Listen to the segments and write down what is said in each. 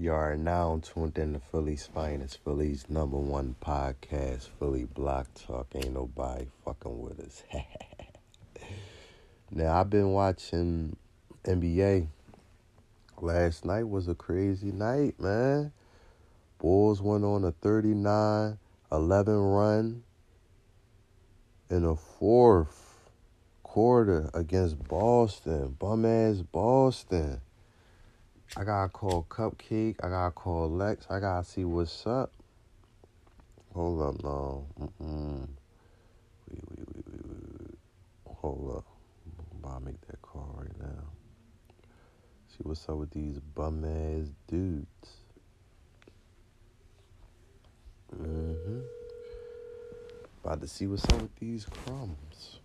You are now tuned in to Philly's finest, Philly's number one podcast, Philly Block Talk. Ain't nobody fucking with us. now, I've been watching NBA. Last night was a crazy night, man. Bulls went on a 39 11 run in the fourth quarter against Boston. Bum ass Boston. I gotta call Cupcake. I gotta call Lex. I gotta see what's up. Hold up, no. Mm-mm. Wait, wait, wait, wait, wait. Hold up. I'm about to make that call right now. See what's up with these bum ass dudes. Mm-hmm. About to see what's up with these crumbs.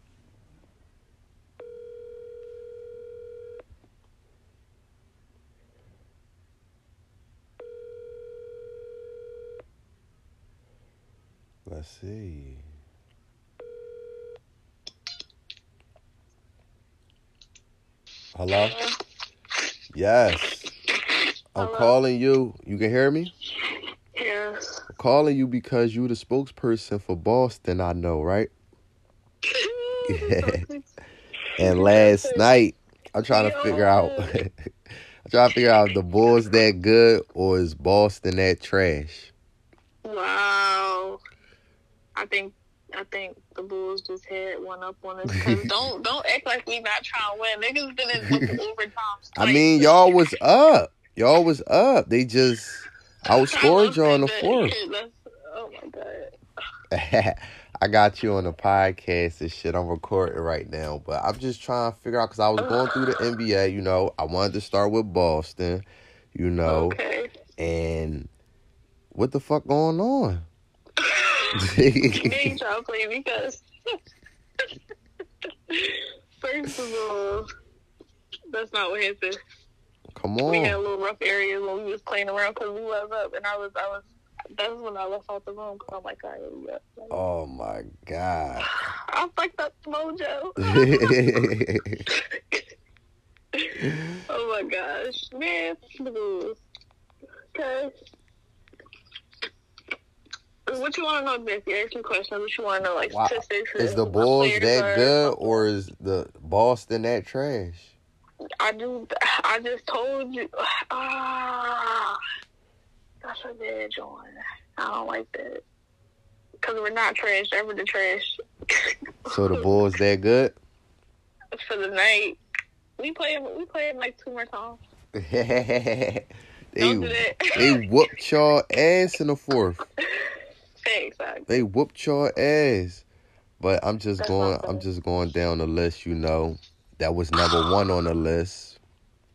Let's see. Hello? Yes. I'm Hello? calling you. You can hear me? Yes. I'm calling you because you're the spokesperson for Boston, I know, right? Yeah. And last night, I'm trying to figure out I'm trying to figure out if the Bulls that good or is Boston that trash. Wow. I think I think the Bulls just had one up on us. 'Cause don't don't act like we not trying to win. Niggas been in overtime. I mean, y'all was up. Y'all was up. They just outscored y'all in the fourth. Oh my god. I got you on the podcast and shit. I'm recording right now, but I'm just trying to figure out because I was going through the NBA. You know, I wanted to start with Boston. You know, Okay. and what the fuck going on? You ain't trying to play because first of all, that's not what happened. Come on. We had a little rough areas when we was playing around because we was up, and I was, I was. That's when I left out the room because I'm like, all right, we up. Like, Oh my god. I fucked up the mojo. oh my gosh, man, the Bulls. What you want to know, Biff? You ask me questions. What you want to know, like Wow. statistics? is the Bulls that good or is the Boston that trash? I do. I just told you. Ah, that's a bad joint. I don't like that. Cause we're not trash. Ever the trash. So the Bulls that good? for the night. We play. We play like two more times. they Don't do that. they whooped y'all ass in the fourth. I, They whooped y'all ass. But I'm just That's going I'm just going down the list, you know. That was number one on the list.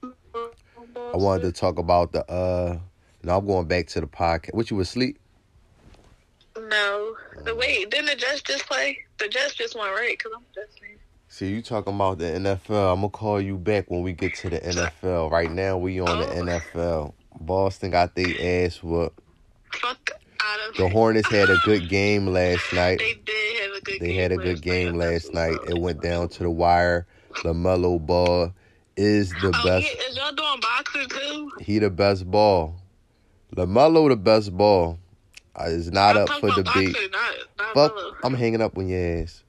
I wanted to talk about the uh no, I'm going back to the podcast. What you was asleep? No. The wait. Didn't the Jets just play? The Jets just won, right? Cause I'm just. See, you talking about the NFL. I'm gonna call you back when we get to the NFL. Right now we on the Oh. NFL. Boston got their ass whooped. Fuck. The Hornets had a good game last night. They did have a good. They game had a good game last night. It went down to the wire. LaMelo Ball is the Oh, best. yeah, is y'all doing boxing too? He the best ball. LaMelo the best ball. Uh, It's not I'm up for debate. Boxing, not, not Fuck. I'm hanging up on your ass.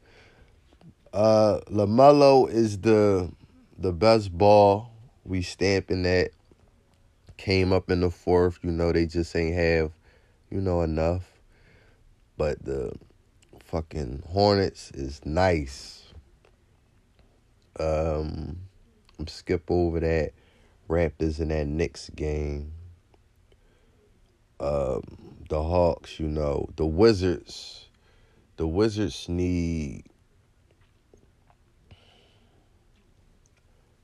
Uh, LaMelo is the the best ball. We stamping that. Came up in the fourth. You know they just ain't have, you know enough. But the fucking Hornets is nice. Um, I'm skip over that Raptors in that Knicks game. Um, the Hawks, you know, the Wizards. The Wizards need.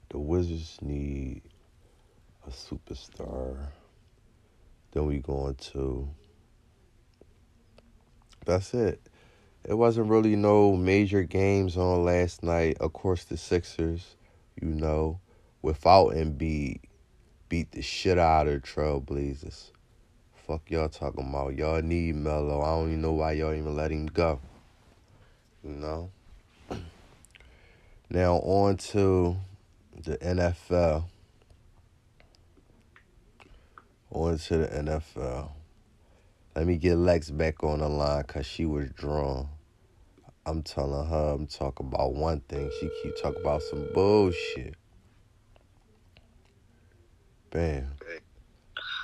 The Wizards need a superstar. Then we going to. That's it. It wasn't really no major games on last night. Of course, the Sixers, you know, without Embiid, beat the shit out of the Trailblazers. Fuck y'all talking about. Y'all need Melo. I don't even know why y'all even let him go. You know? Now on to the NFL. On to the NFL. Let me get Lex back on the line because she was drawn. I'm telling her I'm talking about one thing. She keep talking about some bullshit. Bam.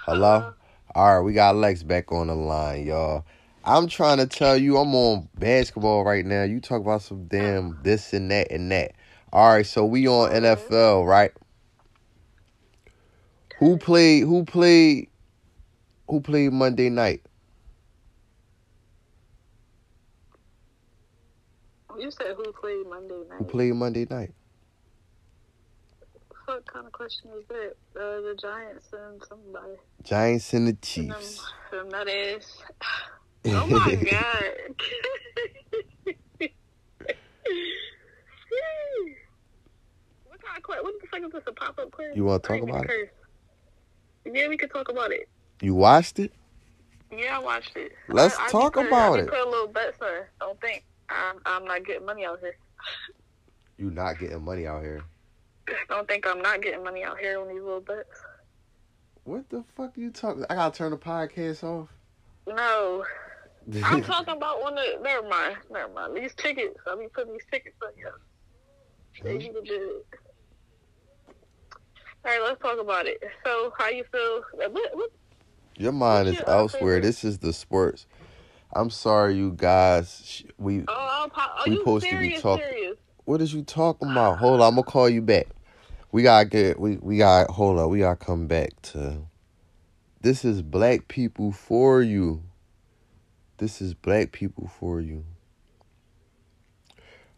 Hello? All right, we got Lex back on the line, y'all. I'm trying to tell you I'm on basketball right now. You talk about some damn this and that and that. All right, so we on NFL, right? Who played who played who played Monday night? You said who played Monday night? Who played Monday night? What kind of question is that? Uh, the Giants and somebody. Giants and the Them, Chiefs. them nut ass. Oh my god. what kind of question? What the fuck is this? A pop up quiz? You wanna talk I ain't about it? Yeah, we could talk about it. You watched it? Yeah, I watched it. Let's I, I talk about it. Put a little bet, sir. Don't think I'm, I'm not getting money out here. You not getting money out here. Don't think I'm not getting money out here on these little bets. What the fuck are you talking? I gotta turn the podcast off. No, I'm talking about one of. Never mind. Never mind. These tickets. I be putting these tickets up. Yeah. They need to. All right, let's talk about it. So, how you feel? What, what, Your mind is uh, elsewhere. This is the sports. I'm sorry, you guys. We oh, po- oh, We supposed to be serious? talk- serious? what is you talking about? Hold on, I'm gonna call you back. We gotta get we we got hold on. We gotta come back to. This is black people for you. This is black people for you.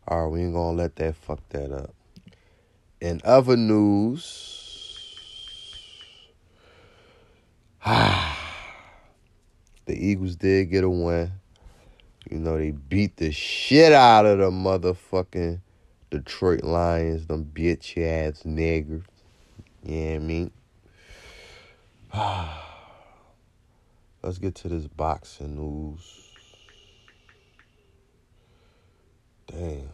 All right, we ain't gonna let that fuck that up. In other news, ah. The Eagles did get a win. You know, they beat the shit out of the motherfucking Detroit Lions, them bitch ass niggers. Yeah, I mean. Let's get to this boxing news. Damn.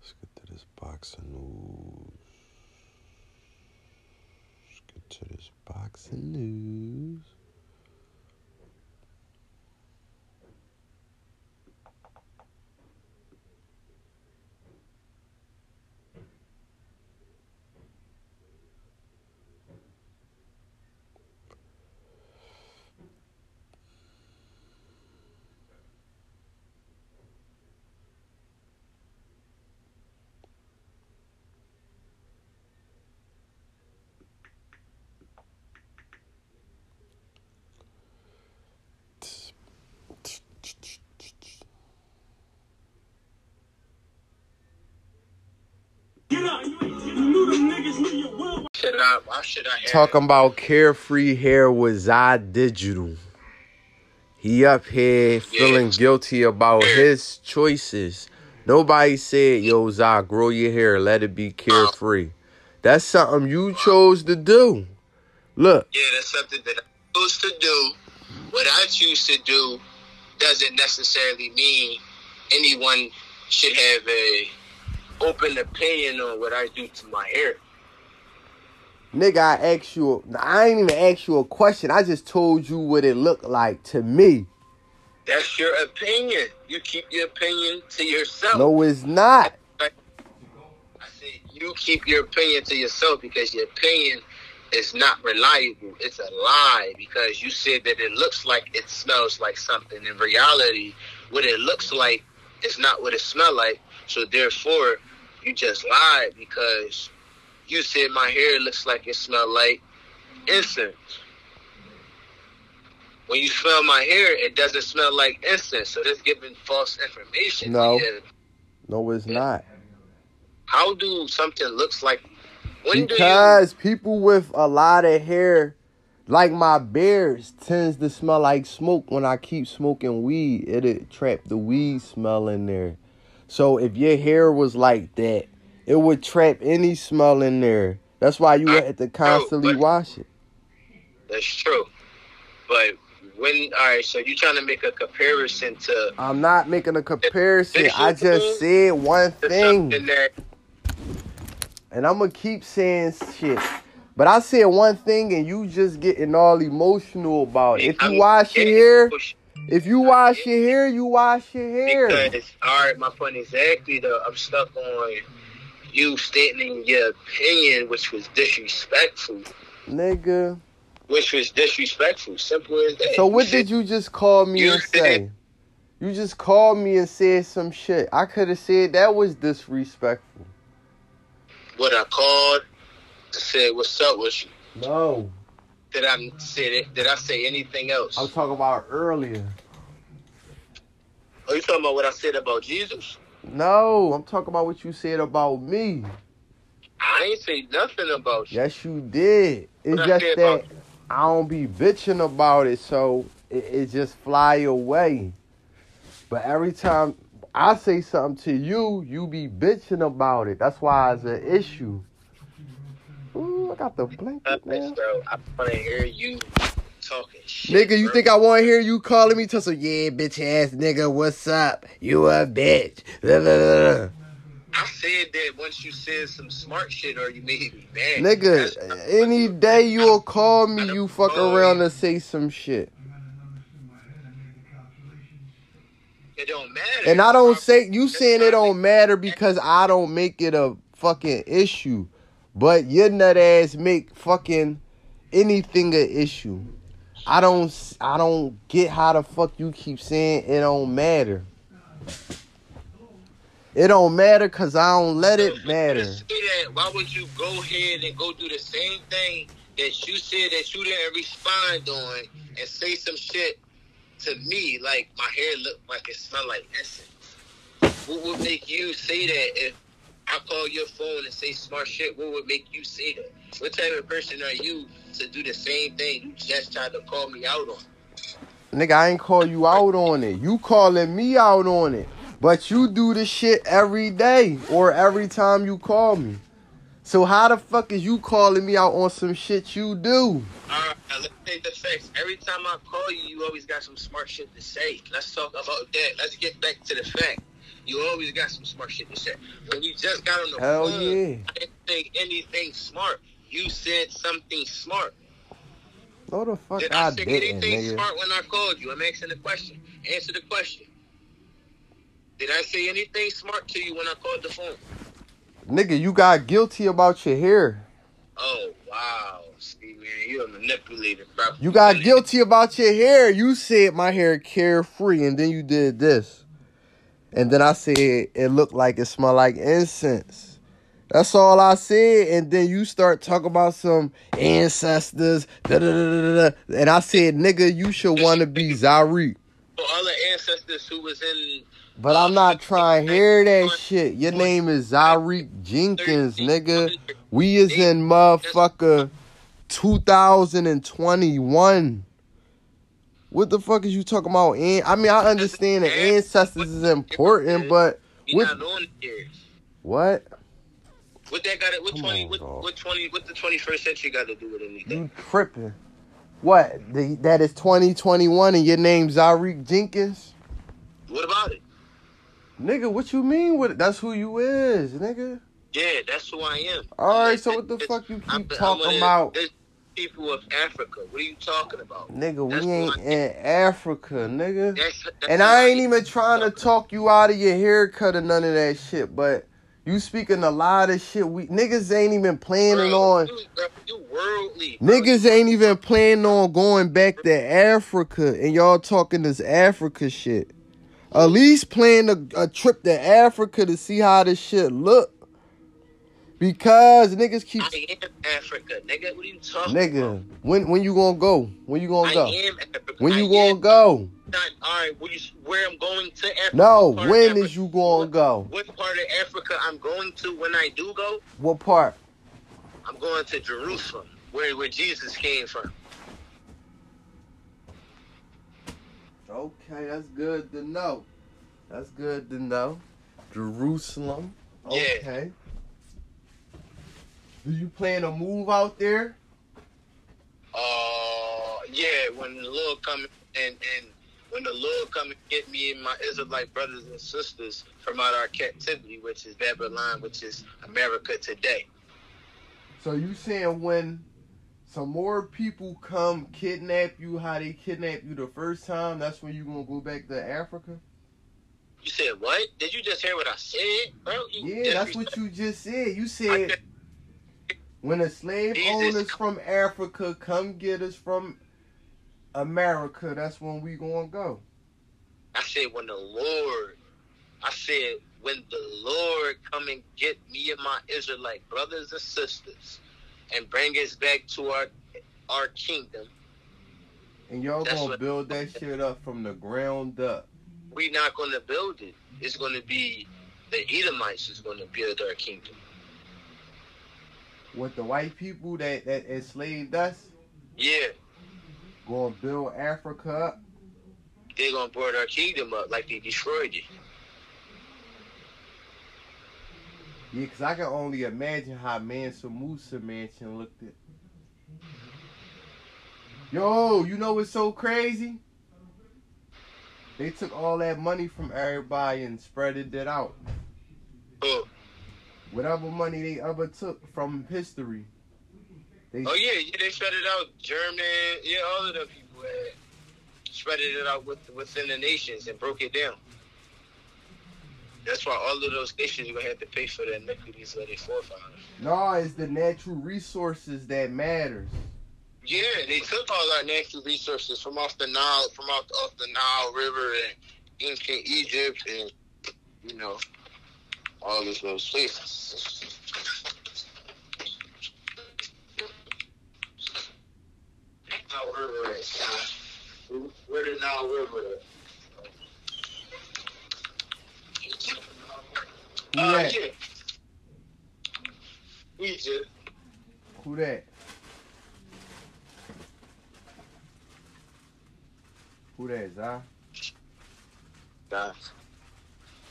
Let's get to this boxing news. Let's get to this boxing news. Should I? Why should I have? Talking about carefree hair with Zy Digital. He up here feeling guilty about his choices. Nobody said, yo, Zy, grow your hair, let it be carefree. That's something you chose to do. Look, Yeah, that's something that I chose to do. What I choose to do doesn't necessarily mean anyone should have a open opinion on what I do to my hair. Nigga, I asked you, I ain't even asked you a question. I just told you what it looked like to me. That's your opinion. You keep your opinion to yourself. No, it's not. I said you keep your opinion to yourself because your opinion is not reliable. It's a lie because you said that it looks like it smells like something. In reality, what it looks like is not what it smells like. So therefore, you just lied because you said my hair looks like it smelled like incense. When you smell my hair, it doesn't smell like incense. So that's giving false information. No. Yeah. No, it's not. How do something looks like? When do you? Because people with a lot of hair, like my beards, tends to smell like smoke when I keep smoking weed. It'll trap the weed smell in there. So if your hair was like that, it would trap any smell in there. That's why you had to constantly but- wash it. That's true. But when all right, so you trying to make a comparison to, I'm not making a comparison. I just said one thing. that And I'm gonna keep saying shit. But I said one thing and you just getting all emotional about it. If you wash your hair, if you wash your hair, you wash your hair. Because all right, my point exactly though, I'm stuck on you stating your opinion, which was disrespectful. Nigga. Which was disrespectful. Simple as that. So what did you just call me You and say? You just called me and said some shit. I could have said that was disrespectful. What I called, said what's up with you. No. Did I say it? Did I say anything else? I was talking about earlier. Are you talking about what I said about Jesus? No, I'm talking about what you said about me. I ain't say nothing about you. Yes, you did. It's What just said that I don't be bitching about it, so it, it just fly away. But every time I say something to you, you be bitching about it. That's why it's an issue. Ooh, I got the blanket now. bro. I want to hear you talking shit. Nigga, you bro. think I want to hear you calling me Tussle? yeah, bitch ass nigga, what's up? You a bitch. Blah, blah, blah. I said that once you said some smart shit or you made me mad. Nigga, That's- uh, any day you'll call me, you fuck around and say some shit. It don't matter. And I don't say you saying it don't matter because I don't make it a fucking issue. But your nut ass make fucking anything a issue. I don't I don't get how the fuck you keep saying it don't matter. It don't matter cause I don't let it matter. why would you go ahead and go do the same thing that you said that you didn't respond on and say some shit to me like my hair look like it smell like essence? What would make you say that if I call your phone and say smart shit? What would make you say that? What type of person are you to do the same thing you just tried to call me out on? Nigga, I ain't call you out on it. You calling me out on it. But you do the shit every day or every time you call me. So how the fuck is you calling me out on some shit you do? All right, let's take the facts. Every time I call you, you always got some smart shit to say. Let's talk about that. Let's get back to the fact. You always got some smart shit to say. When you just got on the Hell phone, yeah. I didn't say anything smart. You said something smart. No the fuck Did I, I, say didn't, anything nigga. smart when I called you? I'm asking the question. Answer the question. Did I say anything smart to you when I called the phone? Nigga, you got guilty about your hair. Oh wow, see man, you're a manipulator, bro. You got guilty about your hair. You said my hair carefree, and then you did this. And then I said it looked like it smelled like incense. That's all I said. And then you start talking about some ancestors. Da, da, da, da. And I said, nigga, you should want to be Zarik. For all the ancestors who was in But I'm not trying to hear that shit. Your name is Zarik Jenkins, nigga. We is in motherfucker 2021. What the fuck is you talking about? An- I mean, I understand that ancestors is important, but What- not on years. what? What that got it? What Come twenty? on, what, dog. what twenty? What the twenty first century got to do with anything? You tripping? What? The, that is 2021 and your name's Zarik Jenkins? What about it? Nigga, what you mean with it? That's who you is, nigga. Yeah, that's who I am. All right, so what the fuck you keep I'm talking one of about? people of Africa. What are you talking about? Nigga, That's we ain't in Africa, nigga. That's, that's And I ain't even trying to talk you out of your haircut or none of that shit, but you speaking a lot of shit. We niggas ain't even planning on bro, you worldly. bro. niggas ain't even planning on going back to Africa, and y'all talking this Africa shit. At least plan a, a trip to Africa to see how this shit look. Because niggas keep I am Africa, nigga. What are you talking nigga. about? When when you gonna go? When you gonna I go? am Africa. When you I gonna am go? Not, all right, where, you, where I'm going to Africa. No, what part of when is you gonna what- go? What part of Africa I'm going to when I do go? What part? I'm going to Jerusalem, where where Jesus came from. Okay, that's good to know. That's good to know. Jerusalem. Yeah. Do you plan to move out there? Uh, Yeah, when the Lord come and and when the Lord come and get me and my Israelite brothers and sisters from out our captivity, which is Babylon, which is America today. So you saying when some more people come kidnap you, how they kidnap you the first time, that's when you gonna go back to Africa? You said what? Did you just hear what I said, bro? You Yeah, that's what you just said. You said when the slave Jesus. owners from Africa come get us from America, that's when we gonna go. I said when the Lord. I said when the Lord come and get me and my Israelite brothers and sisters and bring us back to our our kingdom. And y'all That's gonna build that shit up from the ground up. we not going to build it. It's going to be the Edomites is going to build our kingdom. With the white people that, that enslaved us, Yeah, gonna build Africa up. they're going to build our kingdom up like they destroyed it. Yeah, cause I can only imagine how Mansa Musa mansion looked at. Yo, you know what's so crazy? They took all that money from everybody and spreaded it out. Oh, Whatever money they ever took from history. They oh yeah, yeah, they spread it out. German, yeah, all of them people had spread it out with, within the nations and broke it down. That's why all of those nations to have to pay for the iniquities of their forefathers. No, it's the natural resources that matters. Yeah, they took all our natural resources from off the Nile, from off, off the Nile River and ancient Egypt, and you know, all these those places. Nile River at, John? Where the Nile River at? Who Uh, that? yeah. Egypt. Who that? Who that, Zah? Nah.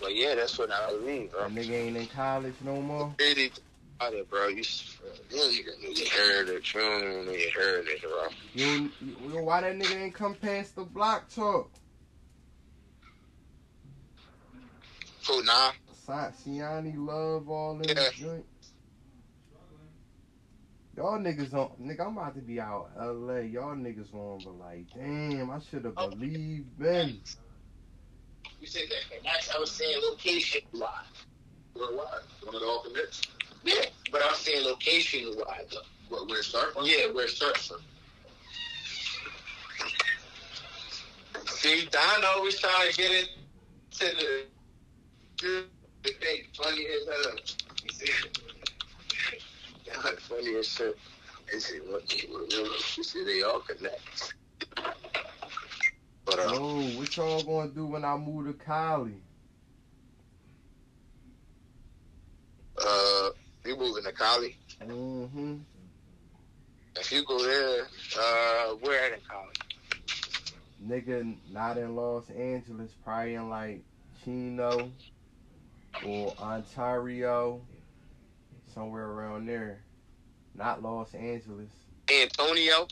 But yeah, that's what I believe, bro. That nigga ain't in college no more? really about it, bro. You, you don't need to it. You don't even need it, bro. You, you, why that nigga ain't come past the block talk? Who, nah? Siani love all them Yeah. joint. Y'all niggas on nigga, I'm about to be out LA. Y'all niggas on but like, damn, I should have Oh. believed Ben. You said that. And that's, I was saying location wise. Where why? One of the alternates. Yeah, but I'm saying location wise. What, where it start from? Yeah, where it starts from. See, Don always trying to get it to the good thing. Funny as hell. You see? Don funny as shit. They say, what you remember? You see, they all connect. But, uh, Yo, what y'all gonna do when I move to Cali? uh, you moving to Cali? Mm-hmm. If you go there, uh, where in Cali? Nigga not in Los Angeles, probably in like Chino or Ontario. Somewhere around there. Not Los Angeles. Antonio?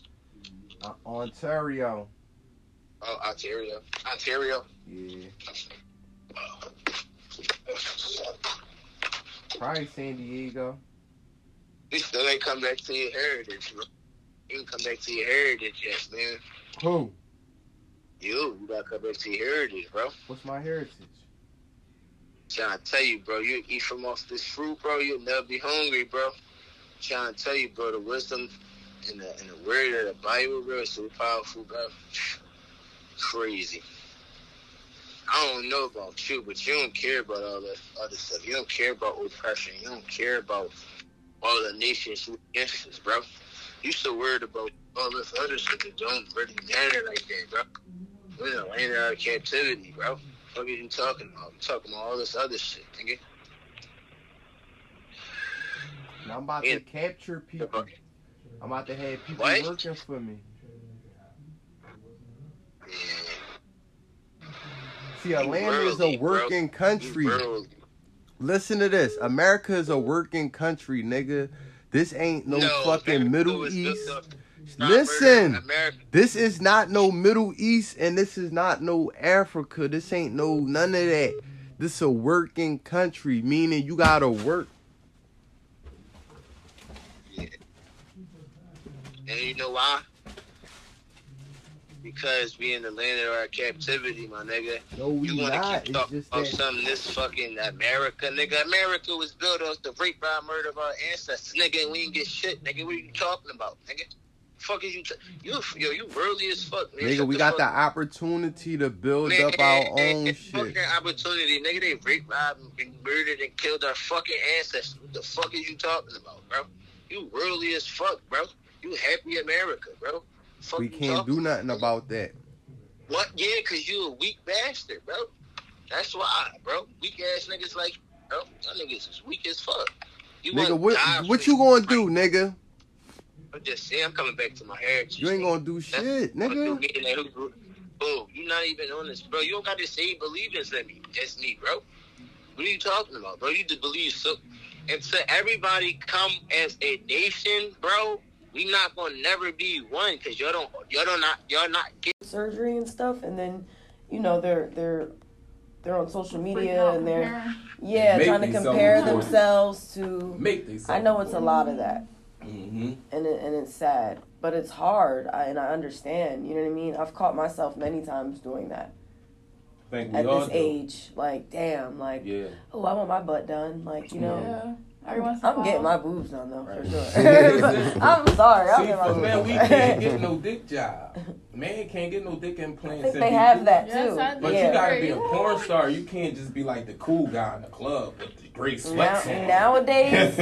Uh, Ontario. Oh, Ontario. Ontario. Yeah. Probably San Diego. You still ain't come back to your heritage, bro. You ain't come back to your heritage yet, man. Who? You, you gotta come back to your heritage, bro. What's my heritage? Trying to tell you, bro, you eat from off this fruit, bro, you'll never be hungry, bro. Trying to tell you, bro, the wisdom and the, and the word of the Bible, bro, is so powerful, bro. Crazy. I don't know about you, but you don't care about all that other stuff. You don't care about oppression. You don't care about all the nations against us, bro. You so worried about all this other shit that don't really matter like that, bro. We're in the land of captivity, bro. What are you talking about? I'm talking about all this other shit, nigga. I'm about Yeah. to capture people. I'm about to have people What? working for me. See, Atlanta is a working country. Listen to this. America is a working country, nigga. This ain't no, fucking America Middle East. Listen. This is not no Middle East and this is not no Africa. This ain't no none of that. This is a working country, meaning you gotta work. Yeah. And you know why? Because we in the land of our captivity, my nigga. No, we You want to not. keep talking about that something this fucking America, nigga. America was built off the rape, by murder of our ancestors, nigga. And we ain't get shit, nigga. What are you talking about, nigga? Fuck is you? T- you, yo, you worldly as fuck, man. nigga, Shut we the got the opportunity to build up our own it's shit. Fucking opportunity, nigga. They raped, robbed, and murdered and killed our fucking ancestors. What the fuck is you talking about, bro? You worldly as fuck, bro. You happy America, bro. We can't do nothing about that. What? Yeah, cause you a weak bastard, bro. That's why, bro. Weak ass niggas like, bro. Y'all niggas is weak as fuck. You Nigga, what what you gonna do, nigga? I'm just saying, I'm coming back to my heritage. You ain't gonna do shit, nigga. Oh, you not even on this, bro. You don't got to the same believers as me, That's me, bro. What are you talking about, bro? You just believe so. And to everybody come as a nation, bro. We not gonna never be one, cause y'all don't, y'all don't not, y'all not get. surgery and stuff, and then you know they're they're they're on social media out and they're comparing. yeah Make trying to compare themselves to. Make these. I know it's a lot of that, Mm-hmm. and it, and it's sad, but it's hard, I, and I understand. You know what I mean? I've caught myself many times doing that Think at this do. age. Like, damn, like, Yeah. oh, I want my butt done. Like, you know. Yeah. Every once in a I'm getting my boobs done though, for sure. I'm sorry, I'll See, get my for boobs man, done. we can't get no dick job. Man can't get no dick implants. I implants. think and they have that too. I But yeah. you gotta be a porn star. You can't just be like the cool guy in the club with the great Now, sweats on. nowadays,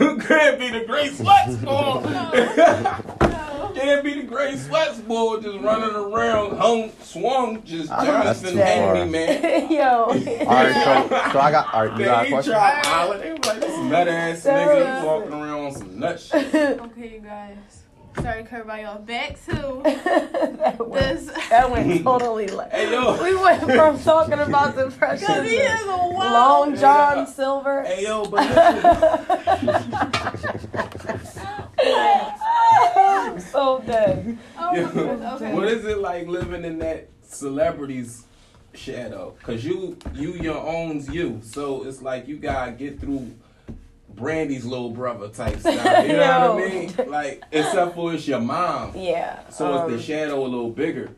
you can't be the great sweats boy. No. can't be the great sweats boy just running around, hung, swung, just that's Jonathan too Henry, far. man. yo. All right, so so I got all right. You got a They question? try holler. They was like, this nut ass nigga, he walking around on some nut shit. Okay, you guys. Sorry to cut everybody off. Back to that, went, this. that went totally left. Hey yo, We went from talking about depression Because he is a wild. Long John Yeah. Silver. hey yo, but listen. I'm so dead. Oh, Yo, okay. What is it like living in that celebrity's shadow? Cause you you your owns you, so it's like you gotta get through Brandy's little brother type style. You know what I mean? Like except for it's your mom, Yeah. so um, it's the shadow a little bigger.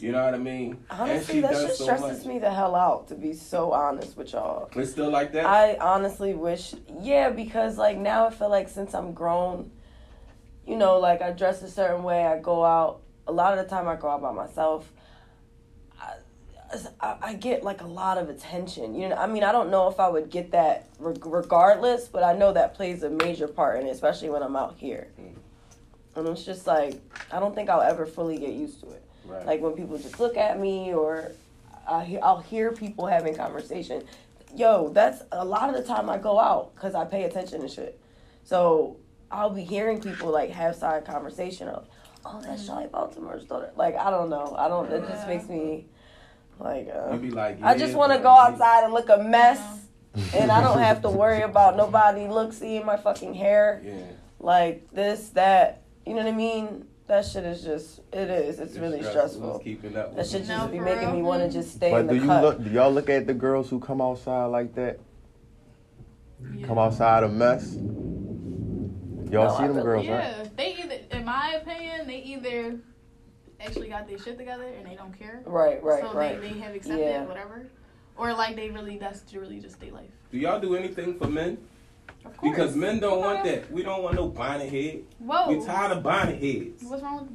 You know what I mean? Honestly, that shit stresses me the hell out. To be so honest with y'all. It's still like that. I honestly wish, yeah, because like now I feel like since I'm grown, you know, like I dress a certain way, I go out. A lot of the time, I go out by myself. I, get like a lot of attention. You know, I mean, I don't know if I would get that reg- regardless, but I know that plays a major part in it, especially when I'm out here. Mm. And it's just like I don't think I'll ever fully get used to it right. like when people just look at me or I, I'll hear people having conversation yo that's a lot of the time i go out because i pay attention to shit. So i'll be hearing people like have side conversation of oh that's Charli Baltimore's daughter. Like i don't know. I don't it just makes me like uh, you be like, i just want to go outside and look a mess and i don't have to worry about nobody look seeing my fucking hair. Yeah. like this that you know what i mean that shit is just it is it's, really stressful It's keeping that with shit just No, be making me want to just stay But in do the you cut. look? Do y'all look at the girls who come outside like that? Yeah. Come outside a mess. Y'all No, see I them really- girls, right? Yeah, they either, in my opinion, they either actually got their shit together and they don't care. right, right, so right. they, they have accepted Yeah. whatever. Or like they really, that's really just their life. Do y'all do anything for men? Of course. Because men don't want that. We don't want no bonnet head. Whoa. We tired of bonnet heads. What's wrong with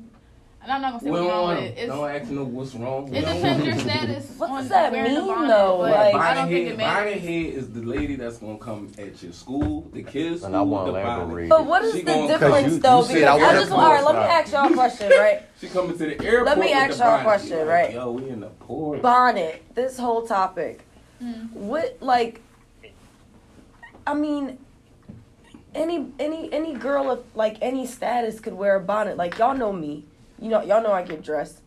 And I'm not gonna say We what's don't wrong want with it. them. It's, Don't ask no what's wrong. We it don't depends want your status What does that mean, though? but Like- I bonnet don't think head, it bonnet matters. head is the lady that's gonna come at your school, the kids' And I want the to bonnet. But what is She the gonna- 'Cause difference you- though? you said because I I, wanna just pull all right. Let me ask y'all a question, right? She coming to the airport. Let me with ask the y'all a question, like, right? Yo, we in the port. Bonnet. This whole topic. Mm. What like? I mean, any any any girl of like any status could wear a bonnet. Like y'all know me. You know y'all know I get dressed.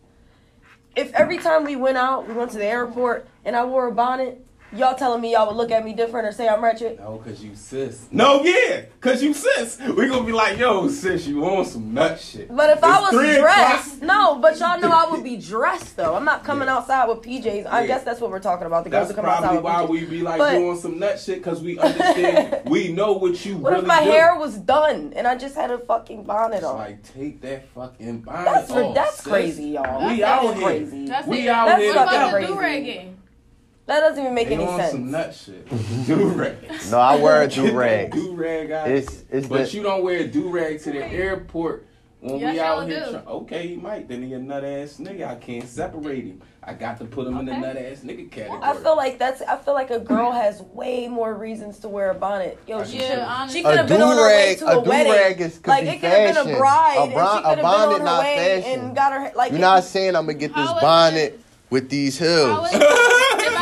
If every time we went out, we went to the airport, and I wore a bonnet, y'all telling me y'all would look at me different or say I'm wretched? No, cause you sis. No, yeah, cause you sis. We gonna be like, yo, sis, you on some nut shit. But if I was dressed, o'clock. no, but y'all know I would be dressed though. I'm not coming Yeah. outside with PJs. I Yeah. guess that's what we're talking about. The girls That's that come outside probably with why PJs. we be like But- doing some nut shit, cause we understand, we know what you What really if my do. hair was done and I just had a fucking bonnet It's on? like take that fucking bonnet That's off. that's sis. crazy, y'all. We That's out here. crazy. That's We it. out That's here What about fucking the crazy. do rag game? That doesn't even make They any on sense. some nut shit. Do rag. No, I wear a do rag. Do rag out. It's it's But the you don't wear a do rag to the airport when Yes, we out here. do. Try- okay, he might. Then he a nut ass nigga. I can't separate him. I got to put him in the nut ass nigga category. I feel like that's. I feel like a girl has way more reasons to wear a bonnet. Yo, she Yeah, should. honestly. She could a have do been on her way rag. to a, A do wedding. rag is could like be it could have fashion. been a bride, A, and she a could have been bonnet on her not way fashion. and got her like. You're not saying I'm gonna get this bonnet with these How hills. is- if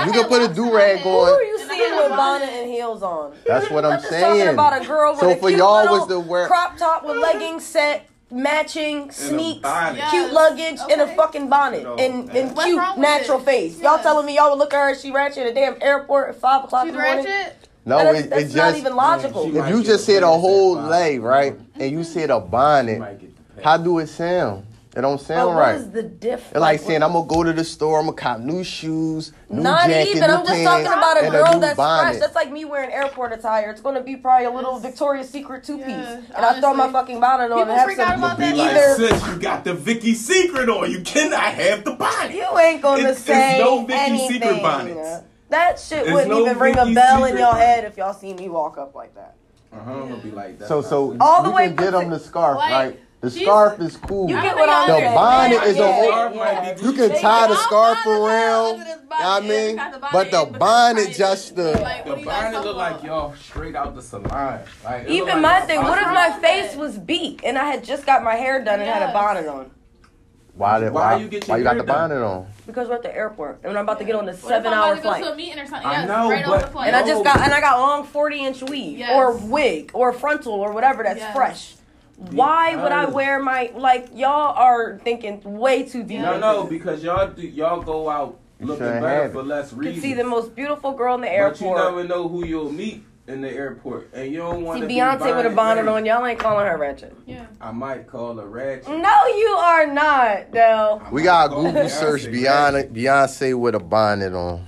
I You can put a locks do-rag head- Who on. are you seeing with bonnet and heels on? That's what I'm I'm talking saying. about a girl with So a for cute y'all little was to wear- crop top with leggings set, matching sneaks, bonnet. Yeah. cute luggage, and a fucking bonnet, No, and, man. and What's cute natural it? face. Y'all telling me y'all would look at her, she ratchet at a damn airport at five o'clock She's in the morning? ratchet. No, That is- it, that's it not just even logical. She if you get just the said a whole at five. lay, right, and you said a bonnet, might get the pants. how do it sound? It don't But sound what right. is the difference? It's like saying I'm gonna go to the store, I'm gonna cop new shoes, new Not jacket, even. new I'm just pants, talking about a girl new that's bonnet. fresh. That's like me wearing airport attire. It's going to be probably a little Victoria's Secret two piece, Yeah, and I throw my fucking bonnet on People and have freak out some. about Be that like, Either- sis, you got the Vicky Secret on. You cannot have the bonnet. You ain't gonna It's- it's say no Vicky's anything. Secret bonnets. That shit It's wouldn't no even ring a bell in Secret your head if y'all see me walk up like that. Uh-huh, I'm gonna be like that. So so All the you way can get from- them the scarf, right? The she's- scarf is cool. You get what I'm The saying? bonnet is a Yeah, whole- Scarf yeah. You can tie the scarf fine as hell around, under this I mean, the but the bonnet in, bonnet it's just the- Like, The what do you guys bonnet look like y'all straight out the salon. Like, Even look my like thing. What if my face that? was beat and I had just got my hair done and had a bonnet on? Why did Why why, you get why you got hair the done? bonnet on? Because we're at the airport and I'm about to get on the seven hour about to go flight. to a meeting or something? I know, right but- And I just got and I got long forty inch weave Yes. or wig or frontal or whatever that's Yes. fresh. Why would I wear my like y'all are thinking way too deep? No, into no, because y'all do, y'all go out looking shouldn't better for it. less You see the most beautiful girl in the airport. But you airport. never know who you'll meet in the airport, and you don't want to See to Beyonce with a bonnet on, y'all ain't calling her ratchet. Yeah. I might call her ratchet. No, you are not, though. I We got call Google Beyonce search. Beyonce Beyonce with a bonnet on.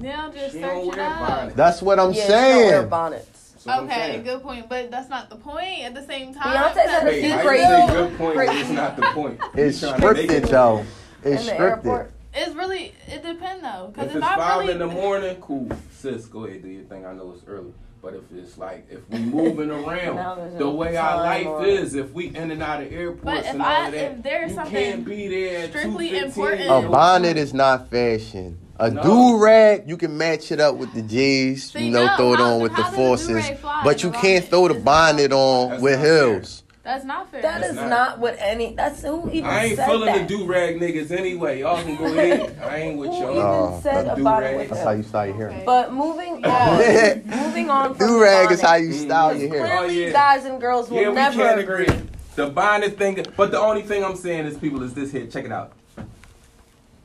Now just She search don't it wear up. bonnet. That's what I'm yeah, she don't wear saying. bonnets. That's Okay, good point, but that's not the point. At the same time, Beyonce said that's a Wait, few how crazy- say good point? crazy- It's not the point. It's You trying to make scripted it- though. It's in scripted. It's really it depends though, because If if, it's I five really in the morning, cool. Sis, go ahead do your thing. I know it's early. But if it's like if we moving around the way our life or- is, if we in and out of airports But if and all I- of that, if there's you something can't be there at strictly 2:15. important- A bonnet is not fashion. A No. do rag, you can match it up with the J's, See, you know, no, throw it how- on with the how does forces. But you can't throw the bonnet on That's with not fair. heels. that's not fair. That That's is not- not what any. That's who even said that. I ain't said feeling that. the do rag niggas anyway. Y'all can go ahead. I ain't with Who y'all. even No, said the about it do-rag. with That's how you start your hair. Okay. But moving on, moving on from Do rag is how you style your Clearly, hair. Oh, yeah. guys and girls will Yeah, we never can't agree. agree. The bonnet thing, but the only thing I'm saying is people is this here. Check it out.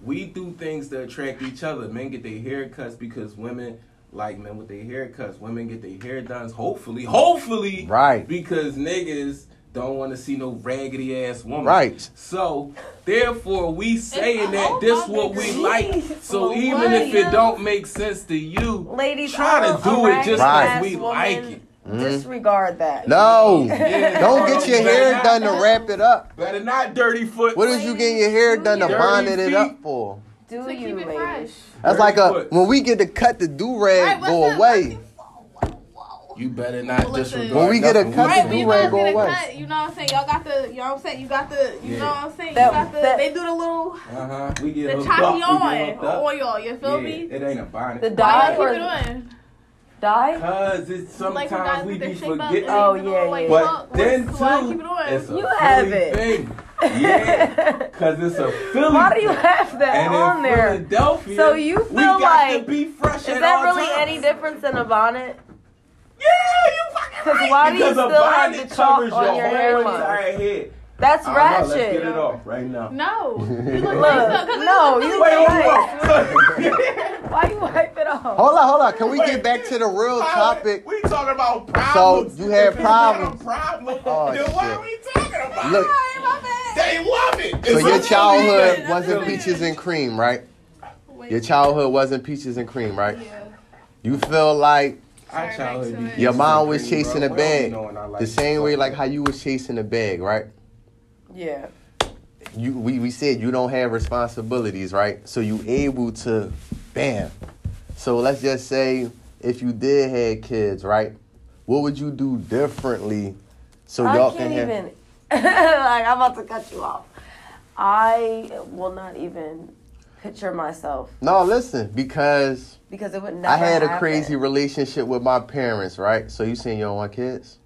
We do things to attract each other. Men get their haircuts because women like men with their haircuts. Women get their hair done. Hopefully, hopefully, Right. Because niggas don't want to see no raggedy ass woman. Right. So therefore, we saying that this what we niggas. like. So Well, even what, if it don't make sense to you, Ladies, try to do it just Right. because we woman. like it. Disregard that. No. Yeah. Don't get your hair done to wrap it up. Better not dirty foot. What is you getting your hair done to Dirty bonnet it up for? Do to you, keep ladies? That's Dirty like a foot. when we get to cut the do rag what's go away. You better not Listen. disregard. When we get a cut Right, the but do-rag go get a away. cut. You know what I'm saying? Y'all got the. You know what I'm saying? You got the. You Yeah. know what I'm saying? That- got the. that- they do the little. Uh huh. We get The hooked choppy up. We get on hooked up. oil. You feel yeah, me? It ain't a bonnet. The dye y'all or keep it on? dye? Cause it's sometimes when guys we be forgetting. Oh, they yeah, little yeah. But chalk. then too, keep it on? it's a You Philly have it. thing. Yeah, cause it's a Philly. Why do you have that and on in there? Philadelphia, So you we feel got like- to be fresh Is at that all really times. any difference than a bonnet? Yeah, you fucking 'Cause right. why do you because a still have bonnet the chalk covers on your your whole hairline? entire head. That's I don't know, ratchet. Let's get it off right now. No. You look Look, nice though, 'cause no, you Wait, look hold nice. Why you wipe it off? Hold on, hold on. Can we Wait. get back to the real topic? We talking about problems. So you had If it's not a problems. problem. Oh, then what are we talking about? Look, They love it. so your childhood That's wasn't peaches and cream, right? Wait, Your childhood wasn't peaches and cream, right? Yeah. You feel like Our your mom was chasing a We don't be bag the same way like how you was chasing a bag, right? Yeah. You we, we said you don't have responsibilities, right? So you able to bam. So let's just say if you did have kids, right? What would you do differently so I y'all can't can have even. like I'm about to cut you off. I will not even picture myself No, listen, because because it would never. I had a happen. crazy relationship with my parents, right? So you saying you don't want kids?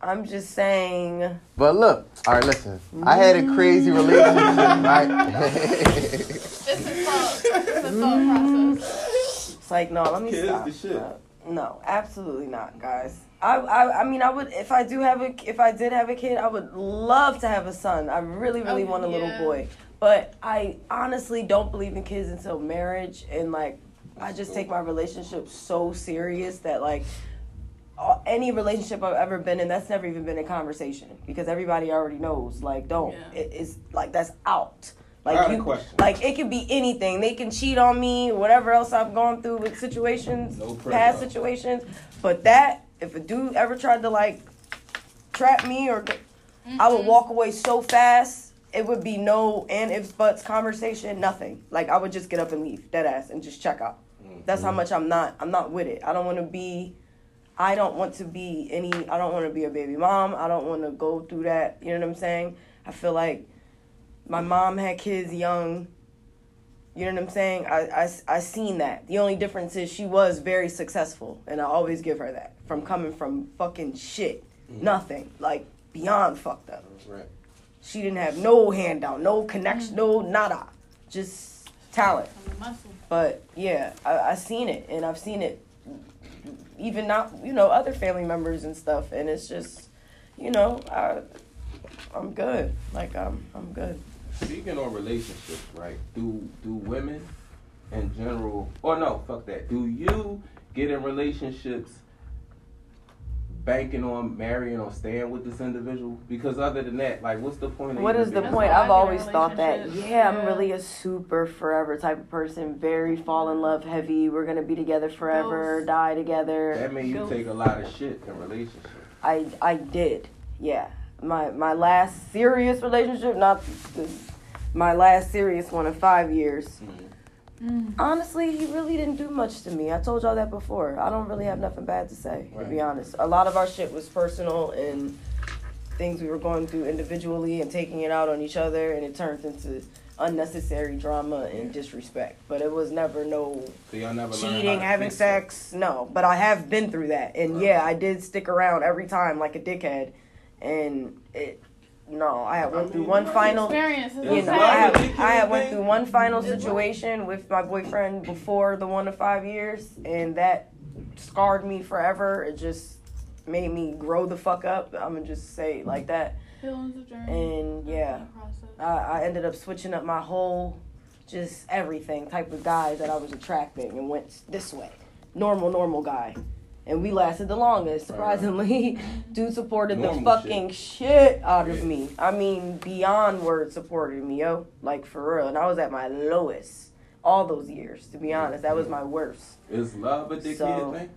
I'm just saying. But look, all right, listen. I had a crazy relationship, right? It's a thought. It's a thought process. It's like no, let me Kids stop. the shit. Uh, no, absolutely not, guys. I, I I mean I would if I do have a if I did have a kid, I would love to have a son. I really really Oh, want a little boy. But I honestly don't believe in kids until marriage and like I just take my relationship so serious that like Uh, any relationship I've ever been in, that's never even been a conversation because everybody already knows. Like, don't Yeah. it, it's like that's out. Like you, like it could be anything. They can cheat on me, whatever else I've gone through with situations, No pressure. past situations. But that, if a dude ever tried to like trap me or, I would mm-hmm. walk away so fast. It would be no and ifs buts conversation, nothing. Like I would just get up and leave, dead ass, and just check out. Mm. That's how mm. much I'm not. I'm not with it. I don't want to be. I don't want to be any. I don't want to be a baby mom. I don't want to go through that. You know what I'm saying? I feel like my mom had kids young. You know what I'm saying? I, I, I seen that. The only difference is she was very successful, and I always give her that. From coming from fucking shit, mm-hmm. nothing like beyond fucked up. Right. She didn't have no handout, no connection, no nada, just talent. From the muscle. But yeah, I, I seen it, and I've seen it, even not you know other family members and stuff, and it's just, you know, I, I'm good. Like I'm, I'm good. Speaking on relationships, right? Do do women in general or no, fuck that. Do you get in relationships banking on marrying or staying with this individual? Because other than that, like what's the point of What the being- point? I I've always thought that. relationships. Yeah, I'm really a super forever type of person. Very fall in love heavy. We're gonna be together forever, Ghost. die together. That means you Ghost. take a lot of shit in relationships. I I did. Yeah. My my last serious relationship, not the, my last serious one in five years. Mm-hmm. Mm. Honestly, he really didn't do much to me. I told y'all that before. I don't really have nothing bad to say, to be honest. A lot of our shit was personal and things we were going through individually and taking it out on each other, and it turned into unnecessary drama and disrespect. But it was never no So y'all never cheating, having fix it. sex. No, but I have been through that, and yeah, I did stick around every time like a dickhead, and it. No, I had went through one final. Experience You know, I love had, I had went through one final situation with my boyfriend before the one to five years, and that scarred me forever. It just made me grow the fuck up. I'm gonna just say it like that. Feelings of journey. And yeah, I, I ended up switching up my whole, just everything type of guys that I was attracting and went this way. Normal, normal guy. And we lasted the longest, surprisingly. Dude supported the fucking shit. out of me. I mean, beyond word supported me, yo. Like, for real. And I was at my lowest all those years, to be honest. That was my worst. Is love a dickhead So- thing?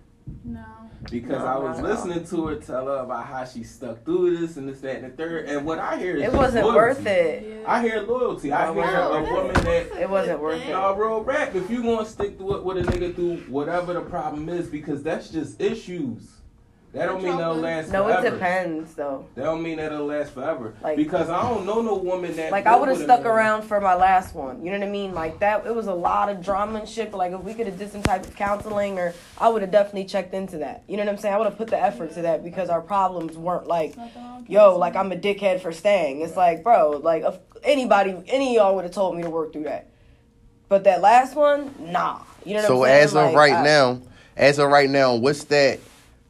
No. Because No, I was not at all. listening to her tell her about how she stuck through this and this, that, and the third. And what I hear is It wasn't loyalty. worth it. Yeah. I hear loyalty. I hear it a woman that It wasn't worth it. Y'all real rap. If you gonna stick to it with a nigga through whatever the problem is, because that's just issues. That don't mean that'll last forever. No, it forever. depends, though. That don't mean that'll last forever. Like- because I don't know no woman that. Like I would have stuck around for my last one. You know what I mean? Like that. It was a lot of drama and shit. But like if we could have did some type of counseling, or I would have definitely checked into that. You know what I'm saying? I would have put the effort to that because our problems weren't like, Nothing wrong with yo, like I'm a dickhead for staying. It's like, bro, like if anybody, any of y'all would have told me to work through that. But that last one, nah. You know what So I'm saying? So as of Like, right I- now, as of right now, what's that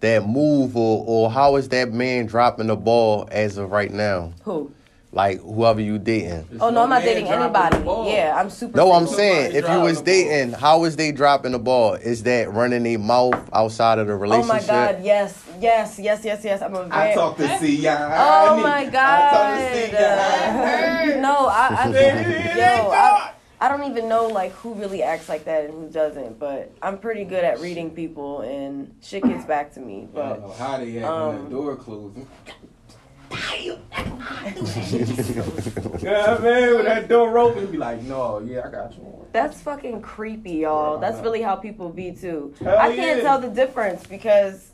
that move or or how is that man dropping the ball as of right now? who? Like whoever you dating. Oh no, I'm not dating anybody. Yeah, I'm super. No, I'm saying if you was the ball. dating, how is they dropping the ball? Is that running a mouth outside of the relationship? Oh my god, yes, yes, yes, yes, yes. I'm a very. I talk to C. Oh my god. I talk to C. Uh, no, I, I Yeah. yo, I, I don't even know like who really acts like that and who doesn't, but I'm pretty good at reading people and shit gets back to me. I don't But know how they act Um, when the door closing. Yeah, man, when that door open, be like, no, yeah, I got you. that's fucking creepy, y'all. That's really how people be too. Hell I can't yeah. tell the difference because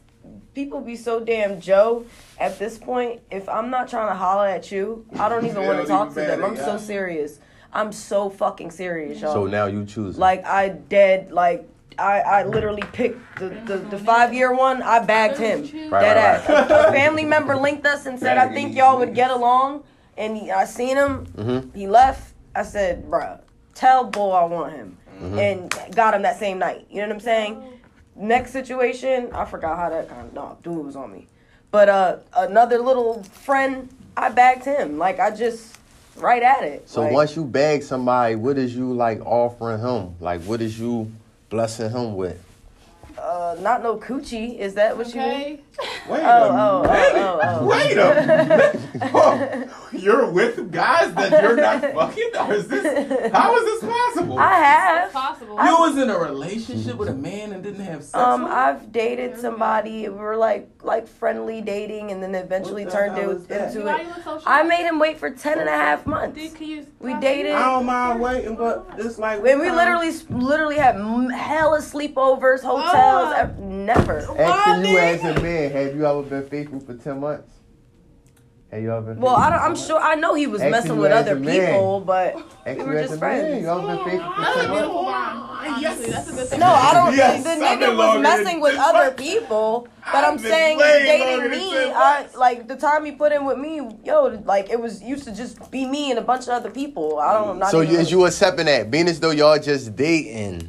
people be so damn Joe at this point. If I'm not trying to holler at you, I don't even want to talk to them. I'm yeah. so serious. I'm so fucking serious, y'all. So now you choose. Like I dead like I, I literally picked the, the, the five year one. I bagged him. Right, Dead right, ass. A, a family member linked us and said, "I think y'all would get along." And he, I seen him. Mhm. He left. I said, "Bruh, tell Bull I want him," Mm-hmm. and got him that same night. You know what I'm saying? Next situation, I forgot how that kind of no dude was on me, but uh, another little friend, I bagged him. Like I just right at it. So Like, once you bag somebody, what is you like offering him? Like what is you blessing him with? Uh, not no coochie. Is that what you mean? Wait Oh, a oh, minute. oh, oh, oh. Wait a minute. Oh, you're with guys that you're not fucking? Or is this, how is this possible? I have. Possible. you was in a relationship with a man and didn't have sex Um, with? I've dated somebody. We were like like friendly dating, and then eventually the turned hell it is that? into Why it. you look so I made him wait for ten and a half months. Dude, can you We dated. I don't mind waiting, but it's like. When we um, literally literally had m- hella sleepovers, hotels. Oh. ev- Never. Asking you as a man, have you ever been faithful for ten months? Have you ever been Well, I don't, I'm sure I know he was Asking messing with other a man. people, but months? we were just as a man, friends. You ever been faithful for That's a ten months? beautiful bond. Honestly, that's a good thing. No, I don't. Yes, the nigga was messing with other people, but I've I'm saying way dating me. I like the time he put in with me. Yo, like it was used to just be me and a bunch of other people. I don't. Not So even, is you accepting that? Being as though y'all just dating,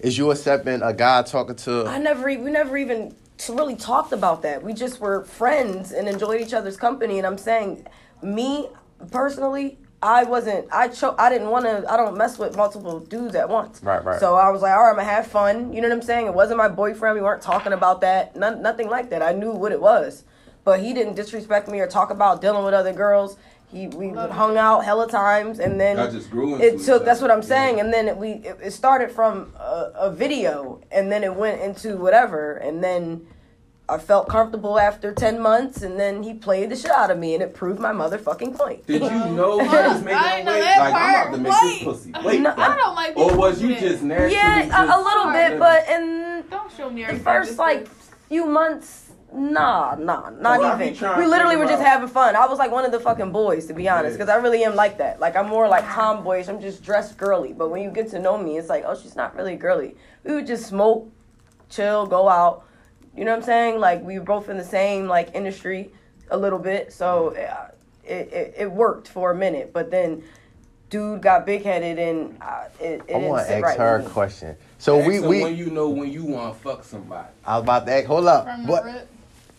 is you accepting a guy talking to? I never. We never even really talked about that. We just were friends and enjoyed each other's company. And I'm saying, me personally. I wasn't. I cho- I didn't want to. I don't mess with multiple dudes at once. Right, right. So I was like, all right, I'm gonna have fun. You know what I'm saying? It wasn't my boyfriend. We weren't talking about that. None, nothing like that. I knew what it was, but he didn't disrespect me or talk about dealing with other girls. He we hung out hella times, and then Y'all just grew into it each took. That's what I'm saying. Yeah. And then it, we it, it started from a, a video, and then it went into whatever, and then. I felt comfortable after 10 months, and then he played the shit out of me, and it proved my motherfucking point. Did you know he was making I a didn't know that Like, I'm about to make part. this pussy wait. No, I don't like Or was you just naturally Yeah, just, a, a little bit, but in Don't show me the first like few months, nah, nah, not Well, even. trying We literally were figure just having fun. I was like one of the fucking boys, to be honest, because I really am like that. Like I'm more like tomboyish. I'm just dressed girly, but when you get to know me, it's like, oh, she's not really girly. We would just smoke, chill, go out. You know what I'm saying? Like we were both in the same like industry a little bit, so uh, it it, it worked for a minute, but then. Dude got big headed and uh, it, it I want to ask right her a question. So Ask we we when you know when you want to fuck somebody. I was about to ask. Hold up. From the What? rip.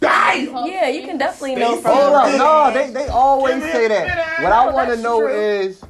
Damn! Yeah, you can definitely know Stacey. from Hold up. No, they they always say that. What I want to know is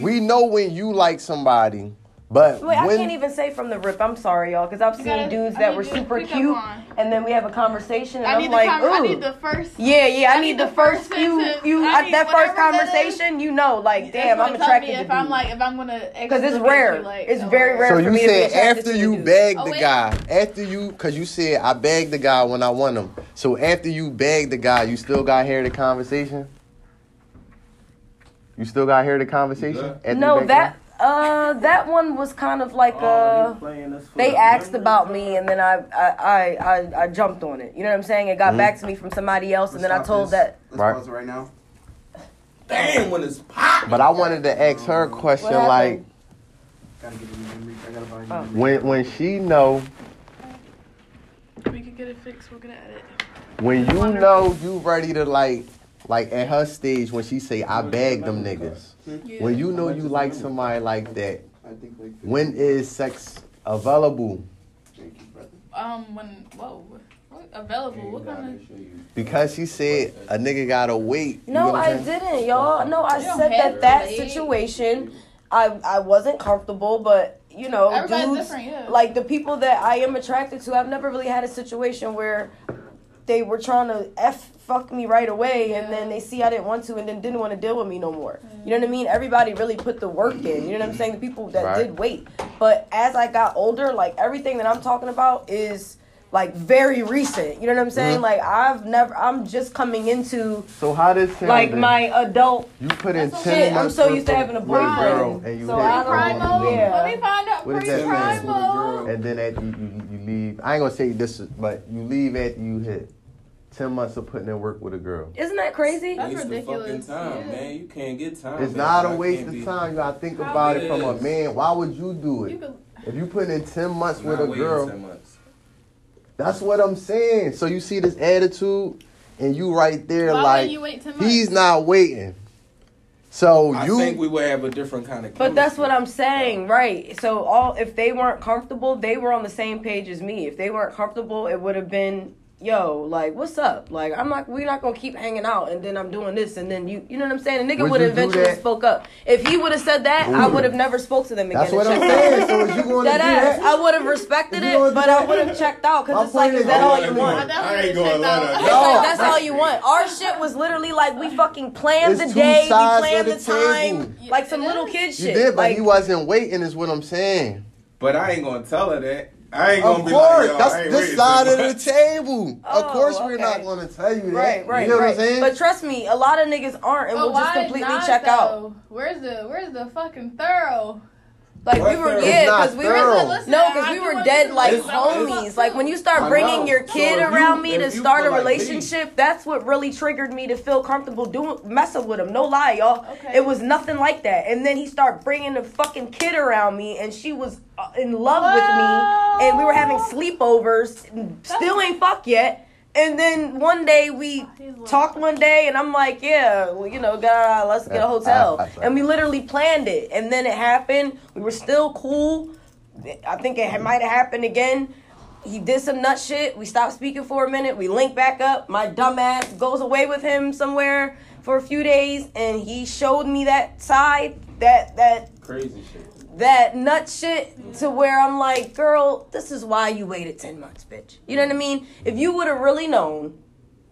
we know when you like somebody, but Wait, I can't even say from the rip. I'm sorry, y'all, because I've seen gotta- dudes that were to super cute, and then we have a conversation, and I am like, the con- I ooh. need the first. yeah, yeah, I I need, need the the first first few, sentence. few I at that first whatever that is. conversation. You know, like, damn, I'm attracted me to if I'm like if I'm gonna Because it's rare. you, like, It's or- very rare. So for you me to be said after you dude. bagged Oh, the guy, after you, cause you said I bagged the guy when I want him. So after you bagged the guy, you still got to hear the conversation. You still got to hear the conversation. Yeah. after you No, that uh, that one was kind of like Oh, uh. he playing us for They asked about me, and then I I, I, I I jumped on it. You know what I'm saying? It got back to me from somebody else, and then I told that. Let's Right. pause it right now. Damn, when it's pop. But I wanted to ask her a question, What like happened? Gotta get a new memory. I gotta buy a new Oh. when when she know, We can get it fixed. We're gonna edit. when you know you ready to like, like at her stage when she say I bag them niggas. Yeah. When you know you like somebody like that, I think like. when is sex available? Thank you, brother. Um. When. Whoa. What? available. What kind of? Because she said a nigga gotta wait. No, I saying? didn't, y'all. No, I said that that situation, I I wasn't comfortable, but you know, Everybody's dudes different, yeah. like the people that I am attracted to. I've never really had a situation where they were trying to f fuck me right away, and then they see I didn't want to, and then didn't want to deal with me no more. You know what I mean? Everybody really put the work in. You know what I'm saying? The people that Right. did wait, but as I got older, like everything that I'm talking about is. Like very recent, you know what I'm saying? Mhm. Like I've never, I'm just coming into So how does sound like then? my adult You put in ten Shit, I'm so used to having a with girl boyfriend. and you So I Pre don't- mode. yeah. Let me find out What pre does that prime mean? mode. and then after you, you, you leave. I ain't gonna say this, but you leave after you hit ten months of putting in work with a girl. Isn't that crazy? That's waste ridiculous. Fucking time, Yeah. man. You can't get time. It's back. not a waste of time. You gotta think How about it it from a man. Why would you do You it? If you put in ten months with Not a girl, 10 months. that's what I'm saying. So you see this attitude, and you right there why like you wait ten months? he's not waiting. So I you think we would have a different kind of. But that's what I'm chemistry. saying, right? So all if they weren't comfortable, they were on the same page as me. If they weren't comfortable, it would have been, yo, like, what's up? Like, I'm not, we're not gonna keep hanging out, and then I'm doing this, and then you, you know what I'm saying? The nigga Would would have eventually spoke up. If he would have said that, I would have never spoke to them again. that's what I'm checked out. saying. So is you going to do That ass, that? I would have respected it, gonna but I would have checked out My because it's like, is that all you want? I ain't going to let her. It's that's all you want. Our shit was literally like we fucking planned It's the day, we planned the, the time, like some little kid shit. You did, but like, he wasn't waiting. Is what I'm saying. But I ain't gonna tell her that. I ain't gonna Of be course, like, that's ain't this side of the much. table. of Oh, course, we're okay. not going to tell you that. Right, right, you know right. what I'm saying? But trust me, a lot of niggas aren't, and But we'll just why completely not, check out. though? Where's the Where's the fucking thorough? Like we were, yeah, because we were. No, because we were dead like this. I wanna homies. Like when you start bringing your kid around me to start a feel like me- relationship, that's what really triggered me to feel comfortable doing messing with him. No lie, y'all. Okay. It was nothing like that. And then he started bringing the fucking kid around me, and she was uh, in love with me, and we were having sleepovers. Still ain't fuck yet. And then one day we He's talked one day, and I'm like, yeah, well, you know, God, let's get a hotel. I- I saw and we literally planned it, and then it happened. We were still cool. I think it might have happened again. He did some nut shit. We stopped speaking for a minute. We link back up. My dumbass goes away with him somewhere for a few days, and he showed me that side, that that Crazy shit. That nut shit to where I'm like, girl, this is why you waited ten months, bitch. You know what I mean? If you would have really known,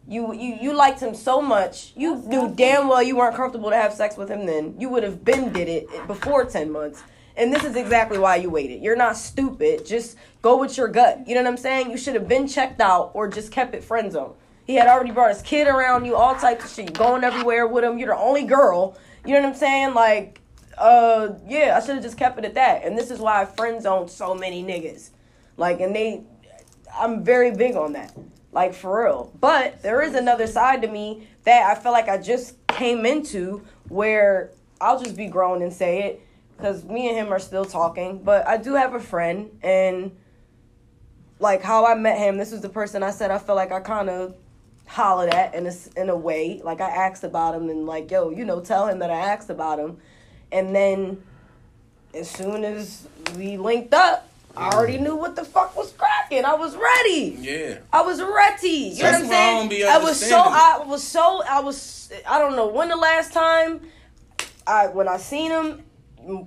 you you you liked him so much, you knew damn well you weren't comfortable to have sex with him. Then you would have been did it before ten months. And this is exactly why you waited. You're not stupid. Just go with your gut. You know what I'm saying? You should have been checked out or just kept it friend zone. He had already brought his kid around you, all types of shit. You going everywhere with him. You're the only girl. You know what I'm saying? Like, uh, yeah, I should have just kept it at that. And this is why I friend zoned so many niggas. Like, and they, I'm very big on that. Like, for real. But there is another side to me that I feel like I just came into where I'll just be grown and say it because me and him are still talking. But I do have a friend, and like how I met him, this was the person I said I feel like I kind of hollered at in a, in a way. Like I asked about him and like, yo, you know, tell him that I asked about him. And then as soon as we linked up, I already knew what the fuck was cracking. I was ready. Yeah. I was ready. You That's know what why I I'm don't be saying? I was so I was so I was I don't know when the last time I when I seen him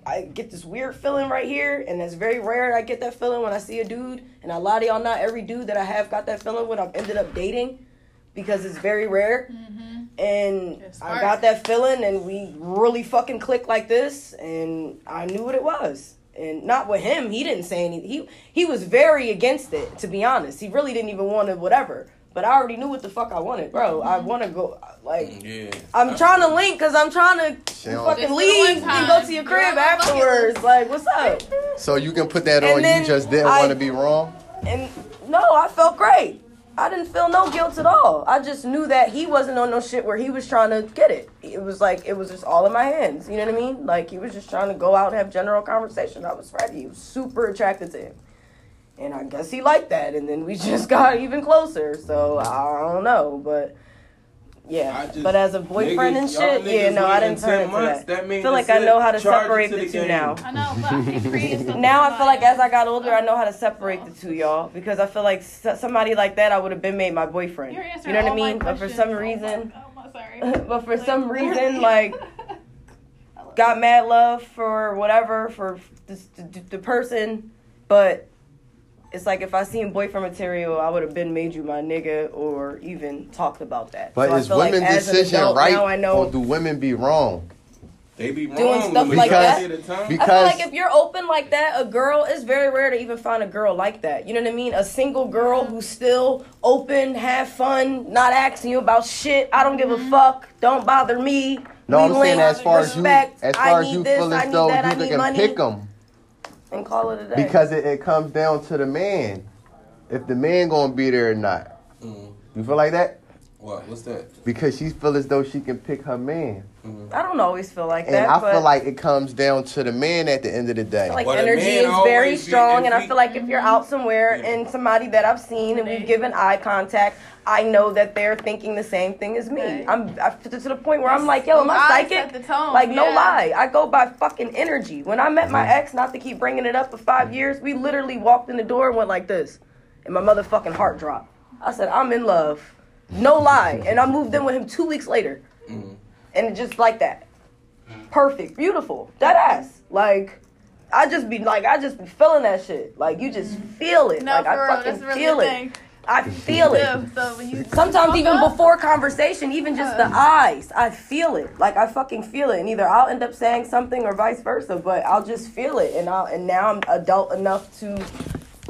I get this weird feeling right here, and it's very rare I get that feeling when I see a dude. And a lot of y'all, not every dude that I have got that feeling when I've ended up dating, because it's very rare. Mm-hmm. And I got that feeling, and we really fucking clicked like this, and I knew what it was. And not with him, he didn't say anything. He he was very against it, to be honest. He really didn't even want to whatever. But I already knew what the fuck I wanted, bro. I want to go like. Mm, yeah. I'm trying to link because I'm trying to She fucking Just leave and go to your crib on my bucket afterwards. Like, what's up? So you can put that And on. then You just didn't want to be wrong. And no, I felt great. I didn't feel no guilt at all. I just knew that he wasn't on no shit where he was trying to get it. It was like it was just all in my hands. You know what I mean? Like he was just trying to go out and have general conversation. I was ready. He was super attracted to him. And I guess he liked that. And then we just got even closer. So I don't know. But Yeah, just- but as a boyfriend niggas- and shit, yeah, no, I didn't turn into months, that. that I feel like I know how to separate to the the two now. I know, but I think creating something Now I feel like like- as I got older, I know how to separate the two, y'all, because I feel like somebody like that I would have been made my boyfriend. You're You know what I mean? But for questions. some Oh my- reason, oh my- sorry. but for some reason, like got mad love for whatever for the, the, the person, but it's like if I seen boyfriend material, I would have been made you my nigga or even talked about that. But So I is feel like women's decision adult, right Now I know. or do women be wrong? They be wrong Doing the stuff like that? of the time. Be- I feel because- like if you're open like that, a girl it's very rare to even find a girl like that. You know what I mean? A single girl who's still open, have fun, not asking you about shit. I don't give a mm-hmm. fuck. Don't bother me. No, We I'm saying as far as you, respect. as I far as you this, feel I as though you can pick them and call it a day. because it, it comes down to the man. If the man gonna be there or not, Mm. you feel like that What? What's that? because she feel as though she can pick her man, mm-hmm. I don't always feel like and that. And I but feel like it comes down to the man at the end of the day. I like But a energy is very strong, and I feel like if you're out somewhere Yeah. and somebody that I've seen and we've given eye contact, I know that they're thinking the same thing as me. Right. I'm I, to the point where I'm like, yo, am I Eyes psychic? set the tone, Like no lie, I go by fucking energy. When I met my mm-hmm. ex, not to keep bringing it up for five years, we literally walked in the door and went like this, and my motherfucking heart dropped. I said, I'm in love, no lie, and I moved in with him two weeks later, Mm. and just like that, perfect, beautiful, that ass, like. I just be like, I just be feeling that shit. Like you just feel it. No, like for I real, fucking that's really feel the it. thing. I feel it. Yeah, so Sometimes even up, before conversation, even just the eyes, I feel it. Like I fucking feel it, and either I'll end up saying something or vice versa. But I'll just feel it, and I will and now I'm adult enough to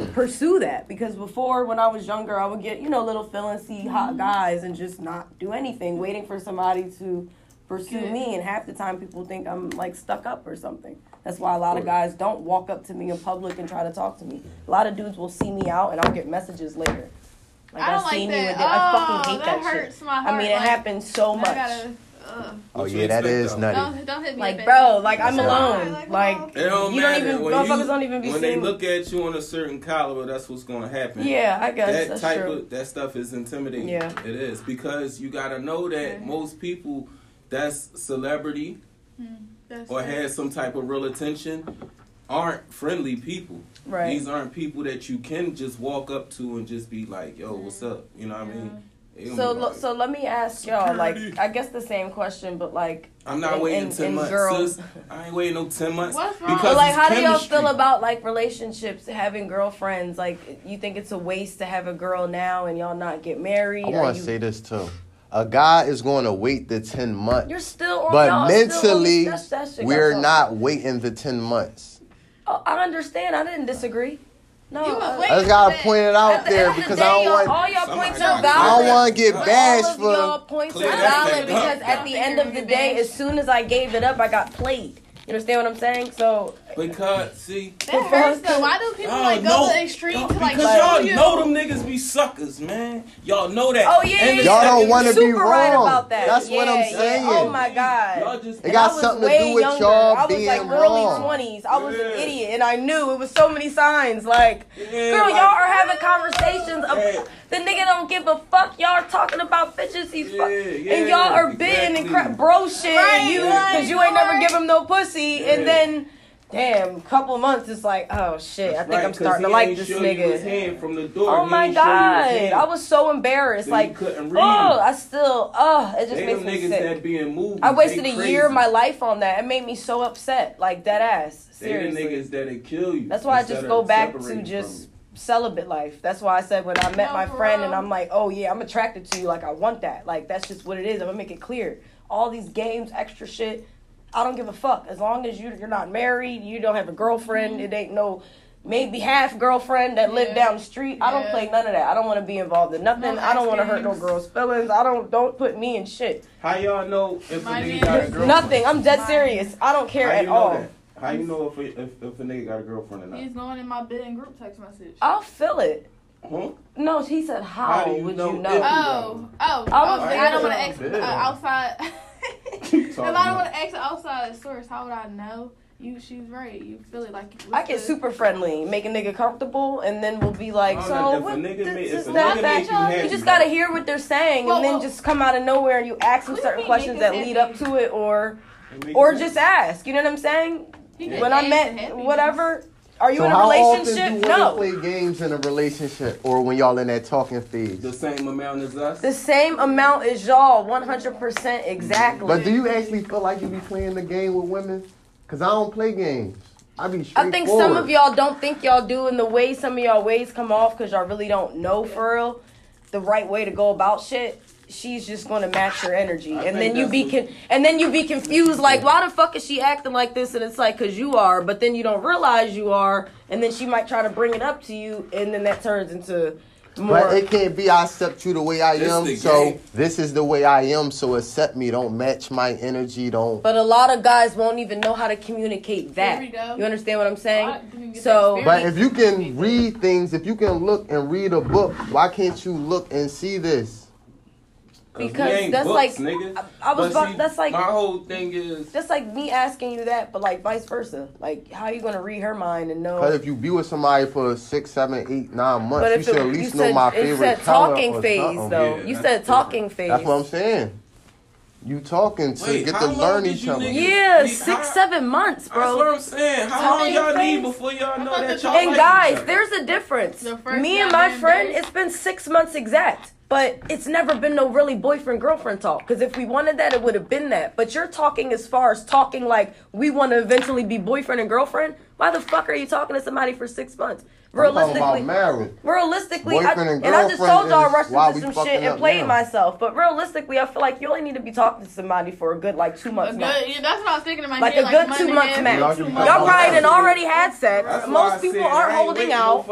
pursue that because before when I was younger, I would get you know little feelings, see hot mm-hmm. guys, and just not do anything, waiting for somebody to pursue Good. me. And half the time, people think I'm like stuck up or something. That's why a lot of guys don't walk up to me in public and try to talk to me. A lot of dudes will see me out, and I'll get messages later. Like I don't like seen that. did. I fucking Oh, hate that that, shit. hurts my I mean, it like, happens so I much. gotta, ugh. Oh yeah, that is expect, though? nutty. Don't, don't hit me Like, bro, like I'm alone. like, Like, It don't you don't even when motherfuckers you, don't even be when seeing. they look at you on a certain caliber, that's what's gonna happen. yeah, I guess that that's type true. of that stuff is intimidating. Yeah. it is because you gotta know that most people that's celebrity hmm, That's or true. has some type of real attention aren't friendly people. right. These aren't people that you can just walk up to and just be like, "Yo, what's up?" You know what I mean? They gonna So, like, so let me ask y'all, like, I guess the same question, but like, I'm not and- waiting and- ten and months. girls- sis. I ain't waiting no ten months. What's wrong? Because but like, it's how do y'all feel about like relationships, having girlfriends? Like, you think it's a waste to have a girl now and y'all not get married? I want to you- say this too. A guy is going to wait the ten months, You're still on. but y'all still on mentally, this- that shit got we're not waiting the ten months. Oh, I understand. I didn't disagree. No, You uh, waiting I just gotta for point it out the there end of the because day, I don't y'all- want. all y'all points are valid. I don't want to get But bashed all of for. y'all points are valid because up. at the end of the day, as soon as I gave it up, I got played. You understand what I'm saying? So Because see, That hurts though. Why do people y'all like know- go to the extreme y'all- to like because y'all you? know them niggas be suckers, man. Y'all know that. Oh, yeah, And yeah, Y'all don't want to be super right wrong. about that. That's what I'm Yeah, yeah. saying. Oh my god. Y'all just It got something to do with younger. y'all I was being like early wrong. twenties. I was an idiot, and I knew it was so many signs. Like, Yeah, girl, like- y'all are having conversations. Of, The nigga don't give a fuck. Y'all are talking about bitches. He's fuck, Yeah, yeah, and y'all are bidding and crap, bro shit, Right, you because you ain't never give him no pussy, and Yeah. then. Damn, couple months it's like, oh shit, I think Right, I'm starting to like this show you his nigga. hand from the door. Oh He my ain't show you his god, hand. I was so embarrassed. So like, couldn't oh, read. oh, I still, oh, it just they makes them me niggas sick. that being moved. I wasted a crazy. year of my life on that. It made me so upset. Like dead ass. They the niggas that'll kill you. That's why I just go back to just celibate life. That's why I said when I met No, my for friend and I'm like, oh yeah, I'm attracted to you. Like I want that. Like that's just what it is. I'm gonna make it clear. All these games, extra shit. I don't give a fuck. As long as you you're not married, you don't have a girlfriend. It ain't no maybe half girlfriend that live Mm-hmm. Down the street. I don't play none of that. I don't want to be involved in nothing. No I don't want to hurt no girl's feelings. I don't don't put me in shit. How y'all know if My a nigga got a girlfriend? Nothing. I'm dead serious. I don't care How at you know all. that? How you know if a, if, if a nigga got a girlfriend or not? He's going in my bed and group text message. I'll feel it. Huh? No, he said, "How, How do you would know you know?" Oh, oh, I was oh. I don't want to ex uh, outside. Keep If I don't want to ex outside source, how would I know? You, she's right. You feel it like I get super friendly, make a nigga comfortable, and then we'll be like, so know, what? nigga this is if that, nigga you happy, You just gotta hear what they're saying, Well, and then well- just come out of nowhere and you ask them What do you certain questions that lead up to it, or or just ask. You know what I'm saying? When I met whatever, are you so in a how relationship? often do No. women play games in a relationship, or when y'all in that talking phase? the same amount as us. The same amount as y'all, 100% exactly. But do you actually feel like you be playing the game with women? Cause I don't play games. I be I think some of y'all don't think y'all do, and the way some of y'all ways come off because y'all really don't know for real the right way to go about shit. She's just gonna match your energy, I and then you be con- and then you be confused, like why the fuck is she acting like this? And it's like cause you are, but then you don't realize you are, and then she might try to bring it up to you, and then that turns into more. But it can't be I accept you the way I This am. So game. this is the way I am. So accept me. Don't match my energy. Don't. But a lot of guys won't even know how to communicate that. There we go. You understand what I'm saying? I didn't get So- But if you can read things, if you can look and read a book, why can't you look and see this? 'Cause we ain't that's books, like- nigga. I, I was about, see, that's like my whole thing is that's like me asking you that, but like vice versa. Like, how you gonna read her mind and know? Because if you be with somebody for six, seven, eight, nine months, but you should it, at you least know said, my it favorite said color talking or phase something. though. Yeah, you said talking phase. That's what I'm saying. You talking to Wait, get how to long learn each other. niggas- Yeah, Need- six, how- seven months, bro. That's what. I'm saying. How Talking long y'all phase? need before y'all know that y'all And like guys, each other? there's a difference. The Me and my friend, day. it's been six months exact. But it's never been no really boyfriend girlfriend talk. Because if we wanted that, it would have been that. But you're talking as far as talking like we want to eventually be boyfriend and girlfriend. Why the fuck are you talking to somebody for six months? I'm talking Realistically, about marriage. Realistically, I, Boyfriend and and I just girlfriend told y'all I is rushed into some shit and played now. myself. But realistically, I feel like you only need to be talking to somebody for a good like two months good, yeah, that's what I was thinking in my Like head. a good month two and months half. Y'all two can months. Y'all probably yeah. done already had sex. That's Most people said aren't holding waiting no out.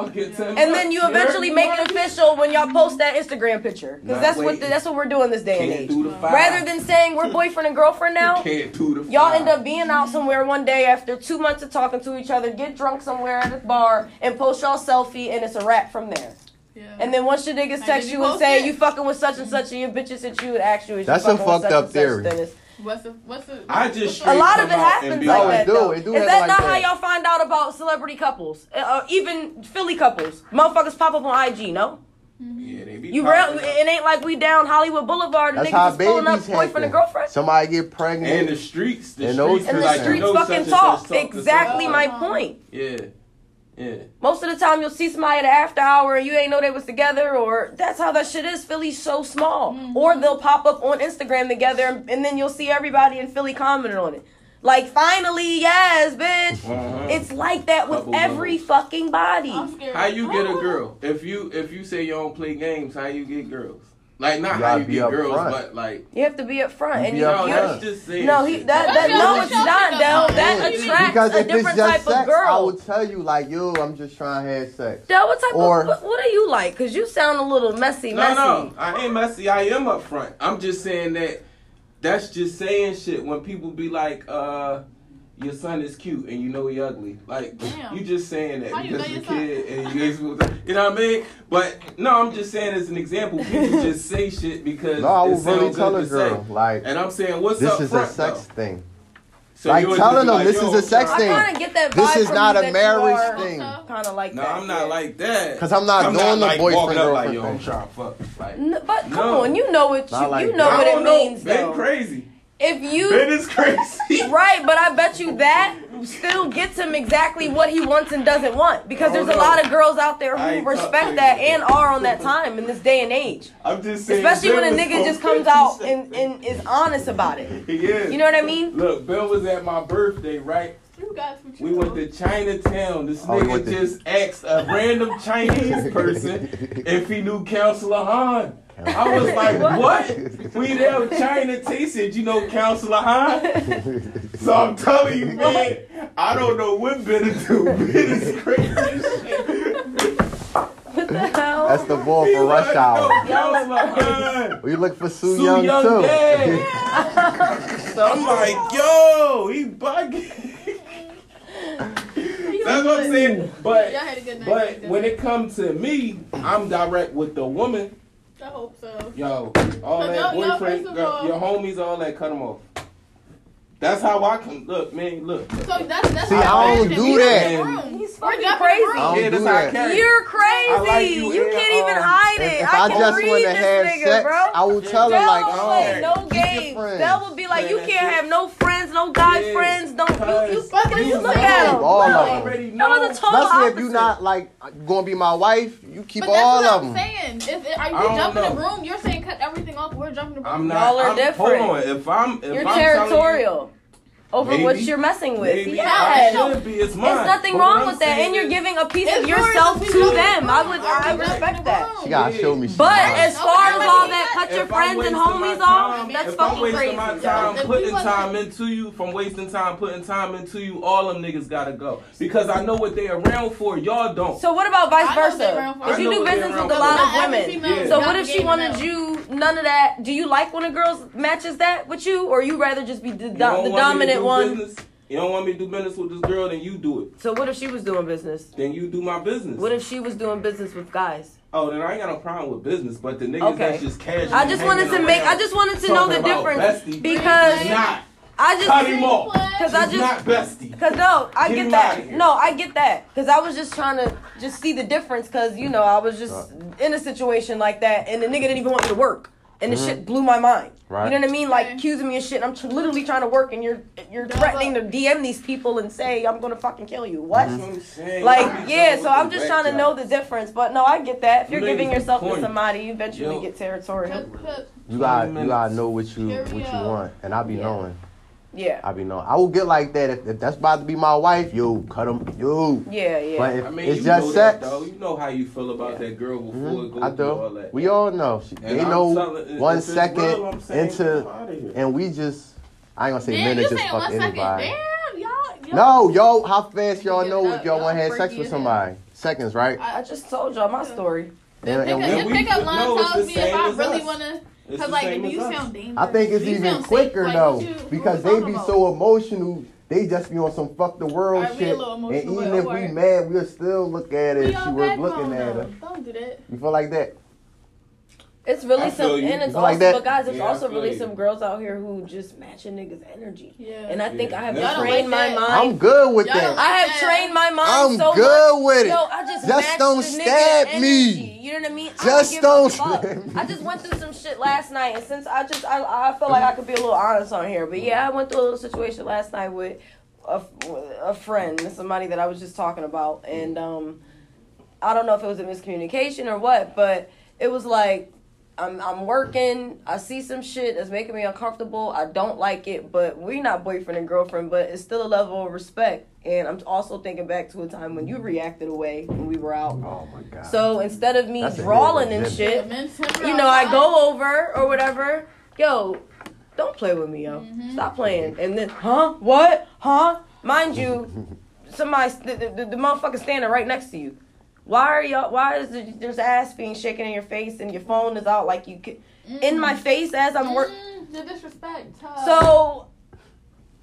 And then you eventually make it official when y'all post that Instagram picture. Because Not that's what waiting. that's what we're doing this day and Can't age. do the five. Rather than saying we're boyfriend and girlfriend now, Can't do the y'all end up being out somewhere one day after two months of talking to each other, get drunk somewhere at a bar, and post y'all selfie, and it's a wrap from there. Yeah. And then once your niggas text did you you and say it? you fucking with such and such, and your bitches hit you and ask you, is That's you a fucked up theory. Such, then what's the what's the I just a lot of it happens like that. do. though. It do Is that like not that. how y'all find out about celebrity couples? Uh, uh, even Philly couples, motherfuckers pop up on IG. No, Yeah, they be you popping real. It ain't like we down Hollywood Boulevard and That's how niggas is pulling up babies boyfriend happen. and girlfriend. Somebody get And pregnant. the streets, the And streets, And the like, streets fucking such and talk. Exactly my point. Yeah, yeah. Most of the time, you'll see somebody at an after hour and you ain't know they was together, or that's how that shit is. Philly's so small. Mm-hmm. Or they'll pop up on Instagram together, and, and then you'll see everybody in Philly commenting on it. Like, finally, yes, bitch. Uh-huh. It's like that with Couple every levels. fucking body. I'm scared. How you get a Oh. girl? If you if you say you don't play games, how you get girls? Like not You how you be get girls, front. but like You have to be up front, You and you, up no, you front. that's just saying. no, he shit. that that no, it's not. think Del. about. That attracts Because a if it's different just type sex, of girl. I would tell you like, yo, I'm just trying to have sex. Del, what type Or- of what, what are you like? Cause you sound a little messy, No, messy. no, I ain't messy. I am up front. I'm just saying that. That's just saying shit. When people be like, uh. Your son is cute and you know he ugly. Like Damn. you just saying that How you because know the your son? kid and you ain't you know what I mean? But no, I'm just saying as an example. People just say shit because No, I it would really sounds tell a girl say. like, And I'm saying, what's this up is front a sex though? thing. So Like, you telling just be them this is a sex I'm thing. get that vibe This is not a marriage thing. Kind of like No, that. I'm not yeah. like that. 'Cause I'm not I'm doing not the like boyfriend, walking up like yo, I'm trying to fuck. Like, N- but come No. on, you know what you, like you know I what it means Ben though. crazy. If you Ben is crazy. right, but I bet you that still gets him exactly what he wants and doesn't want because Oh, there's a lot of girls out there who ain't respect that and are on that time in this day and age. I'm just saying. Especially when a nigga just comes out and, and is honest about it. He is. You know what I mean? Look, Bill was at my birthday, right? You guys what you We went to Chinatown. This Oh, nigga went to- just asked a random Chinese person if he knew Counselor Han. I was like, what? We there with China T said, you know Counselor Han? So I'm telling you, man, I don't know what better do. Ben is crazy as shit. What the hell? That's the ball He for rush hour. "Yo, We look for Sue, Soo Yung, Young too. Dad. So I'm like, yo, he bugging. That's what I'm saying. But Y'all had a good night. but when it comes to me, I'm direct with the woman. I hope so. Yo, all that no, boyfriend, girl, all- your homies, all that, cut them off. That's how I can look, man. Look. So that's that's See, how I don't do jumping that. in the. He's We're fucking jumping the crazy. room. I don't Yeah, that's do how I that. You're crazy. I like you, you and, can't even um, hide If, it. if I, I, just want to have nigga, sex, bro. I will tell her Del like, oh, no game. your games. friends. Del will be like, Play you can't shit. have no friends, no guy Yeah. friends. Don't you? You fucking you you look know, at him. all you of 'em. already Y'all the total Especially if you're not like gonna be my wife, you keep But that's all what of I'm them. saying. If, if, are I you don't jumping the room? You're saying cut everything off. We're jumping the room. I'm not. Y'all are different. Hold on. If I'm, if You're I'm telling territorial over what you're messing with. Maybe yes. I should be. It's mine. There's nothing But wrong with that, and you're giving a piece of yourself to you do it. them. I would, I we respect that. She gotta show me. But some as Okay, far as all that, cut your friends and homies time- off. That's if I'm wasting crazy. my time If putting wasn't- time into you, from wasting time putting time into you, all them niggas gotta go because I know what they around for. Y'all don't. So what about vice I know they're versa? around for- Because you do business with a lot of women. So what if she wanted enough. you none of that? Do you like when a girl matches that with you, or you rather just be the, You do- don't the want me to dominant do one? Business? You don't want me to do business with this girl, then you do it. So what if she was doing business? Then you do my business. What if she was doing business with guys? Oh, then I ain't got no problem with business, but the niggas Okay. that's just casual. I just wanted to make. I just wanted to know the difference because not. I Cut him just off. because I just not bestie. Cause no, I Get get that. No, I get that. Cause I was just trying to just see the difference. Cause you know I was just in a situation like that, and the nigga didn't even want me to work, and the mm-hmm. shit blew my mind. Right. You know what I mean? Like accusing me of shit. and I'm tr- literally trying to work, and you're you're threatening to DM these people and say I'm gonna fucking kill you. What? Mm-hmm. That's what Like yeah, so I'm just trying to know the difference. But no, I get that. If you're giving yourself to corny. somebody, you eventually Yo. get territorial. Cut- cut- You got Twenty you gotta know what you what you want, and I'll be Yeah. knowing. Yeah, I be knowing. I will get like that if, if that's about to be my wife. Yo, cut them. Yo. yeah, yeah. But if I mean, it's you just know sex, that, though. You know how you feel about that girl before it mhm, goes I through all do. that. We all know. She, And they I'm know telling- one if it's second real, saying, into, come outta here. and we just. I ain't gonna say Damn, men are just fuck one second? anybody. Damn, y'all. y'all No, yo, how fast y'all know if y'all want to have sex with as hell. somebody? Seconds, right? I just told y'all my story. The And- pick and we- the we- pickup line no, tells the me if I really want to. It's Cause like, same do you us. sound dangerous? I think it's you even sound safe? quicker Like, though you- because they talking be about? so emotional. They just be on some fuck the world Alright, we a shit. And even if we mad, we'll still look at it We she all was looking home at now. her. Don't do that. You feel like that? It's really I some, you. and it's You like also, that? but guys, there's Yeah, also really you. some girls out here who just match a nigga's energy. Yeah. And I think Yeah. I have Y'all trained like my mind. I'm good with Y'all that. I have Yeah. trained my mind I'm so good much. with it. Yo, I just, Just don't the nigga stab energy. me. You know what I mean? Just give don't a fuck. stab me. I just went through some shit last night, and since I just I I feel like I could be a little honest on here, but yeah, I went through a little situation last night with a, a friend, somebody that I was just talking about, and um, I don't know if it was a miscommunication or what, but it was like I'm I'm working. I see some shit that's making me uncomfortable. I don't like it, but we're not boyfriend and girlfriend. But it's still a level of respect. And I'm also thinking back to a time when you reacted away when we were out. Oh my god. So instead of me That's a drawling and shit, you know, I go over or whatever. Yo, don't play with me, yo. Mm-hmm. Stop playing. And then, huh? What? Huh? Mind you, somebody, the, the, the motherfucker standing right next to you. Why are y'all? Why is there, there's ass being shaken in your face and your phone is out like you could, in my mm. face as I'm working? Mm, the disrespect. huh? So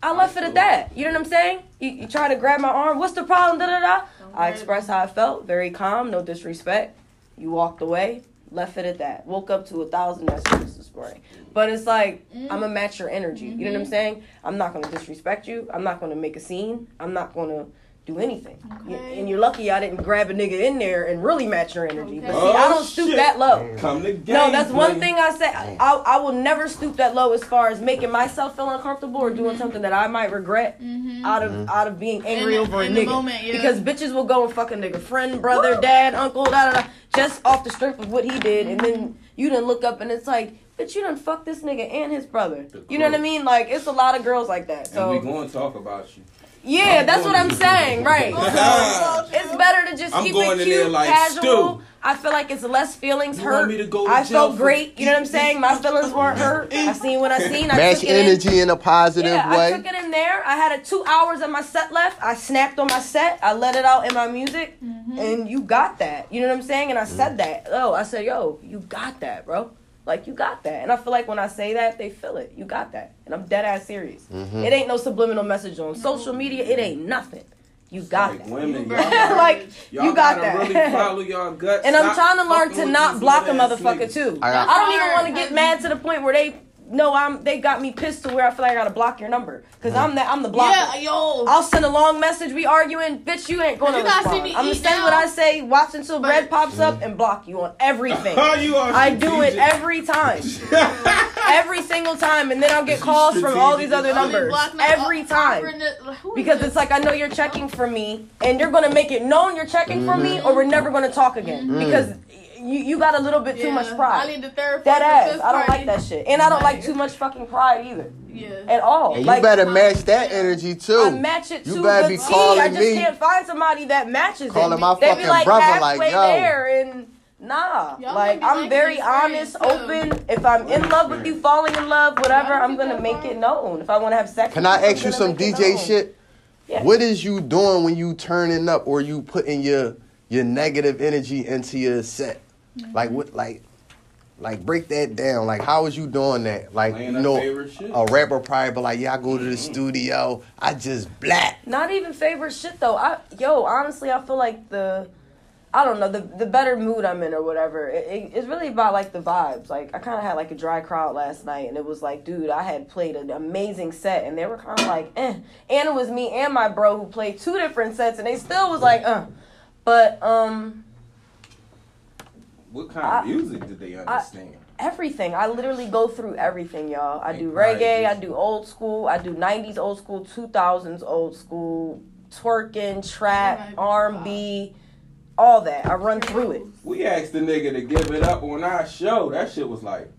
I left it at that. You know what I'm saying? You, you try to grab my arm. What's the problem? Da da da. I expressed how I felt. Very calm. No disrespect. You walked away. Left it at that. Woke up to a thousand messages this morning. But it's like mm. I'm gonna match your energy. You know what I'm mm-hmm. saying? I'm not gonna disrespect you. I'm not gonna make a scene. I'm not gonna do anything. Y- Okay. And you're lucky I didn't grab a nigga in there and really match your energy. But see, Okay. I Oh, don't stoop shit. that low. Come to game. No, that's one thing I say. I, I will never stoop that low as far as making myself feel uncomfortable or doing mm-hmm. something that I might regret mm-hmm. out of mm-hmm. out of being angry In the- over a in the nigga. moment, yeah. Because bitches will go and fuck a nigga friend, brother, dad, uncle, da da da, just off the strength of what he did, and then you didn't look up and it's like, bitch, you done fuck this nigga and his brother. You know what I mean? Like it's a lot of girls like that. And we So going to talk about you. Yeah, I'm that's what I'm saying, right? It's better to just I'm keep going it in there cute, like casual. Stu. I feel like it's less feelings You hurt. want me to go to I jail felt great. You know what I'm saying? My feelings weren't hurt. I seen what I seen. I Match took it in. energy in a positive Yeah, I way. took it in there. I had a two hours of my set left. I snapped on my set. I let it out in my music, Mm-hmm. and you got that. You know what I'm saying? And I said that. Oh, I said, yo, you got that, bro. Like you got that. And I feel like when I say that, they feel it. You got that. And I'm dead ass serious. Mm-hmm. It ain't no subliminal message on social media. It ain't nothing. You got Like that. women, y'all, like y'all you got that. really follow y'all gut. And I'm trying to learn to not block a motherfucker niggas. too. I I, don't even want to get mad to the point where they no, I'm. They got me pissed to where I feel like I gotta block your number because I'm the I'm the blocker. Yeah, yo. I'll send a long message. We arguing, bitch. You ain't gonna You gotta see respond. me I'm gonna eat say now. what I say, watch until But- red pops up, and block you on everything. you are I do it every time, every single time, and then I'll get calls from all these other oh, I'll be numbers uh, every all- time. offering it- like, who is Because this? it's like I know you're checking for me, and you're gonna make it known you're checking for me, or we're never gonna talk again. Because you you got a little bit too Yeah, much I need the third. That ass. I don't like that shit, and I don't like too much fucking pride either Yeah. at all. And you like better match that energy too. I match it You to better the be T. calling I just me. can't find somebody that matches Calling it. my they fucking be like brother like, yo. there and nah. Y'all like I'm liking very honest, too. open. If I'm in love with you, falling in love, whatever, I'm gonna make it known. If I want to have sex, Can I ask you gonna some DJ shit? Yeah. What is you doing when you turning up or you putting your your negative energy into your set? Like what like like break that down. Like how was you doing that? Like Playing you know a rapper probably be like, Yeah, I go to the studio, I just black. Not even favorite shit though. I yo, honestly, I feel like the I don't know the the better mood I'm in or whatever. It, it- it's really about like the vibes. Like I kind of had like a dry crowd last night, and it was like, dude, I had played an amazing set, and they were kind of like, eh. And it was me and my bro who played two different sets, and they still was like, uh. But um, What kind I- of music did they understand? everything. I literally go through everything, y'all. I They do probably reggae, I do old school, I do '90s old school, 2000s old school, twerking, trap, Right. R&B, all that. I run through it. we asked the nigga to give it up on our show. That shit was like.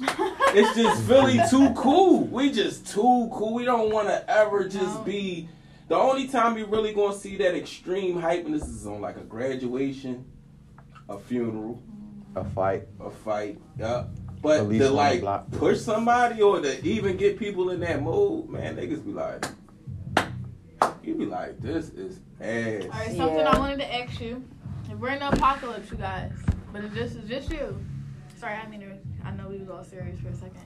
it's just Philly too cool. We just too cool. We don't want to ever just No. be. The only time you really gonna see that extreme hype, and this is on like a graduation, a funeral, A fight. a fight, yeah. But Police to on like block. push somebody or to even get people in that mood, man, niggas be like, you be like, this is ass. All right, something Yeah. I wanted to ask you. If we're in the apocalypse, you guys, but if this is just you. Sorry, I mean, I know we was all serious for a second,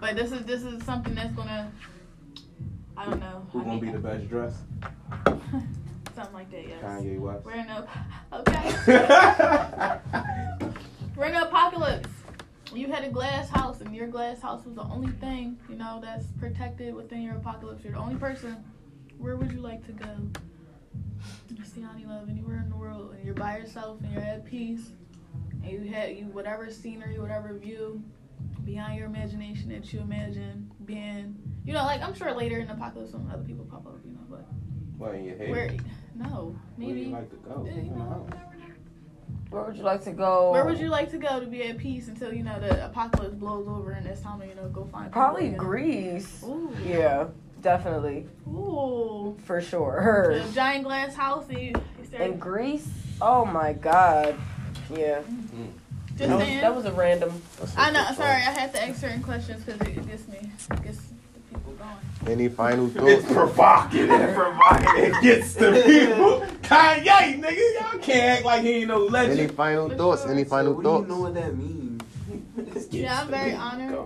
but this is this is something that's gonna. I don't know. Who I gonna be mean, the best dressed? something like that? Yes. Kanye West. We're in a okay. We're in the apocalypse. You had a glass house, and your glass house was the only thing you know that's protected within your apocalypse. You're the only person. Where would you like to go? Siani Love anywhere in the world, and you're by yourself, and you're at peace, and you had you whatever scenery, whatever view beyond your imagination that you imagine being. You know, like I'm sure later in the apocalypse, some other people pop up. You know, but What in your head? where? No, Where do maybe. you like to go? Yeah, you know, house. never know. Where would you like to go? Where would you like to go to be at peace until you know the apocalypse blows over and it's time to you know go find Probably again? Greece. Ooh. Yeah, definitely. Ooh. For sure. The giant glass house. And you, you start- In Greece? Oh my god. Yeah. Mm-hmm. just That was, saying. that was a random. I know. Sorry, I had to ask certain questions because it gets me, gets the people going. Any final thoughts? It's thoughts? provocative, provocative. It gets the people. Kanye, nigga, y'all can't act like he ain't no legend. Any legend. final thoughts? Any final what do you know what that means? Yeah, I'm very honored.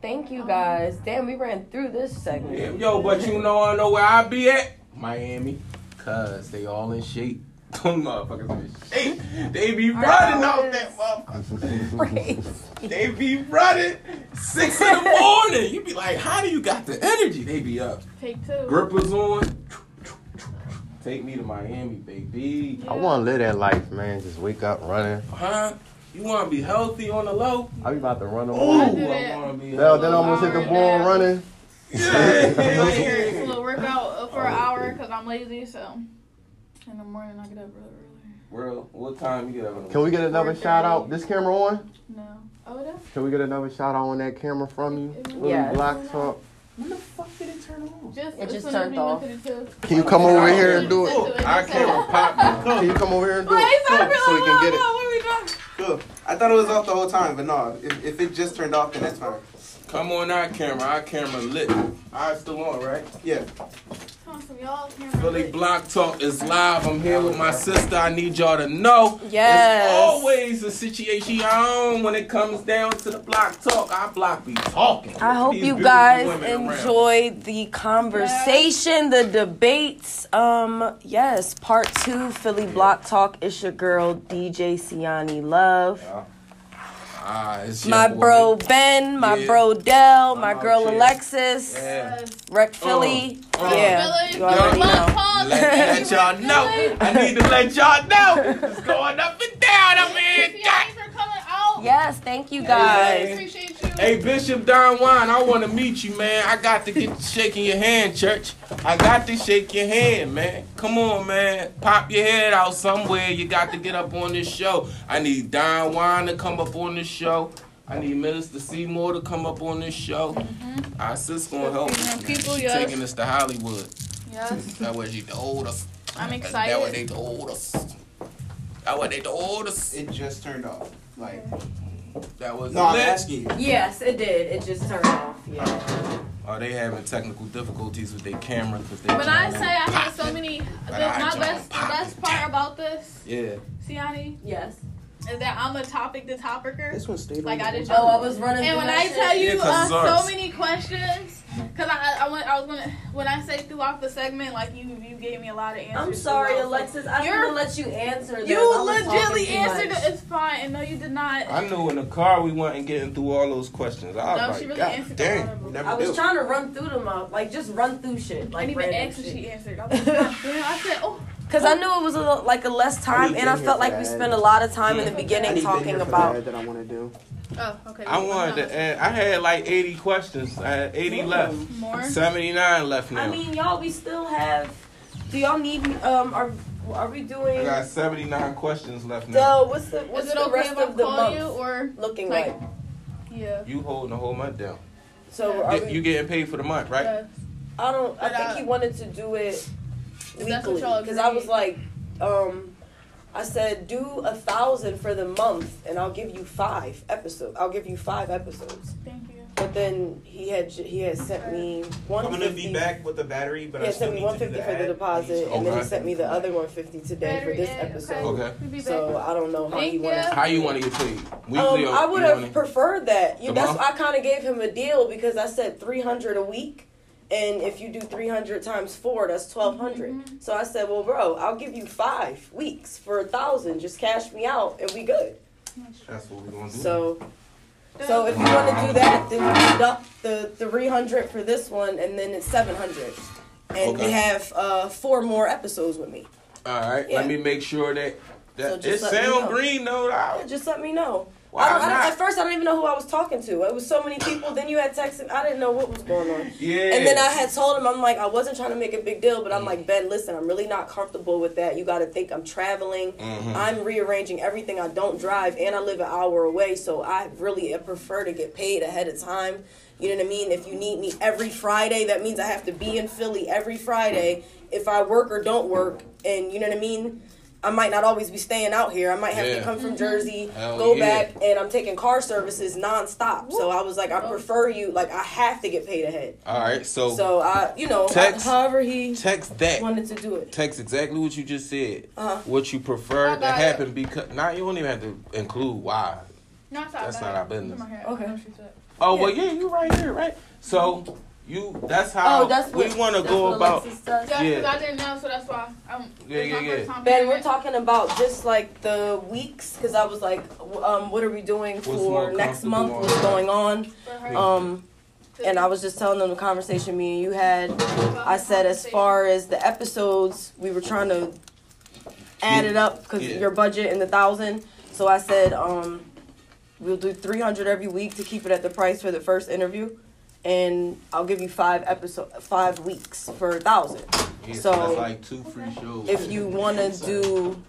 Thank you guys. Damn, we ran through this segment. Yeah, Yo, but you know I know where I be at? Miami. Cause they all in shape. Them motherfuckers in shape. They be running off that motherfucker. They be running six in the morning. You be like, how do you got the energy? They be up. Take two. Grippers on. Take me to Miami, baby. I want to live that life, man. Just wake up running. Huh? You want to be healthy on the low? I be about to run them Ooh, all. I do I want to be Well, then healthy. almost hit the ball running. Right here, it's a little workout for an oh, hour because I'm lazy. So in the morning I get up really early. Well, what time you get up? Can we get another shout out? This camera on? No. Oh, it is. Can we get another shout out on that camera from you? Philly Yes. Block Talk. When the fuck did it turn on? Just, It just turned off. went to the tube. Can you come over here and do it? Our camera popped. Can you come over here and do it? so, So we can get it. What we doing? Cool. I thought it was off the whole time, but no. If, if it just turned off, then that's fine. Come on our camera. Our camera lit. Ours still on, right? Yeah. Come on, some y'all camera Philly. Block Talk is live. I'm here with my sister. I need y'all to know. Yes. It's always a situation when it comes down to the block talk. Our block be talking. I hope you guys women around. enjoyed the conversation, the debates. Um, yes, part two, Philly Block Talk. It's your girl DJ Siani Love. Ah, it's your My boy. bro Ben, my Yeah. bro Dell, my I'm girl here. Alexis, Yeah. Rec Philly. uh. yeah, Philly, you already love know. Paul, Let, let y'all know. I need to let y'all know. It's going up and down up here. Thank you for coming out. Yes, thank you I guys. appreciate you. Hey Bishop Don Juan, I want to meet you, man. I got to get shaking your hand, church. I got to shake your hand, man. Come on, man. Pop your head out somewhere. You got to get up on this show. I need Don Juan to come up on this show. I need Minister Seymour to come up on this show. Mm-hmm. Our sis gonna help us. People, She yes. taking us to Hollywood. Yes, That's what she told us. I'm excited. That's what they told us. That's what they told us. It just turned off. Like, That was no, I'm asking. Yes, it did. It just turned off. Yeah. Are they having technical difficulties with their camera? Cause they When I say I had so many, the, my best, the best part about this, Yeah. Siani, Yes. Is that I'm a topic to topicer. This one stayed Like on I the did. wall. Oh, I was running. And when I shit. tell you Yeah, 'cause it's uh, so many questions, because I, I, went, I was gonna when I say throughout the segment, like you you gave me a lot of answers. I'm sorry, throughout. Alexis. I You're- didn't let you answer. Them. You I was legitly talking too answered much. It's fine. And no, you did not. I knew in the car we wasn't getting through all those questions. I was no, like, she really God answered dang. all of them. Never I was do. trying to run through them up, like just run through shit, I like didn't even random ask if shit. she answered. I was like, damn. I said, oh, Cause I knew it was a, like a less time, and I felt like we spent a lot of time in the beginning talking about. that, that I want to do. oh, okay. I wanted to add, I had like 80 questions. I had 80 left. more. 79 left now. I mean, y'all, we still have. Do y'all need? Um, are are we doing. I doing got 79 questions left now. the what's the what's Is it the okay rest if I of the call month you or looking like- like? yeah? You holding the whole month down. So are You, we, you getting paid for the month, right? Yes. I don't. I But, think uh, he wanted to do it If that's what weekly because I was like, um, I said do a thousand for the month, and I'll give you five episodes. I'll give you five episodes. Thank you. But then he had he had sent me one. I'm gonna be back with the battery, but He I had still sent me need one to do fifty the for the ad. deposit, and then he sent me the other one fifty today for this Battery, episode. Okay. We'll be back. So I don't know how Thank he wanted. you. How you want to get paid? Weekly Um, or I would have wanna- preferred that. You, The that's month? I kind of gave him a deal because I said three hundred a week, and if you do three hundred times four, that's 1200. Mm-hmm. So I said, well, bro, I'll give you five weeks for a thousand. Just cash me out, and we good. That's what we're going to do. So. So if you want to do that, then you deduct the three hundred for this one, and then it's seven hundred, and Okay. we have uh, four more episodes with me. All right. Yeah. Let me make sure that, that So it just let me sound know. green, though. Yeah, just let me know. Why I don't, I don't, at first, I didn't even know who I was talking to. It was so many people. Then you had texted. I didn't know what was going on. Yeah. And then I had told him, I'm like, I wasn't trying to make a big deal, but I'm like, Ben, listen, I'm really not comfortable with that. You got to think I'm traveling. Mhm. I'm rearranging everything. I don't drive, and I live an hour away, so I really prefer to get paid ahead of time. You know what I mean? If you need me every Friday, that means I have to be in Philly every Friday. If I work or don't work, and you know what I mean? I might not always be staying out here. I might have Yeah. to come from Jersey, Hell go yeah. back, and I'm taking car services nonstop. So I was like, I prefer you. Like I have to get paid ahead. All right. So, So I, you know, Text- however he text that. wanted to do it. Text exactly what you just said. Uh-huh. What you prefer I to got it. happen because now you don't even have to include why. No, it's That's bad. not our business. Come. Okay. I know she said. Oh Yeah. well, yeah, you right here, right? So you that's how Oh, that's we want to go what about. Alexis does. Yeah, Yeah. because I didn't know, so that's why. Um, Yeah, it's my yeah, first yeah. time Ben, we're talking about just like the weeks because I was like, um, what are we doing for next month? on What's going on? Um, and I was just telling them the conversation me and you had. I said as far as the episodes, we were trying to add it up because Yeah. your budget and the thousand. So I said, um, we'll do three hundred every week to keep it at the price for the first interview, and I'll give you five episode, five weeks for a thousand. Yeah, So, that's like two free shows. If you want to do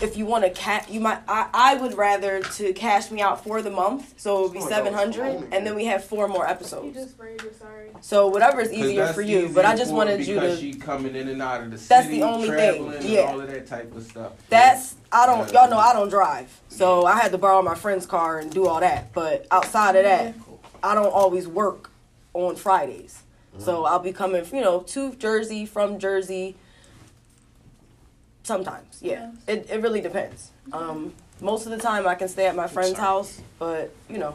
if you want to cat you might I, I would rather to cash me out for the month so it would be 700 and then we have four more You episodes just sorry. so whatever is easier for you but i just wanted her you because to she coming in and out of the city, That's the only thing, yeah. all of that type of stuff. that's i don't y'all know i don't drive so i had to borrow my friend's car and do all that but outside of that i don't always work on fridays so mm-hmm. i'll be coming you know to jersey from jersey sometimes yeah it, it really depends um most of the time i can stay at my friend's house but you know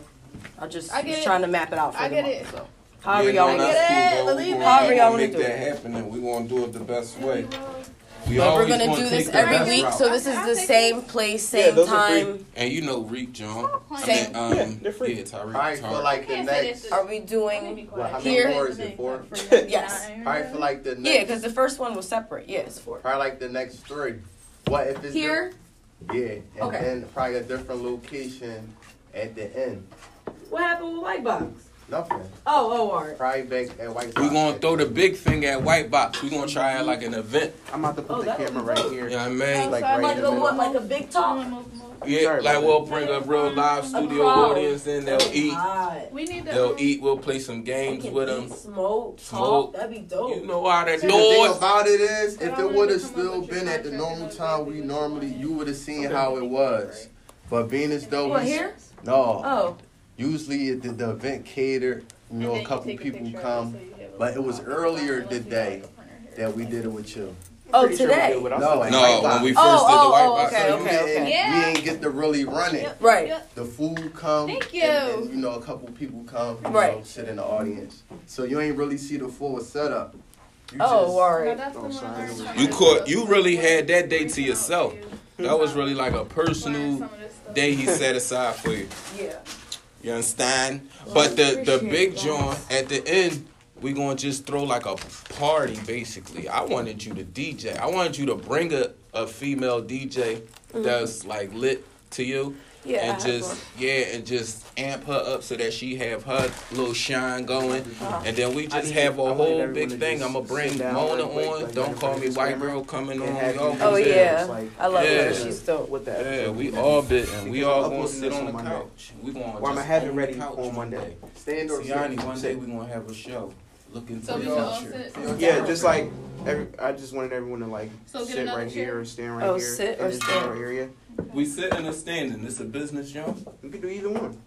i just I get was it. trying to map it out for I the get month it. so however Yeah, y'all want get that's it, cool, though. believe We it. gonna- However y'all gonna wanna make that happen, and we gonna do it the best way. We But we're gonna gonna do this every week, route. so this is the same place, same those are free. time. And you know Reek, John. Same. And, um, Yeah, they're free. Yeah, Tyreek. Alright, for like the next. Are we Let me doing? Well, how quiet. many Here? more is it? Four? Yes. Alright, for like the next. Yeah, because the first one was separate. Yeah, it's four. Probably like the next three. What if it's Here. the- yeah, and Okay. then probably a different location at the end. What happened with White Box? Nothing. Oh, oh, alright. Probably back at White. We Sox. gonna throw the big thing at White Box. We gonna try it like an event. I'm about to put Oh, the that camera be right dope. here. You know what I mean? Like right I'm in Like the a middle. what? Like a big talk? Yeah, Sorry like about we'll bring a real live oh, studio crowd. audience in. They'll oh, eat. God. We need. They'll eat. We'll play some We games can with eat, them. Smoke, Smoke. talk. That'd be dope. You know how that See, the thing doors. about it is, if it would have still been at the normal time we normally, you would have seen how it was. But being as though What we- here? no, Oh, usually it, the, the event catered, you know, a couple people come, but it was earlier today that we did it with you. oh, Pretty sure we today. did what I No. No, when Box. we Oh, first did the oh, White oh, Box. Oh, okay, So we okay, didn't, okay. Yeah. we ain't get to really run it. Right. Yep. The food come. Thank And, you. you know, a couple people come. You Right. Know, sit in the audience. So you ain't really see the full setup. You Oh, just- No, alright. that's sorry. You caught. You really had that day to yourself. That was really like a personal day he set aside for you. Yeah. You understand? But the the big joint at the end, we gonna just throw like a party basically. I wanted you to DJ. I wanted you to bring a, a female DJ mm-hmm. that's like lit to you. Yeah. And just yeah, and just amp her up so that she have her little shine going, Uh-huh. and then we just need- have a whole big thing. just I'm gonna bring sit down Mona real quick, on. like, Don't call me white girl coming on. Y'all Oh gonna just sit- yeah, like- I love Yeah. her. She's dope. With that. Yeah, we all bit and we all I'm gonna sit on the Monday. couch. We gonna Or just I'ma have it own ready the couch on Monday. Stand or Siani, sit? one day we gonna have a show. Looking So to we the should all future. sit. Yeah, just like every, I just wanted everyone to like So sit right chair? here or stand right Oh, here sit in or this stand. general area. We sitting or standing. This a business, John. We can do either one.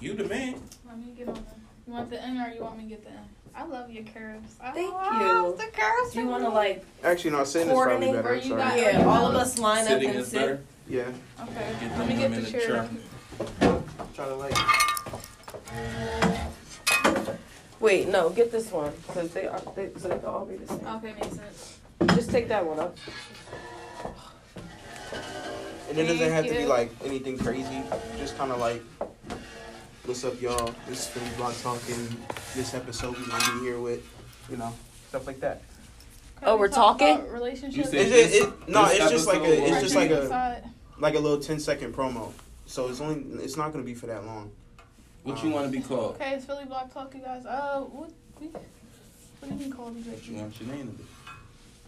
You the man. Let me get on there. You want the end or you want me to get the end? I love your curves. I Thank love you. The curves. Do you want to like? Actually, no, sitting is probably Coordinate better. where I'm you sorry. got- Yeah, all of us line up Sitting and is sit. better. Yeah, Okay. Get Let me get in the the chair. truck. try to like. Wait, no, get this one because they are they, so they can all be the same. Okay, makes sense. Just take that one up. And it doesn't have to be like anything crazy. Just kind of like, what's up, y'all? This is Philly Block Talking. This episode we're gonna be here with, you know, stuff like that. Can Oh, we we're talk talking? about Relationships. You said Is this- it, it, no, this it's just like episode a, it's just like a, like a little 10 second promo. So it's only, it's not gonna be for that long. What you want to be called? Okay, it's Philly Block Talk, you guys. Uh, what? We, what do you mean call me? What you want your name to be?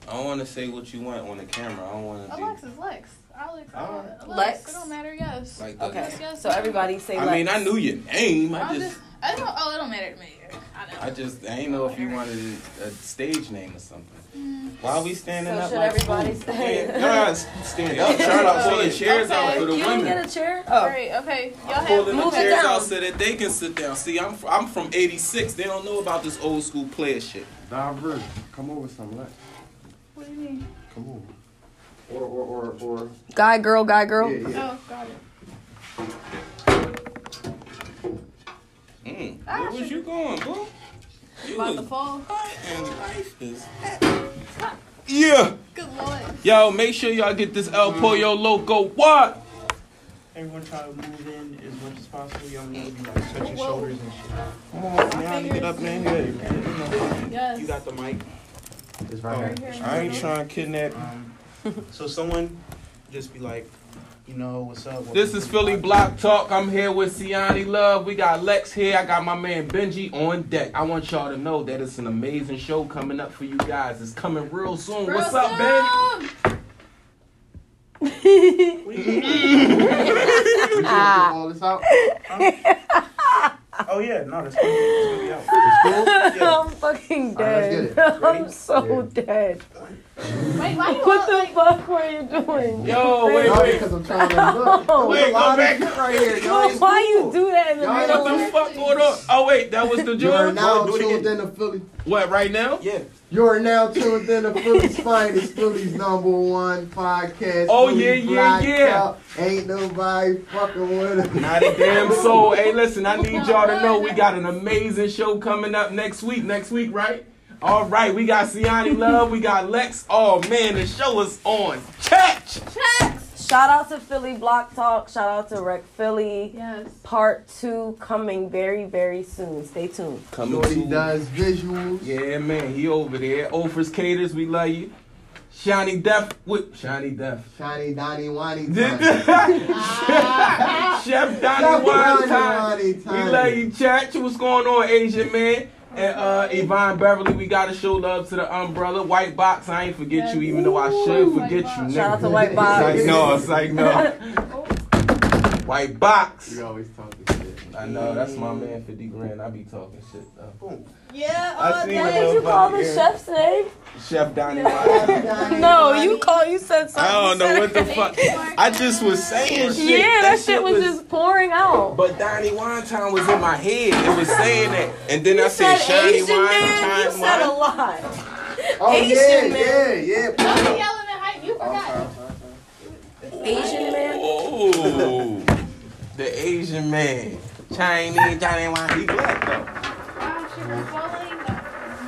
I don't want to say what you want on the camera. I don't want to be. Alexis, Lex. Alex. Uh, Alright. Alex. Lex? It don't matter. Yes. Like the, Okay, Yes, yes, so yes. everybody say. I mean, I knew your name. I I'm just, just. I don't. Oh, it don't matter to me. I know. I just, I ain't know if you wanted a stage name or something. Why are we standing So up should like everybody fools? stay? Yeah, y'all gotta stand up. Try to pull the chairs out for the You didn't women. get a chair? Oh, Great. Okay. Y'all I'm have. pulling Move it chairs down. out so that they can sit down. See, I'm I'm from '86. They don't know about this old school player shit. Diverse. Come over some less. What do you mean? Come over. Or, or, or, or, guy, girl, guy, girl. yeah, yeah. Oh, got it. Mm. Ah, Where was you going, bro? You About was to fall. and life is Yeah. Good lord. Yo, make sure y'all get this El Pollo Loco. What? Everyone try to move in as much as possible. Y'all need to be like touching Whoa. shoulders and shit. Come on, man. Get up in here. Yes. You got the mic. It's right Right here. here. I ain't trying to kidnap you. Um, so someone just be like, you know, what's up? This is Philly Block Talk. I'm here with Siani Love. We got Lex here. I got my man Benji on deck. I want y'all to know that it's an amazing show coming up for you guys. It's coming real soon. Real What's up, Ben? All this out. Oh yeah, no, that's gonna, it's gonna be out. It's cool. Yeah. I'm fucking All right, dead. let's get I'm so dead. Wait, why you What the like? fuck were you doing? Yo, wait, wait. because I'm trying to look. Oh. Wait, go back. right here. Y'all ain't Why you do that in the Y'all middle? What the fuck going on? Oh wait, that was the You are now Do it tuned in to Philly. What right now? Yeah. You are now tuned in to Philly's finest, Philly's number one podcast. Oh, Philly yeah, yeah, yeah. Out. Ain't nobody fucking with us. Not a damn soul. Hey, listen, I need y'all to know we got an amazing show coming up next week. Next week, right? All right, we got Siani Love, we got Lex. Oh man, the show is on. Catch. Shout out to Philly Block Talk. Shout out to Rec Philly. Yes. Part two coming very, very soon. Stay tuned. Coming Shorty to does visuals. Yeah, man, he over there. Offers Caters, we love you. Shiny Def with Shiny Def. Shiny Donnie Wani. Chef Donnie Wine Time. We love you, chat. What's going on, Asian man? And uh, Yvonne Beverly, we gotta show love to the umbrella. White box, I ain't forget you, even though I should Ooh, forget White you, Box. nigga. Shout out to White Box. It's like, no, it's like, no. White box. You always talking shit. I know, that's my man, 50 grand. I be talking shit, though. Boom. Yeah. I Oh, seen. What did you call the Yeah. chef's name? Chef Donnie Wine. No, you call. You said something. I don't know what the fuck. I just was saying shit. Yeah, that, shit was, just pouring out. But Donnie Wine Time was in my head. It was saying that. And then You I said, said Shiny Asian Wine man. You Time. said a lot. Oh Asian yeah, man. yeah, Don't yeah. be yelling at height. You forgot. Oh, Asian man. Oh, the Asian man. Chinese Johnny Wine. He black though. Shit, we're falling.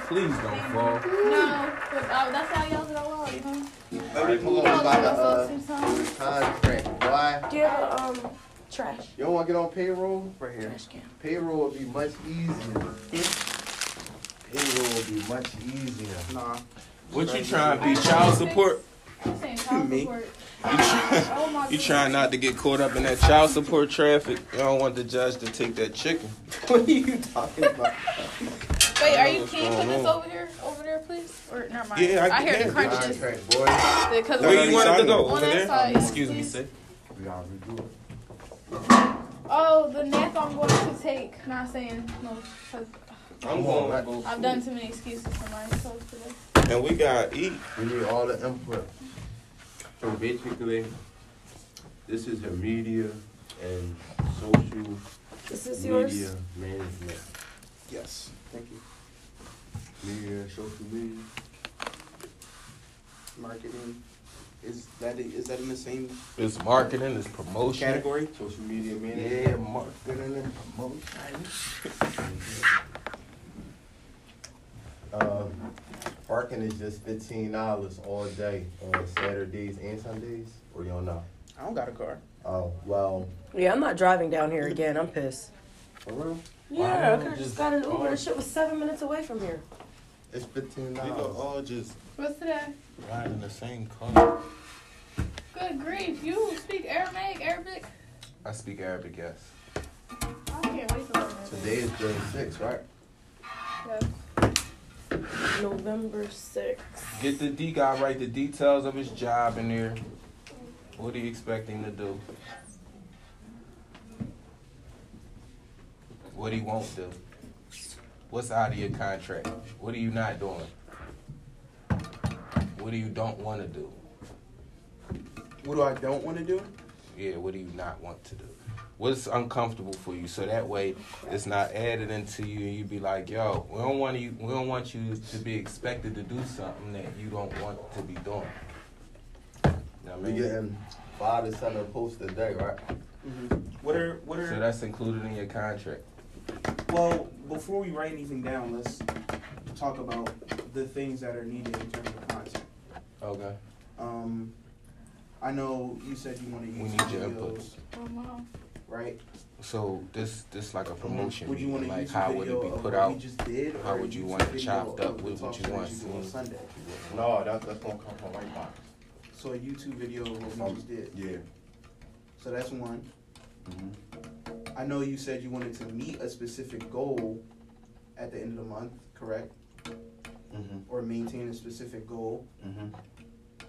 Please don't fall. No, but uh, that's how y'all get along, you know. Let me pull Y'all up about the also uh, seem something. contract. Do you have a um trash? you don't want to get on payroll? Right here. Trash can. Payroll would be much easier. Payroll would be much easier. Nah. What you trying to be? Child support? I'm saying child Me. support. You, try, you trying not to get caught up in that child support traffic? You don't want the judge to take that chicken. What are you talking about? Wait, are you What's can you put this on? over here, over there, please? Or never mind. Yeah, I I hear can. the crunches. Contract, boy. Because Where you wanted to go? On Over that there? side, Excuse me, please. sir. We gotta redo it. Oh, the nap I'm going to take. Not saying no, because I'm going to. I've done too many excuses for my myself today. And we got to eat. We need all the input. So basically, this is her media and social This is media yours. management. Yes. Thank you. Media, social media. Marketing. Is that is that in the same It's marketing, it's promotion. category? Social media management. Yeah, marketing and promotion. Um, parking is just fifteen dollars all day on Saturdays and Sundays, or you don't know? I don't got a car. Oh, well, Yeah, I'm not driving down here again. I'm pissed. for real? Yeah, I could have just- just got an Uber. The shit was seven minutes away from here. It's fifteen We go dollars. all just What's today? ride in the same car. Good grief. You speak Aramaic, Arabic? I speak Arabic, yes. I can't wait to learn. Today is June sixth, right? Yes. November 6th. Get the D guy write the details of his job in there. What are you expecting to do? What he won't do? What's out of your contract? What are you not doing? What do you don't want to do? What do I don't want to do? Yeah, what do you not want to do? What's uncomfortable for you? So that way, it's not added into you, and you be like, "Yo, we don't want you. We don't want you to be expected to do something that you don't want to be doing." You know what I We mean? getting five to seven posts a day, right? mm-hmm. What are what are So that's included in your contract. Well, before we write anything down, let's talk about the things that are needed in terms of content. Okay. Um, I know you said you want to We use need your videos, inputs. Mom. right? So this this like a promotion. Would you want to like how would it be put out? just did, How would you want it chopped up with what talk you want shows to do on? Sunday? No, that's that's gonna come from White Box. So a YouTube video of what we Um, just did. Yeah. So that's one. Mhm. I know you said you wanted to meet a specific goal at the end of the month, correct? Mhm. Or maintain a specific goal. Mhm.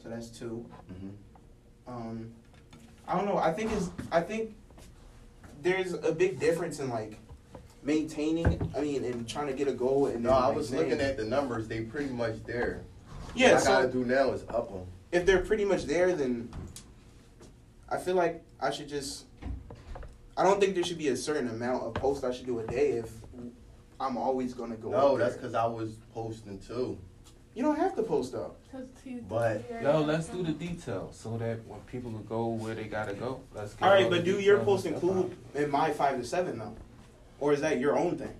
So that's two. Mhm. Um, I don't know. I think is I think there's a big difference in like maintaining. I mean, and trying to get a goal. And No, I was looking at the numbers. They pretty much there. Yeah. What I gotta do now is up them. if they're pretty much there, then I feel like I should just. I don't think there should be a certain amount of posts I should do a day if I'm always gonna go. No, that's because I was posting too. You don't have to post up. But- No, let's do the details so that when people can go where they gotta go. Let's get All right, all but do your details post and stuff include in my five to seven though, or is that your own thing?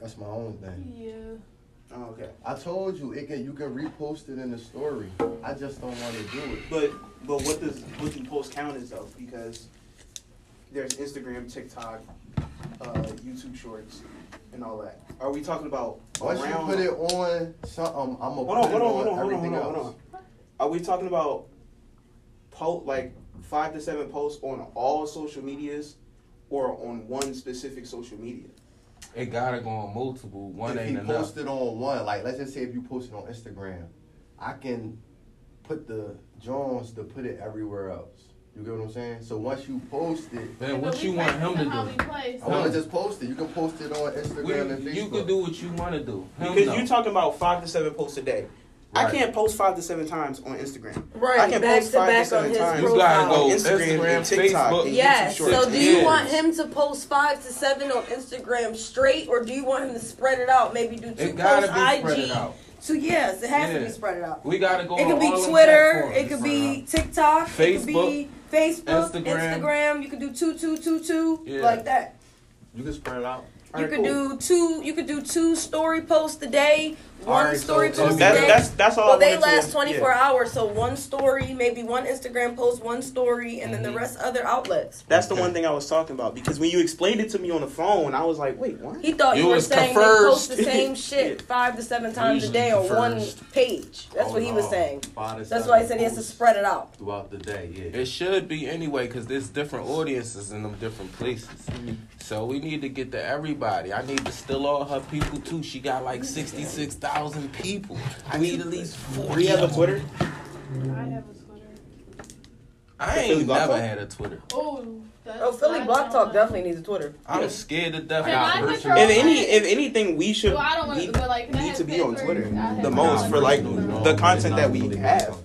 That's my own thing. Yeah. Oh, okay. I told you it can. You can repost it in the story. I just don't want to do it. But but what does what do posts count as though? Because there's Instagram, TikTok, uh, YouTube Shorts, and all that. Are we talking about Once you put it on something, I'm gonna hold put on, it hold on, on, hold on, hold on, everything hold on, else. hold on. Are we talking about po like five to seven posts on all social medias, or on one specific social media? It gotta go on multiple. One if ain't he enough. posted on one, like let's just say if you posted on Instagram, I can put the Jones to put it everywhere else. You get what I'm saying? So once you post it, Man, what you want him to do? I want to just post it. You can post it on Instagram We- and Facebook. you can do what you want to do. Him Because no. you're talking about five to seven posts a day. I can't post five to seven times on Instagram. Right, I can back post to five back to seven on his times You gotta go on Instagram, Instagram, and TikTok, Facebook. and Yes. So do you Yes. want him to post five to seven on Instagram straight, or do you want him to spread it out? Maybe do two posts be spread IG. it out. So yes, it has to be spread out. We gotta go. It could on be all Twitter. It could be TikTok. It could be Facebook, Instagram. Instagram. You can do two, two, two, two, Yeah. like that. You can spread it out. You Alright, could cool. do two. You could do two story posts a day. One Alright, story so- post a That's day. that's that's all. well, I they last 24 yeah. hours, so one story, maybe one Instagram post, one story, and then the mm-hmm. rest other outlets. That's the one thing I was talking about because when you explained it to me on the phone, I was like, wait, what? He thought you, You were was saying they post the same shit five to seven times a day on one page. That's Oh, what he was saying. That's why he said he has to spread it out. throughout the day. Yeah. It should be anyway, cause there's different audiences in them different places. So we need to get to everybody. I need to steal all her people too. She got like sixty six thousand people. I need at least Do forty. we have a. Twitter? I have a Twitter. I The Philly ain't Block never Talk? had a Twitter. Oh, Oh, Philly Block Talk definitely needs a Twitter. I'm scared to death. Can I of control If any, if anything, we should Well, I don't wanna, but like, need to be on? Twitter the most for like No, the content that we really have. myself,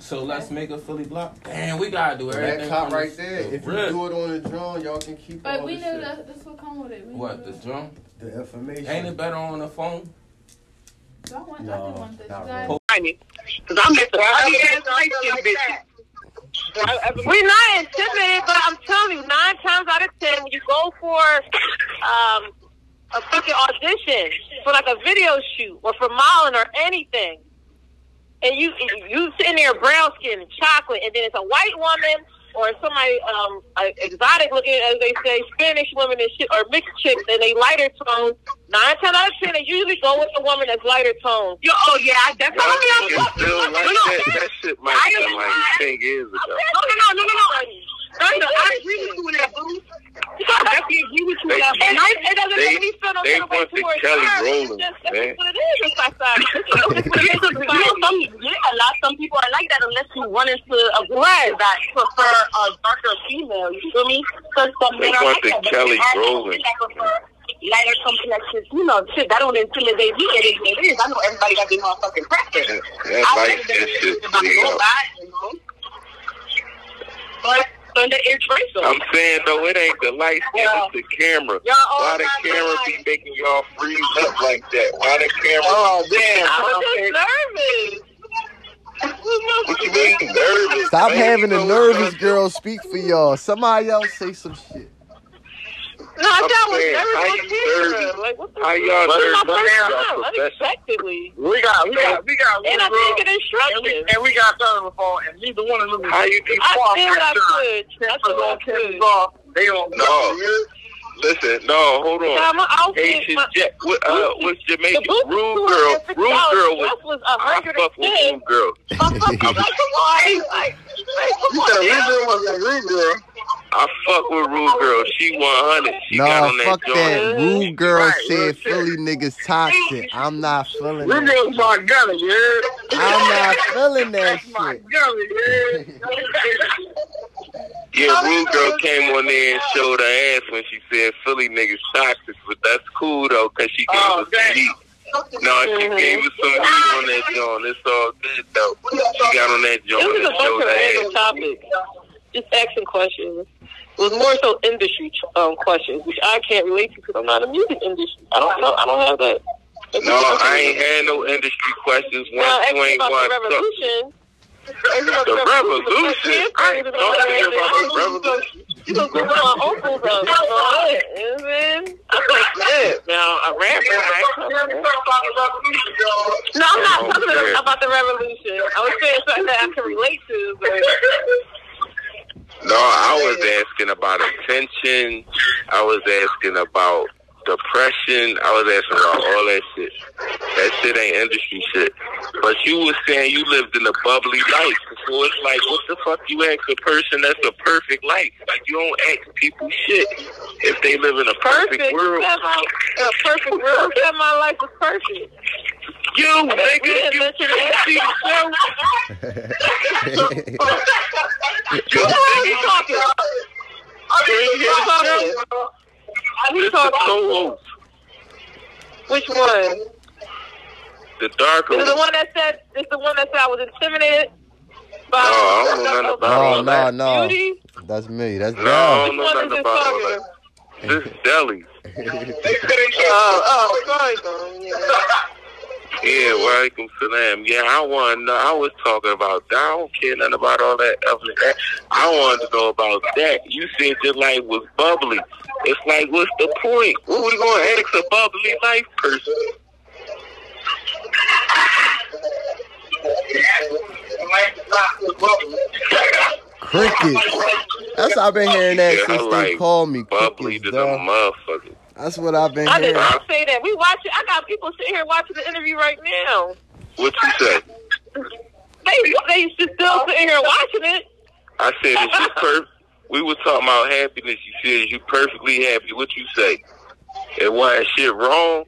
So let's make a Philly block. Damn, we gotta do everything. That cop right there. the If you do it on the drum, y'all can keep But all we the knew shit. that this would come with it. We What the that. drum? The information. Ain't it better on the phone? I want, I No, do want this. not really. Cause I'm just bitches. We're not intimidated, but I'm telling you, nine times out of ten, when you go for um, a fucking audition for like a video shoot or for modeling or anything, and you you sitting there brown skin and chocolate, and then it's a white woman or somebody um exotic looking, as they say, Spanish women and shit, or mixed chicks, and they lighter tones. Nine times out of ten, they usually go with the woman that's lighter tones. Yo, oh yeah, I definitely. Y'all niggas still like that. That shit might have been like ten years ago. No, no, no, no, no, no, No, no, I agree with you with that, boo. I definitely agree with you with that. And I, it doesn't They- make me feel no kind of way want the towards Kelly her. It's just- That's man. what it is. It's like that. It's what it is. You know, some, yeah, a lot some people are like that unless you run into a woman that prefer a darker female. You feel me? Because some They men are like that. Kelly Rowland. that Lighter complexions, you know, shit, that don't intimidate me. It is what it is. I know everybody got their motherfucking preference. That I light would've shit, about to you go know. by, you know. But under ear tracer. I'm saying though, it ain't the light skin, it's the camera. Y'all Why the camera the be making y'all freeze up like that? Why the camera? Oh damn! I was just nervous. What you mean nervous? Stop man? having You the nervous what girl speak for y'all. Somebody else say some shit. No, I I'm thought I was saying, nervous how on you camera. nervous? Like, what the How fuck? y'all This is my first Y'all time, professional. unexpectedly. We got, we got, we got And I one didn't get and we, instructions. and we got done before, and neither one of them. How you do? I Fuck did what I that could. That's Cameras what I could. off. They don't. No. Listen, no, hold on. Now, my outfit, Haitian my, Jet, what, uh, what's Jamaican? Rude girl, rude girl was. Dress was I fuck with 110. rude girl. Fuck, fuck, fuck, like, come on. Like, like, come You said now. Ruger was a rude girl. I fuck with rude girl. She 100. She got Nah, on that fuck joint. that. Rude girl Right, said real shit. Philly niggas toxic. I'm not feeling Rude that. girl's my gunner, yeah. I'm not feeling that That's my shit. gunner, yeah. Yeah, rude girl came on there and showed her ass when she said Philly niggas toxic, but that's cool though, cause she gave Oh, us some damn. heat. No, she gave us some heat on that joint. It's all good though. She got on that joint It was a bunch of random ass. topics. Just asking questions. It was more so industry um, questions, which I can't relate to because I'm not in the music industry. I don't know. I don't have that. No, I ain't had no industry questions. Now, Once you ain't about the revolution. The revolution? I ain't talking about the revolution. You with my uncles up. You know what I'm saying? I'm. Now, a rapper, right? No, I'm not talking about the revolution. I was saying something that I can relate to, but No, I was asking about attention. I was asking about depression. I was asking about all that shit. That shit ain't industry shit. But you was saying you lived in a bubbly life. So it's like, what the fuck you ask a person that's a perfect life? Like, you don't ask people shit if they live in a perfect, perfect. world. My, a perfect world. Said my life was perfect. You, nigga, you mention see show? Who are you talking? Who you talking? Who you It's the talking? co-host, Which one? the darker Is the one. one that said? Is the one that said I was intimidated by? No, I don't know nothing about all No, that. no, no. Beauty? That's me. That's No, I don't know nothing about all this that. This is Deli. Oh, oh, sorry, though. Yeah. Yeah, walaikum salam. Yeah, I want to know. I was talking about that. I don't care nothing about all that that. I wanted to know about that. You said your life was bubbly. It's like, what's the point? What we going to ask a bubbly life person? Cricket. That's how I've been hearing that Yeah, since I they called me Bubbly crickets, to the motherfucker. That's what I've been I did not say that. We watch it. I got people sitting here watching the interview right now. What you say? They they just still sitting here watching it. I said, is you per- We were talking about happiness. You said, is you perfectly happy? What you say? And why is shit wrong?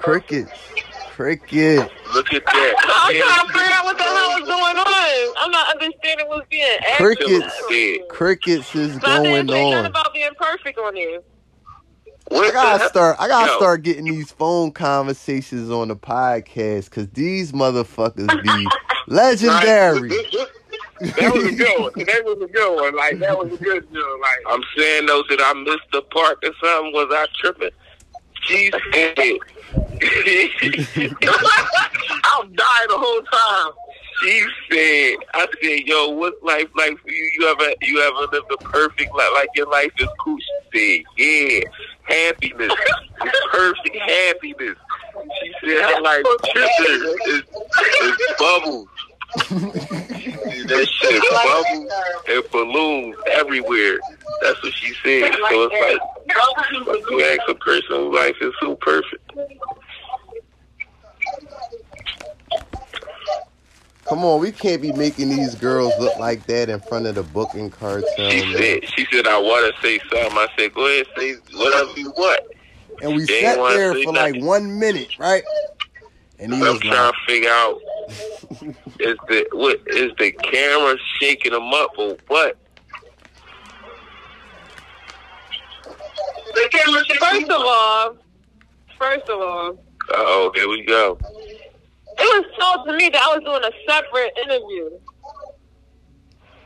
Crickets. Cricket. Look at that. I'm that. trying to figure out what the hell is going on. I'm not understanding what's being asked. Crickets. Yeah. Crickets is But I didn't going say nothing on. about being perfect on here. I What the gotta start. I gotta Yo. start getting these phone conversations on the podcast because these motherfuckers be legendary. That was a good one. That was a good one. Like that was a good one. Like I'm saying though, did I miss the part or something? Was I tripping? She said. I'm dying the whole time. She said, I said, yo, what's life like for you? You ever you ever lived a perfect life? Like your life is cool? She said, yeah. Happiness. It's perfect happiness. She said, her life tripping is, is bubbles. That shit bubbles and uh, balloons everywhere. That's what she said. So it's uh, like, you ask a person whose life is so perfect. Come on, we can't be making these girls look like that in front of the booking cartel, She man. said, she said, I want to say something. I said, go ahead, say whatever you want. And we They sat there say for like one minute, right? And he I'm was trying like, to figure out is the what is the camera shaking them up or what? First of all, first of all, Oh, here we go. it was told to me that I was doing a separate interview.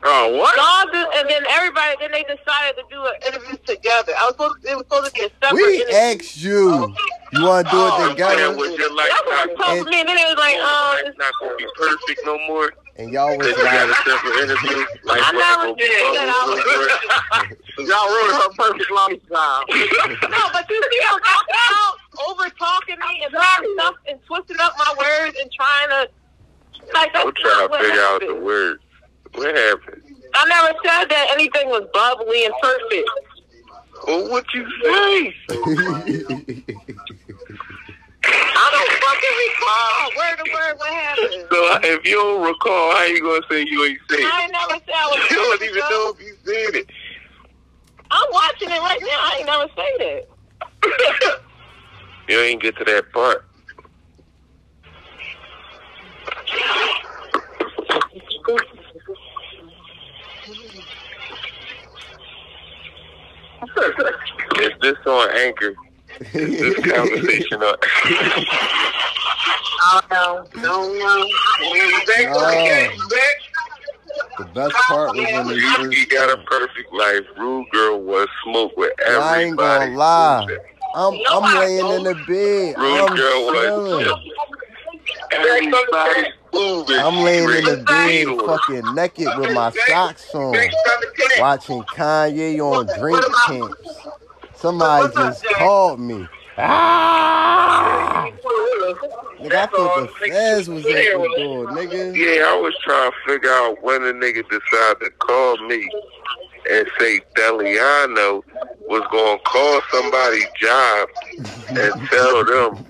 Oh, what? All this, and then everybody, then they decided to do an interview together. I was supposed, it was supposed to be a separate we interview. asked you, you want to do Oh, it man, together? was your life That's what not, they told me, and then it was like, um, it's not gonna be perfect no more? And y'all was Because you got a like, separate interview. Life I wasn't never gonna did that. I bubbles no more. Y'all ruined her perfect lifestyle. no, but you see, I'm talking over talking me and trying stuff and twisting up my words and trying to like that's I'm trying to what figure out the words. What happened? I never said that anything was bubbly and perfect. Well, what you say? I don't fucking recall word to word what happened. So if you don't recall, how you gonna say you ain't say it? I ain't never said I was You don't even know if you said it. I'm watching it right now. I ain't never say that. You ain't get to that part. Is this on Anchor? Is this conversation on? Oh, no, no, no. Back, No. okay, back. the best part was when they You, first. you got a perfect life. Rude girl was smoke with everybody. I ain't gonna lie. I'm I'm laying in the bed. Rude I'm girl was chilling. Everybody I'm laying in the bed, fucking naked with my socks on, watching Kanye on Drink Champs. Somebody just called me. Ah! Nigga, I thought the feds was at the door, nigga. Yeah, I was trying to figure out when the nigga decided to call me and say Deliano was gonna call somebody job and tell them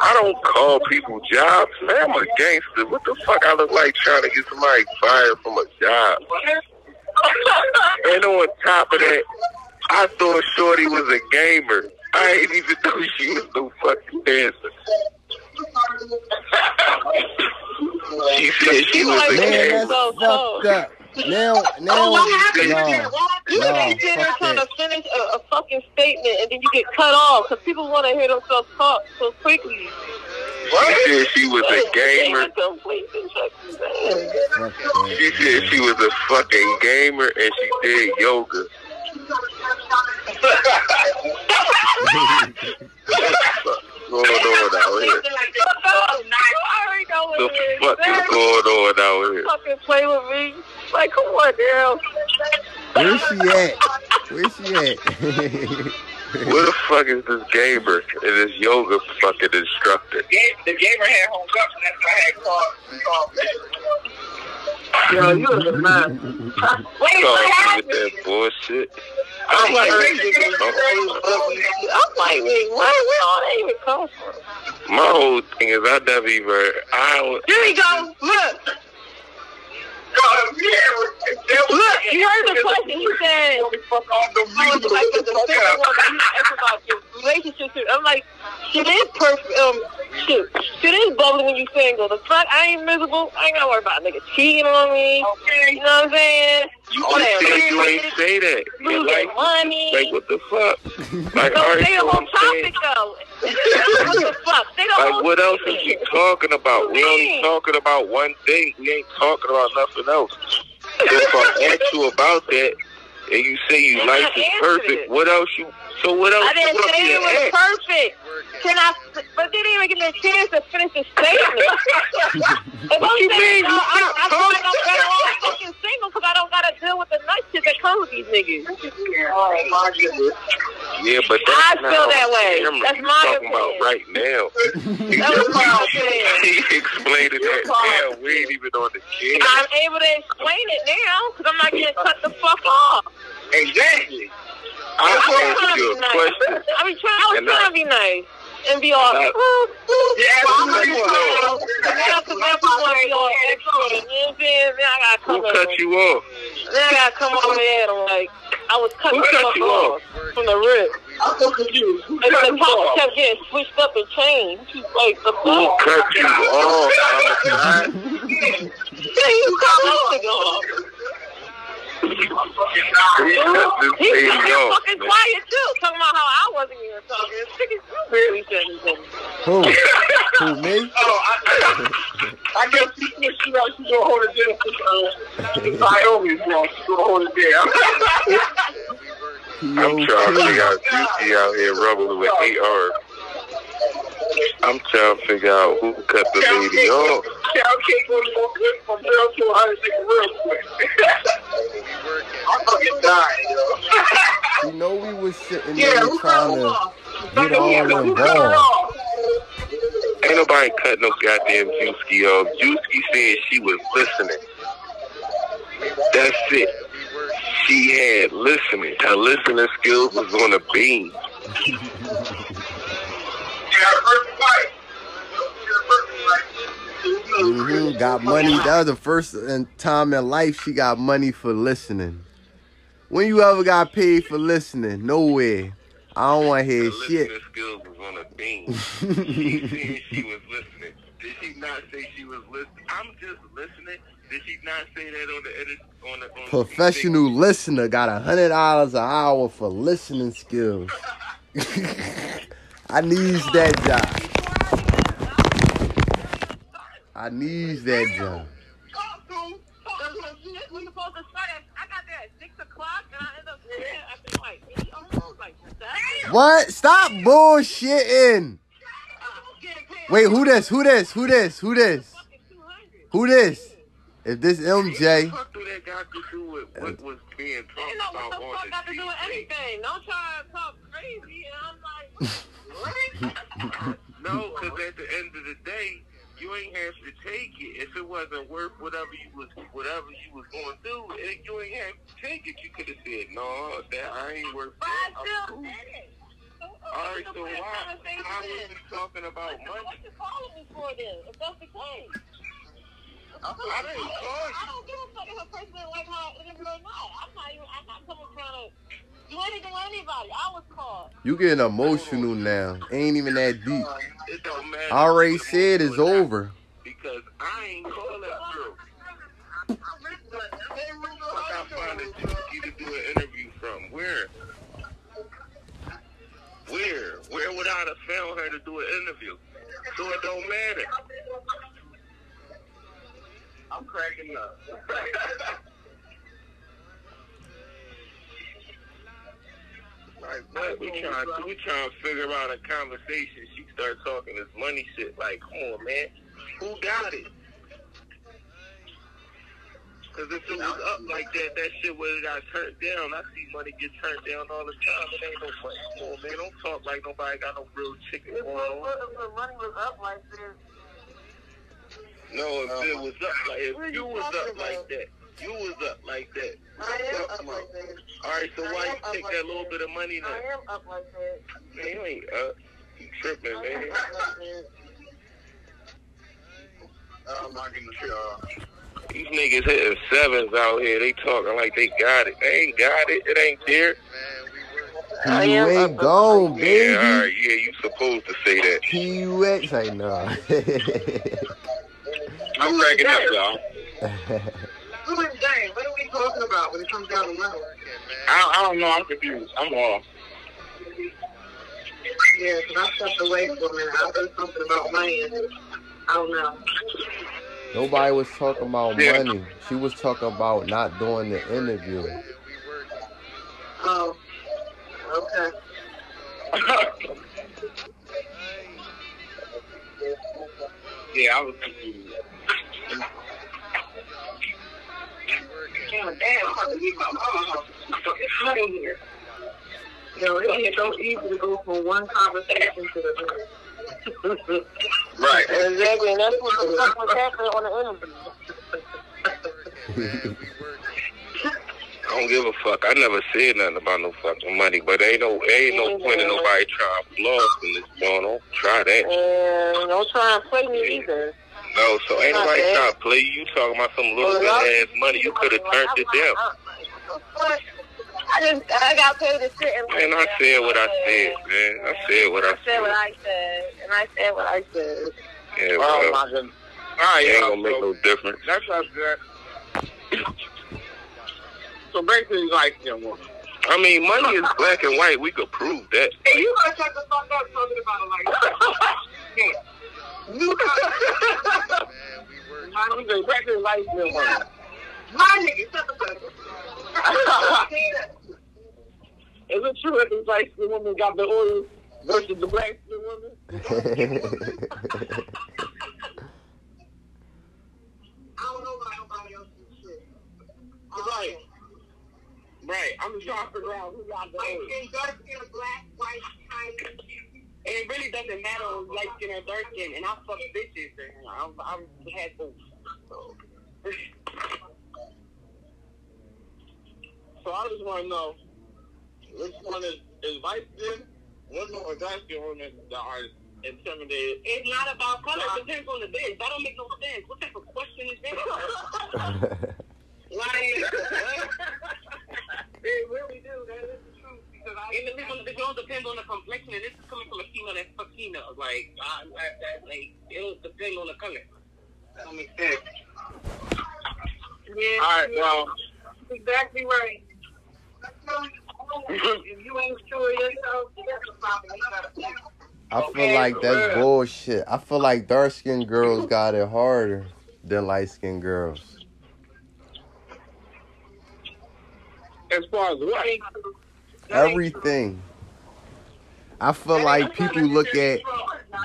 I don't call people jobs, man. I'm a gangster. What the fuck I look like trying to get somebody fired from a job? And on top of that, I thought Shorty was a gamer. I ain't even know she was no fucking dancer. She said she was a Man, gamer. that's fucked up. Now, now, Oh, what happened? no, You no, ain't sitting there fuck trying that. to finish a, a fucking statement and then you get cut off because people want to hear themselves talk so quickly. She said she was a gamer. Complete instructions. Fuck that. She said she was a fucking gamer and she did yoga. What's going on out here? I already know what The it is. fuck is going on out here? Fucking play with me. Like, come on, girl. Where she at? Where she at? Where the fuck is this gamer and this yoga fucking instructor? The gamer had home up, and that's why I had called. Yo, you was a man. Wait, what with happened? that bullshit. I'm like, I'm like, wait, where, where all that even come from? My whole thing is I never even I Here we go. Look. Look, you heard the question. He said, Fuck all the I was like, the second one that you asked about your relationship. too. I'm like, shit is perfect. Um, shit, shit is bubbly when you single. The fuck, I ain't miserable. I ain't gotta worry about a nigga cheating on me. You know what I'm saying? You that said you ain't say that. You like money. like what the fuck? Like Don't alright, say the so whole I'm saying though. what the fuck? Say the Like what else is you talking about? We only talking about one thing. We ain't talking about nothing else. If I ask you about that and you say you life is perfect, it. what else you so what else I didn't say it was ask? perfect. Can I? But they didn't even get the chance to finish the statement. if What you mean? You uh, I, I, feel like I'm better off fucking single because I don't gotta deal with the nut shit that comes with these niggas. Oh, yeah, but that's I feel that way. camera. That's my talking about right now. That was my opinion. he explaining that now. We ain't even on the camera. I'm able to explain it now because I'm not getting cut the fuck off. Exactly. I I'm asked trying to you be a nice. question. I mean, try, I was And trying I- to be nice and be all. Oh, Yeah, I'm that's you what know, now, 'cause now people want to be all extra. You know what I'm got to Who cut in. you off? Then I gotta come over there and I'm like, I was cut Who cut fuck you off off? from the rib. I'm so confused. Who And then the you kept getting switched up and changed. Like, the Who cut you off? Oh Homicide? Yeah, you cut my off. Who cut He baby fucking quiet too, talking about how I wasn't even talking. You really said anything. Who? Who, me? Oh, I, I, I guess she she she gonna gonna hold it down. Uh, Naomi's wrong. She's gonna hold it down. I'm trying to figure out Juicy out here rubbing with AR. I'm trying to figure out who cut the lady off. Cal can't go to from zero to hundred real quick. I'm fucking dying, yo. You know we was sitting Yeah, there who cut trying to off? get all Who cut involved. off? Ain't nobody cut no goddamn Juicy off. Juicy said she was listening. That's it. She had listening. Her listening skills was on a beam. wife. hmm Got money. That was the first time in life she got money for listening. When you ever got paid for listening? Nowhere. I don't want to hear listening shit. skills was on a beam. She said she was listening. Did she not say she was listening? I'm just listening. Did she not say that on the edit? On the, on Professional listener got a hundred dollars an hour for listening skills. I needs that job. Eight, almost like seven. What? Stop bullshitting. Wait, who this? Who this? Who this? Who this? Who this? If this MJ, What do that got to do with what was being talked about on fuck to do with anything? Don't try to talk crazy, and I'm like. No, because at the end of the day, you ain't have to take it. If it wasn't worth whatever you was whatever you was going to do, eh, you ain't have to take it. You could have said, no, that I ain't worth But that. I I'm still cool." did it. So, All right, so why, conversation why is, was we talking about What money? what you calling me for then? If that's the case. I didn't call I don't give a fuck if a person didn't like how I interviewed or not. I'm not even, I'm not coming trying to do anything with anybody. I was called. you getting emotional now. Ain't even that deep. It don't matter. I already what said it's emotional or not, over. Because I ain't call that girl. I find a Dookie to do an interview from. Where? Where? Where would I have found her to do an interview? So it don't matter. I'm cracking up. Like, what? We trying, we trying to figure out a conversation. She start talking this money shit. Like, come on, man. Who got it? Because if it was up like that, that shit would have got turned down. I see money get turned down all the time. It ain't no money. Come on, man. Don't talk like nobody got no real chicken If going the, on. if the money was up like this, No, if it was up like, if you was up like that, you was up like that. I am up like that. All right, so I why you take like that little that. bit of money now? I now? am up like that. Man, you ain't up. You tripping, I man. am up like that. I'm not getting sure. These niggas hitting sevens out here. They talking like they got it. They ain't got it. It ain't there. I You am ain't up- gone, Yeah, all baby. right. Yeah, you supposed to say that. PUX, I know. I'm cracking up, y'all. Who is James? What are we talking about when it comes down to money? I, I don't know. I'm confused. I'm off. Yeah, because I stepped away for a minute. I heard something about money. And I don't know. Nobody was talking about Yeah. money. She was talking about not doing the interview. Oh, okay. yeah, I was confused. Damn, damn, I'm about to leave my mama's house. It's hot in here. You know, it ain't so easy to go from one conversation to the next. Right. Exactly, and that's what the fuck was happening on the interview. I don't give a fuck. I never said nothing about no fucking money, but ain't no ain't no point in nobody trying to bluff in this joint. Don't try that. And don't try and play me either. No, so ain't nobody that. trying to play you. You talking about some little bit of ass money. You could have turned it down. I just, I got paid to sit and Man, I said what I said, man. I said what I said. I said what. I said, and I said what I said. Yeah, Oh well, my goodness. it ain't gonna make no difference. That's not good. So basically, like, you know, I mean, money is black and white. We could prove that. Hey, you gotta shut the fuck up talking about it like that. yeah. My nigga. Is it true that the skin woman got the oil versus the black woman? I don't know about nobody else's shit. Right. Right. I'm just trying to figure out who got the White oil. dark skin, black, white, Chinese. And it really doesn't matter if light skin or dark skin. And I fuck bitches. And I've, I've had both. So. so I just want to know which one is, is light skin women or dark skin women that are intimidated? It's not about color. It depends on the bitch. That don't make no sense. What type of question is that? like, it really do. That is the truth. Because I, And it don't, it don't on the complexion. And this is coming from a female that's fuck female. Like, I, I, that, like, it'll depend on the color. that don't sense. Yeah. All right, well, Exactly right. if you ain't sure yourself, that's a problem. You gotta I feel like that's bullshit. I feel like dark skinned girls got it harder than light skinned girls. As far as what? Everything. I feel like people look at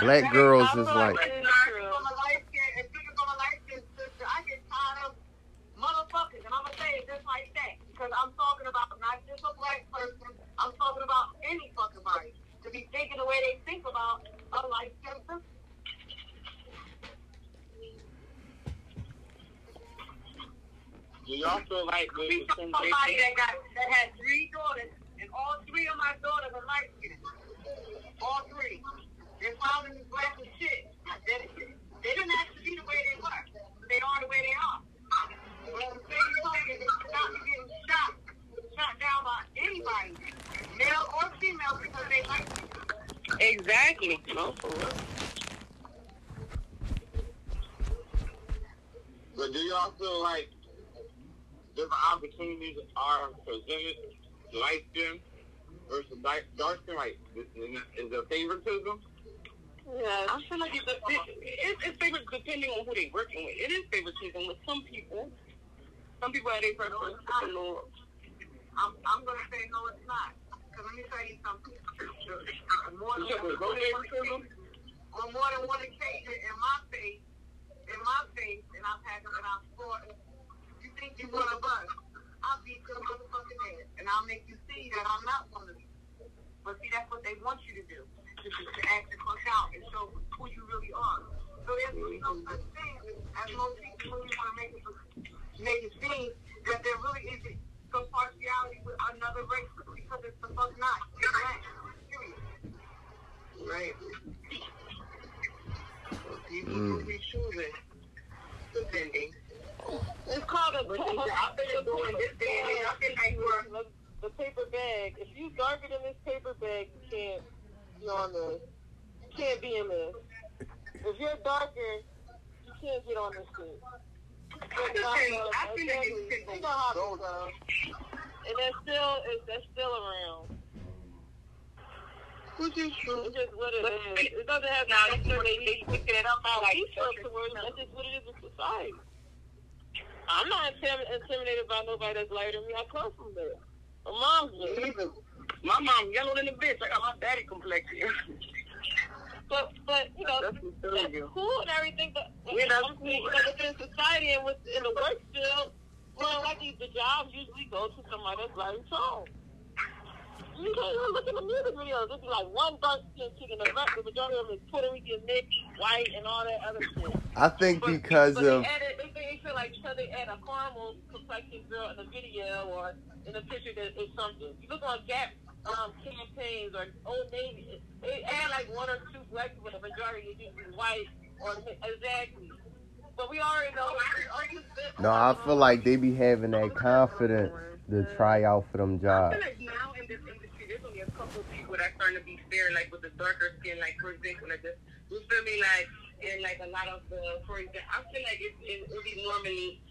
black girls as like Because I'm talking about not just a black person, I'm talking about any fucking body. To be thinking the way they think about a light skinned. Do y'all feel like when Be somebody that got that had three daughters, and all three of my daughters are light skinned. All three. They're found in black as shit. I did it. They didn't have to be the way they were. They are the way they are. But at the same token, they should not be getting shot, shot down by anybody, male or female, because they like Exactly. No, for real. But do y'all feel like different opportunities are presented to light skin versus dark dark skin? Like, is, is there favoritism? Yeah, I feel like it's, a, it's, it's favor depending on who they're working with. It is favoritism with some people. Some people have their preference. No, I'm, I'm going to say no, it's not. Because let me tell you something. More than, You said there's favoritism? on more than one occasion in my face, in my face, and I've had them and I've fought. You think you're one of us? I'll beat your motherfucking ass, and I'll make you see that I'm not one of you. But see, that's what they want you to do, to, to act and push out and show who you really are. So there's really no such thing as most people really want to make it make it seem that there really isn't some partiality with another race because it's the fuck not. It's black. Period. Right. Mm. People will be choosing depending. It's called a I've been doing this and age. I've been like, the, the paper bag. If you darker than this paper bag, you can't be on this. You can't be in this. If you're darker, you can't get on this thing. I've been people. You know how. And that's still, it's, that's still around. Which is true. It's just what it is. It doesn't have to they picking it up like He's up to words. That's just what it is in society. I'm not intim- intimidated by nobody that's lighter than me. I come from there. My mom's. Even my mom yellow than a bitch. I got my daddy complexion. But, but you know, That's that's, what I'm telling you. cool and everything. But that's I'm saying, you know, within society and with in the work field, well, like the jobs usually go to somebody that's lighter tone. You can't even look at the music videos. Like one dark chick in the rest. The majority of them is Puerto Rican, mixed, white, and all that other shit. I think But- because but of they, added, they, they feel like because they add a caramel complexion girl in the video or in a picture that is something. You look on Gap um, campaigns or Old Navy, they add like one or two black people. The majority is usually white or exactly. But we already know. No, I feel like they be having that confidence to try out for them I jobs. feel like now in this industry, there's only a couple of people that's starting to be fair, like with the darker skin, like for example, like the, you feel me, like in like a lot of the, for example, I feel like it's it, it be normally.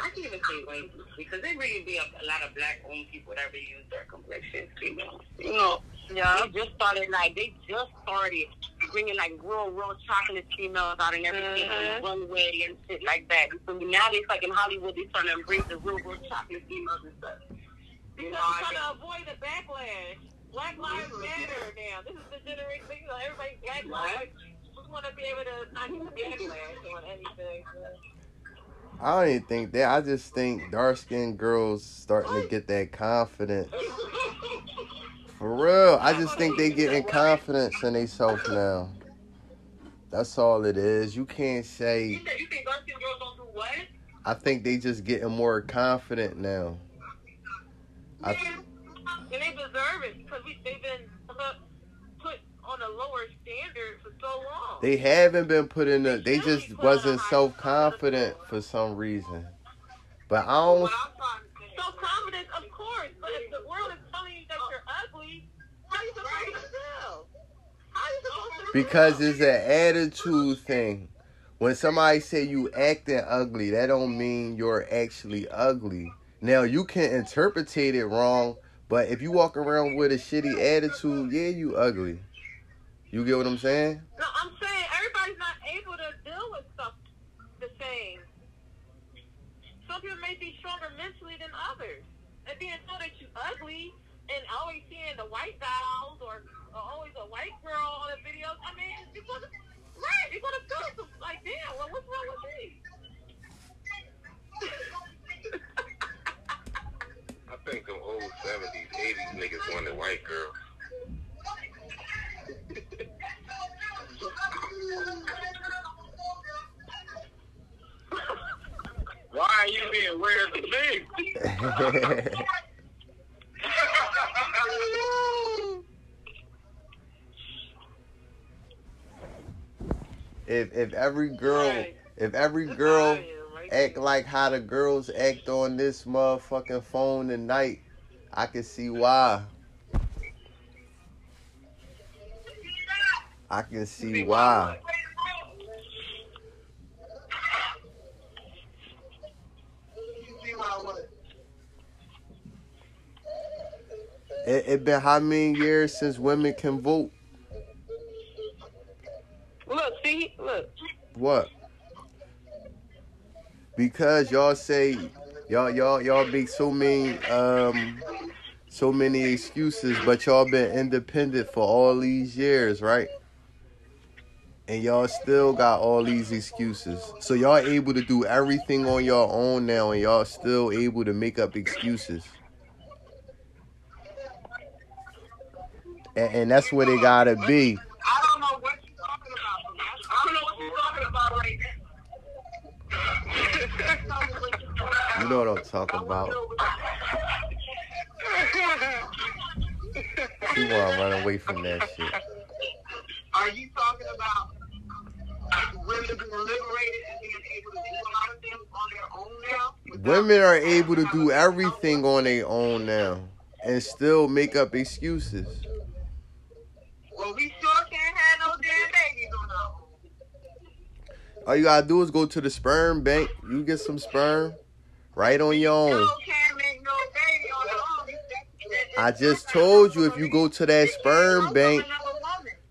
I can't even say white because there really be a, a lot of black owned people that really use their complexion females. You know, Yeah. they just started like they just started bringing like real, real chocolate females out and everything Mhm. on the runway and shit like that. Me? Now they like in Hollywood, they starting to embrace the real, real chocolate females and stuff. You know, we're I trying to avoid the backlash. Black lives matter now. This is the generation. You know, everybody black lives. We want to be able to not get backlash on anything. I don't even think that. I just think dark skinned girls starting to get that confidence. For real. I just think they getting confidence in themselves now. That's all it is. You can't say You said you think dark skin girls don't do what? I think they just getting more confident now. I, And they deserve it because we, they've been put, put on a lower standard for so long. they haven't been put in the they just wasn't self confident for some reason. But I don't What I'm trying to say. So confidence, of course, but if the world is telling you that you're ugly, how you supposed to feel? How you supposed to feel? because it's an attitude thing. When somebody say you acting ugly, that don't mean you're actually ugly. Now you can interpretate it wrong, but if you walk around with a shitty attitude, yeah, you ugly. You get what I'm saying? No, I'm saying everybody's not able to deal with stuff the same. Some people may be stronger mentally than others. and then know that you ugly and always seeing the white dolls or, or always a white girl on the videos. I mean, you're gonna right, you're gonna feel like, damn, well, what's wrong with me? I think them old 70s, 80s niggas wanted white girls. Why are you being weird to me? if if every girl Right. if every girl act like how the girls act on this motherfucking phone tonight, I can see why. I can see why. It, it been how many years since women can vote? Look, see, look. What? Because y'all say y'all y'all y'all be so mean um so many excuses, but y'all been independent for all these years, right? And y'all still got all these excuses. So y'all able to do everything on your own now and y'all still able to make up excuses. And, and that's where they gotta be. I don't know what you're talking about. I don't know what you're talking about right now. You know what I'm talking about. She wanna run away from that shit. Are you talking about women being liberated and being able to do a lot of things on their own now? Women are able to do everything on their own now and still make up excuses. Well, we sure can't have no damn babies on our own. All you gotta do is go to the sperm bank. You get some sperm right on your own. You can't make no baby on their own. I just told you if you go to that sperm bank,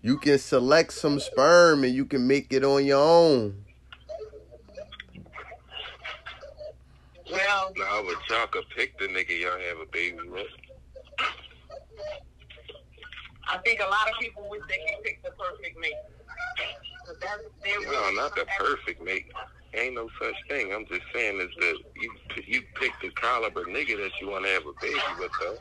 you can select some sperm and you can make it on your own. Well, Nah, but y'all could pick the nigga y'all have a baby with. I think a lot of people wish they could pick the perfect mate. that's their No, not the perfect mate. Ain't no such thing. I'm just saying is that you you pick the caliber nigga that you want to have a baby with, though.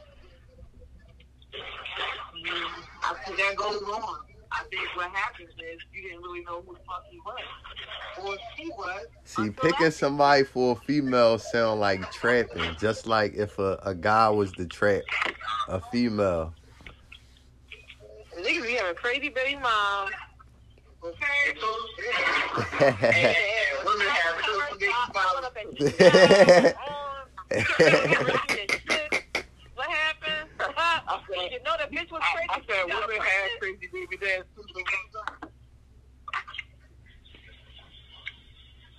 I think that goes on. I think what happens is you didn't really know who the fuck he was. Or she was. See, picking somebody for a female sound like trapping, just like if a, a guy was the trap, a female. Niggas be having crazy baby moms. Okay, so and, and women have two big mouths. What happened? I said, you know the bitch was crazy. I said women have crazy baby dads too.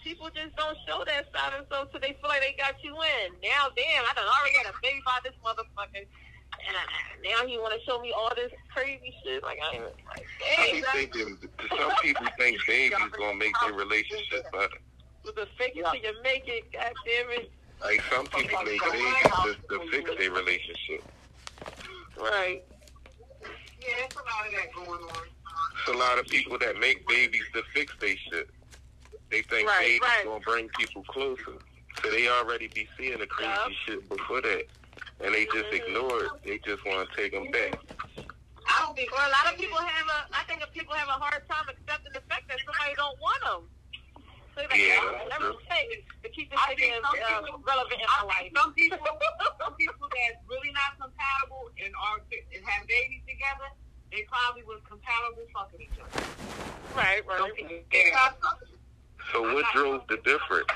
People just don't show that side of themselves till they feel like they got you in. Now, damn, I done already had a baby by this motherfucker. And I, now he want to show me all this crazy shit. Like, I ain't like, I dang, be some people think babies gonna make their relationship better. with the fake it till you make it, god damn it. Like some people make babies to, to fix their relationship. Right. Yeah, there's a lot of that going on. It's a lot of people that make babies to fix their shit. They think Right, babies right. gonna bring people closer. So they already be seeing the crazy Yup. shit before that. And they just mm-hmm. ignore it. They just want to take them back. I don't think. Well, a lot of people have a. I think if people have a hard time accepting the fact that somebody don't want them. So they're like, Yeah, "Oh, that's let me true. say it to keep this I thing some uh, people- relevant in I my life. some people, some people that's really not compatible and are and have babies together, they probably was compatible fucking each other. Right, right. people- Yeah. So what drove the difference?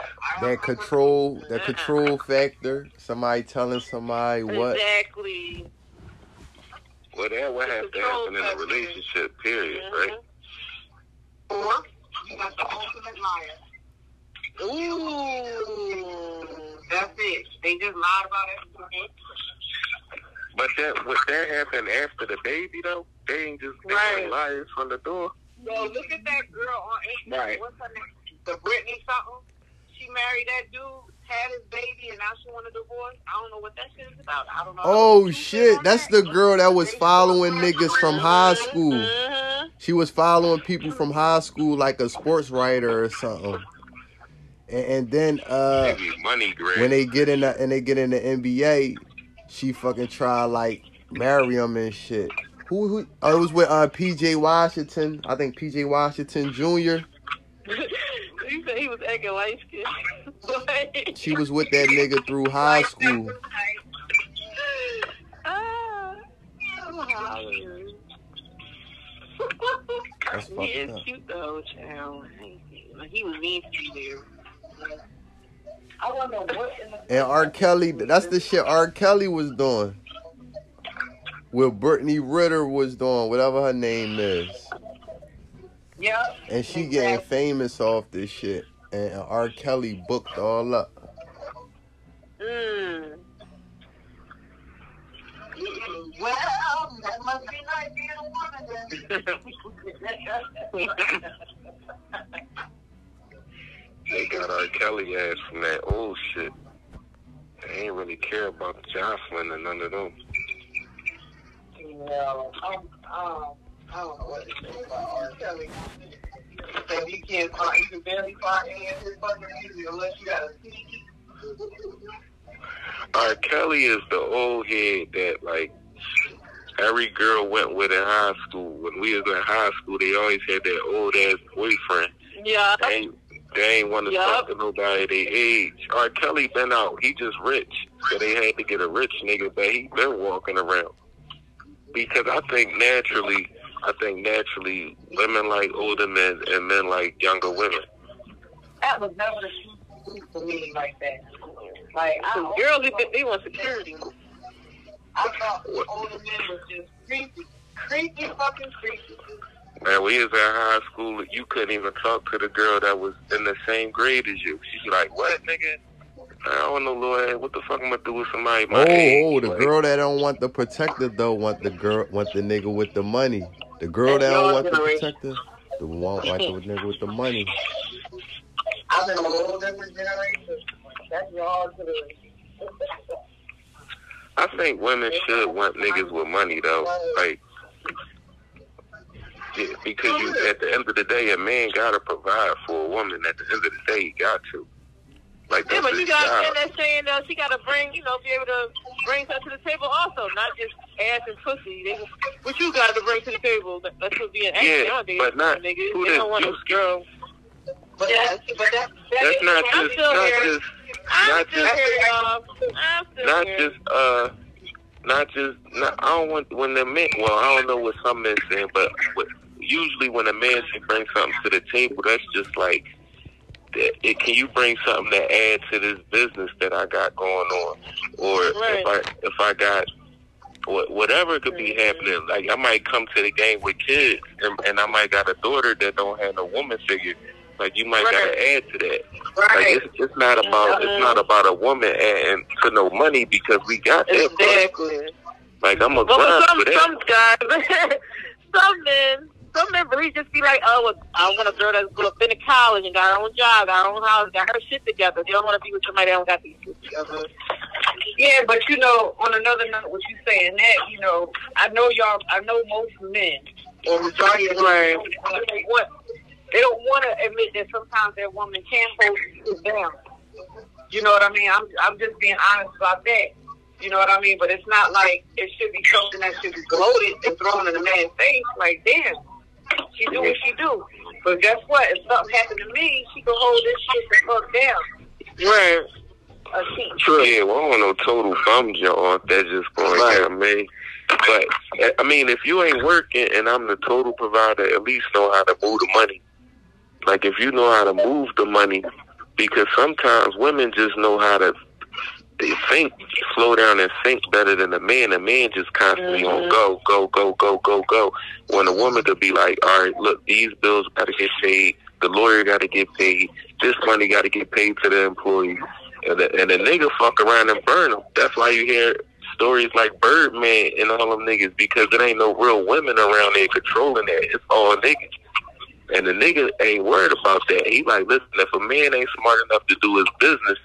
That control, the control factor. Somebody telling somebody what. Exactly. Well, that would have to happen in a relationship, period, right? Or you got the ultimate liar. Ooh. That's it. They just lied about everything. But that would that happen after the baby though? They ain't just they Right. ain't liars from the door. Yo, look at that girl on Instagram. Right. What's her name? The Brittany something. She married that dude, had his baby and now she want a divorce. I don't know what that shit is about. I don't know. Oh shit, that's the girl that was following niggas from high school. Mhm. She was following people from high school like a sports writer or something. And, and then uh money when they get in the and they get in the NBA, she fucking try like marry him and shit. Who who? Oh, it was with uh PJ Washington. I think PJ Washington Jr. you said he was acting light skinned. She was with that nigga through high school. Ah, I'm. That's he fucked is up. cute though, child. Like he was mean to you there. I wonder what in the And R. Kelly, that's the shit R. Kelly was doing. What Brittany Renner was doing, whatever her name is. Yep. And she getting famous off this shit. And R. Kelly booked all up. Mm. Well, that must be nice being a woman then. They got R. Kelly ass from that old shit. They ain't really care about Jocelyn and none of them. No, um, um, I don't know what to say about R. Kelly. That you can't find, you can barely find any of his fucking music unless you got a CD. R. Kelly is the old head that like every girl went with in high school. When we was in high school, they always had that old ass boyfriend. Yeah. They ain't, they ain't want to Yup. talk to nobody their age. R. Kelly been out. He just rich, so they had to get a rich nigga, but he been walking around. Because I think naturally, I think naturally, women like older men and men like younger women. That was never the truth for me like that. Like, I, girls, they, they want security. I thought older men was just creepy. Creepy fucking creepy. Man, we was at high school. You couldn't even talk to the girl that was in the same grade as you. She's like, "What, nigga? I don't know, Lord. What the fuck am I do with somebody my Oh, age?" oh, the Like, girl that don't want the protector though want the girl want the nigga with the money. The girl that don't want the protector, the one want the nigga with the money. I'm in a whole different generation. That's y'all generation. I think women should want niggas with money though. Like, yeah, because you at the end of the day, a man gotta provide for a woman. At the end of the day, he got to. Like Yeah, but you his got job. and that's saying though she got to bring, you know, be able to bring something to the table also, not just ass and pussy. They, what you got to bring to the table? That- That's what being asked Yeah, nowadays. but not- niggas. who They don't want you- girl. But that's, but that, That's not I'm just still not here. just I'm not still just here, y'all. I'm still not here. just uh not just not, I don't want when the men well I don't know what some men saying but what, usually when a man should bring something to the table that's just like it, can you bring something that add to this business that I got going on? Or if I if I got wha- whatever could be mm-hmm. happening like I might come to the game with kids and, and I might got a daughter that don't have no woman figure. Like you might gotta add to that. Like it's, it's not about it's mm-hmm. not about a woman adding to no money because we got that. Exactly. Like I'm a But some for that. some guys, some men, some men really just be like, oh, well, I want a girl that's been to college and got her own job, got her own house, got her shit together. They don't want to be with somebody that don't got these shit together. Yeah, but you know, on another note, what you saying that, you know, I know y'all, I know most men, or majority of men, they they don't want to admit that sometimes their woman can hold it down. You know what I mean? I'm, I'm just being honest about that. You know what I mean? But it's not like it should be something that should be gloated and thrown in a man's face. Like, damn, she do what she do. But guess what? If something happened to me, she can hold this shit the fuck down. Right. Uh, she, True. Yeah, well, I don't know total bum jaw. That's just going to get me. But eh, I mean, if you ain't working and I'm the total provider, at least know how to move the money. Like if you know how to move the money, because sometimes women just know how to they think, slow down and think better than a man. A man just constantly on mm-hmm. go, go, go, go, go, go. When a woman could be like, all right, look, these bills got to get paid. The lawyer got to get paid. This money got to get paid to the employee. And the, and the nigga fuck around and burn them. That's why you hear stories like Birdman and all them niggas because there ain't no real women around there controlling that. It's all niggas. And the nigga ain't worried about that. He like, listen, if a man ain't smart enough to do his business,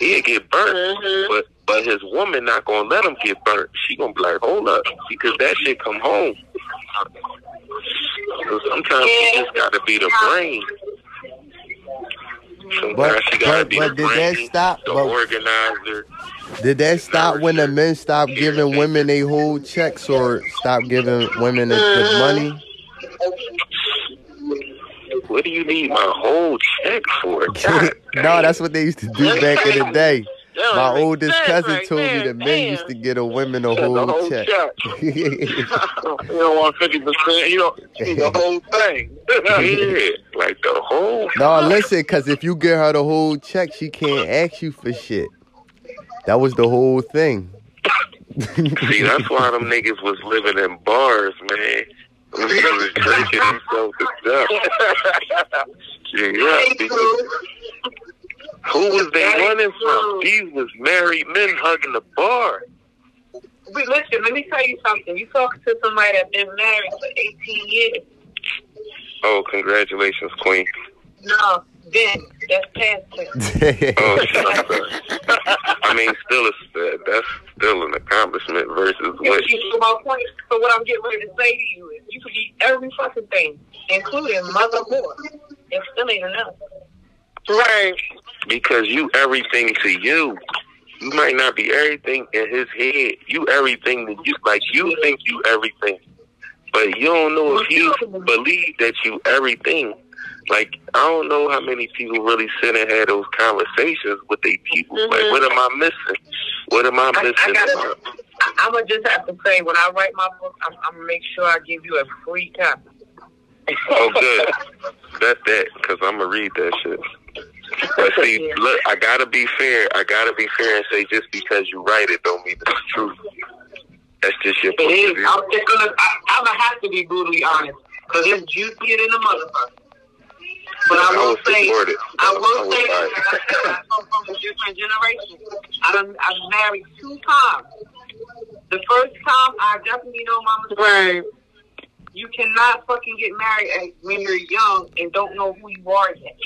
He'll get burnt, mm-hmm. but but his woman not gonna let him get burnt. She gonna be like, hold up, because that shit come home. So sometimes you just gotta be the brain. Sometimes But- she gotta but- be but the did that brain, stop- the but- organizer. Did that stop when the men stopped giving women they whole checks or stop giving women the, the money? Mm-hmm. What do you need my whole check for? No, that's what they used to do back in the day. My oldest cousin right told me there, the men used to get a women a whole, whole check. You don't want fifty percent. You don't the whole thing. yeah, like the whole. no, listen, because if you get her the whole check, she can't ask you for shit. That was the whole thing. See, that's why them niggas was living in bars, man. Was drinking themselves to death. yeah, because who was they running from? These was married men hugging the bar. But listen, let me tell you something. You talking to somebody that's been married for 18 years. Oh, congratulations, Queen. No, then that's past tense. Oh, shit, I'm. I mean, still, a, that's still an accomplishment versus You what. see my point? So what I'm getting ready to say to you is, you could eat every fucking thing, including mother whore. It still ain't enough. Right. Because you everything to you. You might not be everything in his head. You everything that you like. You think you everything, but you don't know if you believe that you everything. Like I don't know how many people really sit and have those conversations with their people. Like, mm-hmm. what am I missing? What am I I, missing? I gotta, I, I'm gonna just have to say, when I write my book, I'm, I'm gonna make sure I give you a free copy. Oh, good. That's that, because I'm to read that shit. But see, look, I got to be fair. I got to be fair and say just because you write it don't mean it's true. That's just your It point is. I'm just gonna. I, I'm gonna have to be brutally honest because it's juicier than a motherfucker. But I I will would say, support it. I I will would say, buy I said, I come from a different generation. I done, I've married two times. The first time, I definitely know mama's right. You cannot fucking get married when you're young and don't know who you are yet.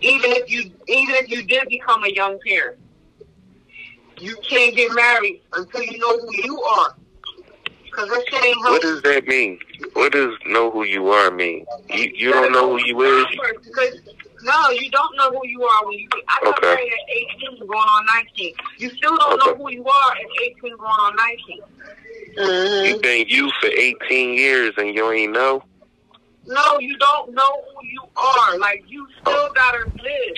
Even if you, even if you did become a young parent, you can't get married until you know who you are. Cause that shit ain't What does that mean? What does know who you are mean? You you don't know who you is? Because, no, you don't know who you are when you. I got Okay. married at 18, going on 19. You still don't know who you are at 18, going on 19. You been you for 18 years and you ain't know? No, you don't know who you are. Like you still oh. gotta live,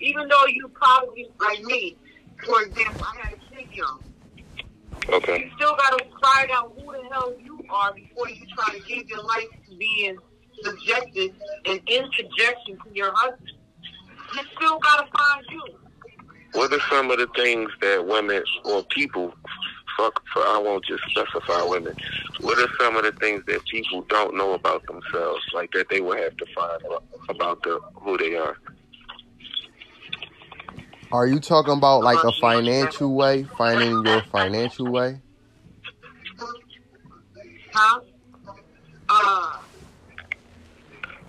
even though you probably like me. For example, I had a kid young. Okay. You still gotta find out who the hell you are before you try to give your life to being subjected and in subjection to your husband. You still gotta find you. What are some of the things that women or people fuck for I won't just specify women. What are some of the things that people don't know about themselves, like that they will have to find out about the who they are? Are you talking about like a financial way, finding your financial way? Huh? Uh,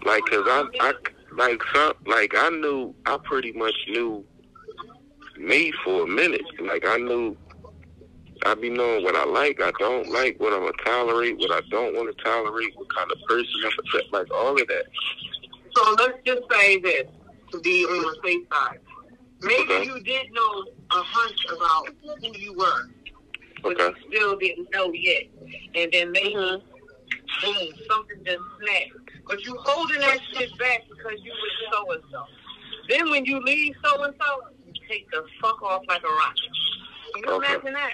Like, cause I, I, like some, like I knew, I pretty much knew me for a minute. Like I knew, I be knowing what I like, I don't like, what I'm gonna tolerate, what I don't want to tolerate, what kind of person I'm gonna like all of that. so let's just say this to be on the safe side. Maybe you did know a hunch about who you were, but Okay. you still didn't know yet. And then maybe, boom, something just snapped. But you holding that shit back because you was so and so. Then when you leave so and so, you take the fuck off like a rocket. Can you Okay. imagine that?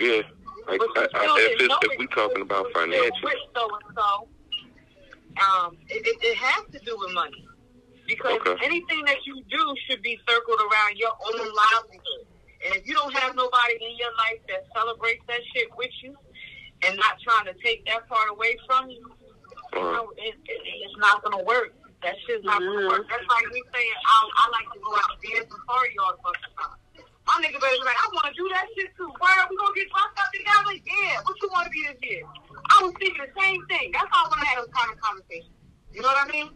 Yeah. Like, I, I, if, if we talking about financial, so and so, um, it, it, it has to do with money. Because Okay. anything that you do should be circled around your own livelihood. And if you don't have nobody in your life that celebrates that shit with you and not trying to take that part away from you, you uh-huh. know, it, it, it's not going to work. That shit's not going to work. Mm-hmm. That's like me saying, I, I like to go out and dance and party all the fucking time. My nigga better be like, I want to do that shit too. Why are we going to get drunk up together? Yeah. What you want to be this year? I was thinking the same thing. That's how I want to have those kind of conversations. You know what I mean?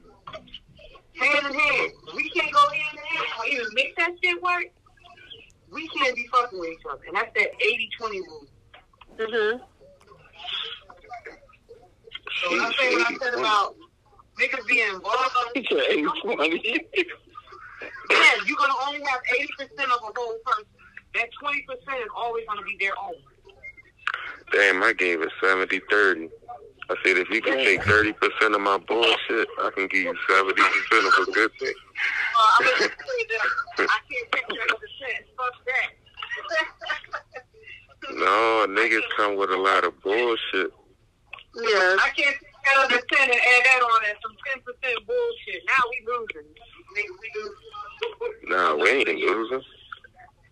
Hand in hand. We can't go hand in hand or even make that shit work. We can't be fucking with each other. And that's that 80-20 rule. Mm hmm. So when I say what I said about niggas being involved, yeah, you're gonna only have 80% of a whole person. That 20% is always gonna be their own. Damn, I gave it 70 30. I said, if you can take 30% of my bullshit, I can give you 70% of a good thing. Uh, I'm gonna say that I can't take 30%. Fuck that. No, niggas come with a lot of bullshit. Yeah. I can't take out the 10 and add that on as some 10% bullshit. Now we losing. Nigga, we losing. Nah, we ain't losing.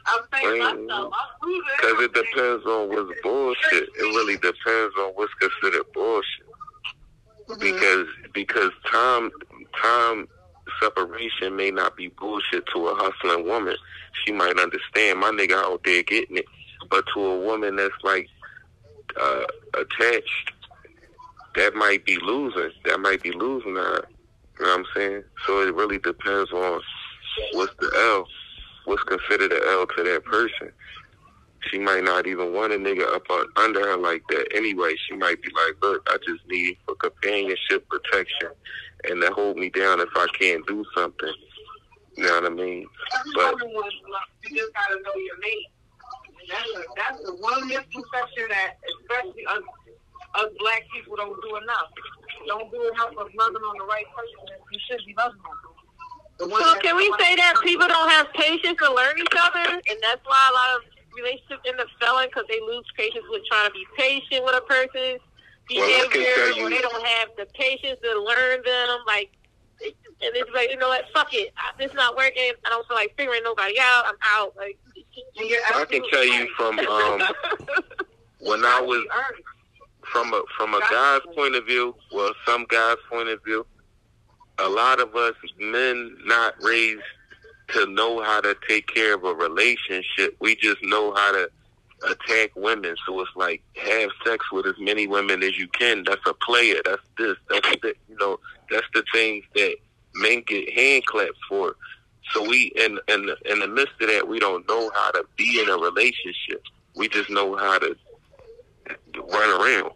I'm saying Wait. myself. Because it depends on what's bullshit. It really depends on what's considered bullshit. Because because time time separation may not be bullshit to a hustling woman. She might understand my nigga out there getting it. But to a woman that's like uh attached, that might be losing. That might be losing her. You know what I'm saying? So it really depends on what's the L, what's considered an L to that person. She might not even want a nigga up on, under her like that anyway. She might be like, look, I just need for companionship, protection, and to hold me down if I can't do something. You know what I mean? But you just gotta know your mate. That's the one misconception that especially us, us black people don't do enough. Don't do enough of loving on the right person you should be loving on. So can we say that people don't have patience to learn each other, and that's why a lot of relationships end up failing because they lose patience with trying to be patient with a person's Well, I behavior, tell you- or they don't have the patience to learn them. Like, and it's like you know what, fuck it, I- this not working. I don't feel like figuring nobody out. I'm out. Like, I can tell you from um when I was from a from a guy's point of view, well, some guys' point of view, a lot of us men not raised to know how to take care of a relationship. We just know how to attack women. So it's like have sex with as many women as you can. That's a player. That's this. That's the, you know. That's the things that men get hand claps for. So we in in in the midst of that, we don't know how to be in a relationship. We just know how to run around.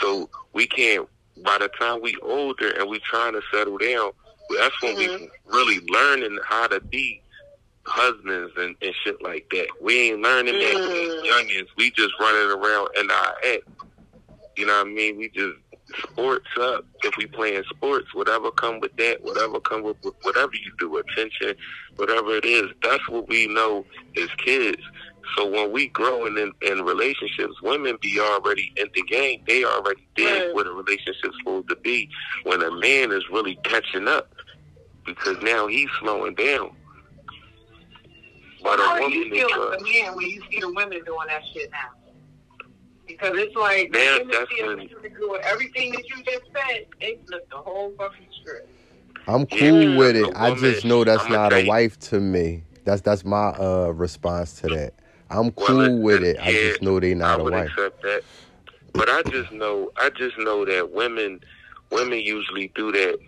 So we can't. By the time we older and we trying to settle down, that's when we mm-hmm. really learning how to be husbands and, and shit like that. We ain't learning that as mm. youngins. We just running around and our head. You know what I mean? We just sports up. If we playing sports, whatever come with that, whatever come with, with whatever you do, attention, whatever it is, that's what we know as kids. So when we growing in, in relationships, women be already in the game. They already did what a relationship's supposed to be. When a man is really catching up, because now he's slowing down. But How a do you feel is, as a man when you see the women doing that shit now? Because it's like Man, women that's feel when- that you can do everything that you just said. They flip the whole fucking script. I'm cool Yeah, with it. a I woman- just know that's I'ma not tell a wife to me. That's that's my uh response to that. I'm cool it- with it- it. I just know they not I a would wife. accept that. But I just know, I just know that women, women usually do that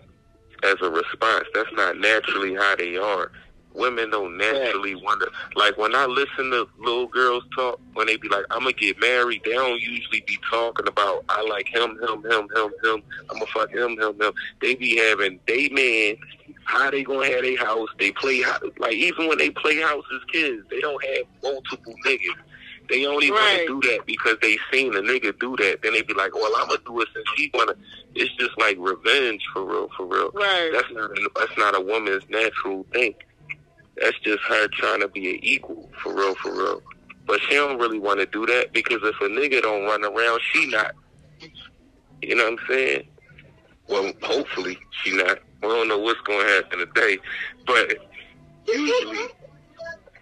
as a response. That's not naturally how they are. Women don't naturally want to. Like when I listen to little girls talk, when they be like, "I'm gonna get married," they don't usually be talking about, "I like him, him, him, him, him. I'm gonna fuck him, him, him." They be having they man. How they gonna have their house? They play like even when they play house as kids, they don't have multiple niggas. They only Right. want to do that because they seen a nigga do that. Then they be like, "Well, I'm gonna do it since he wanna." It's just like revenge for real, for real. Right. That's not a, that's not a woman's natural thing. That's just her trying to be an equal, for real, for real. But she don't really want to do that because if a nigga don't run around, she not. You know what I'm saying? Well, hopefully she not. We don't know what's going to happen today, but usually,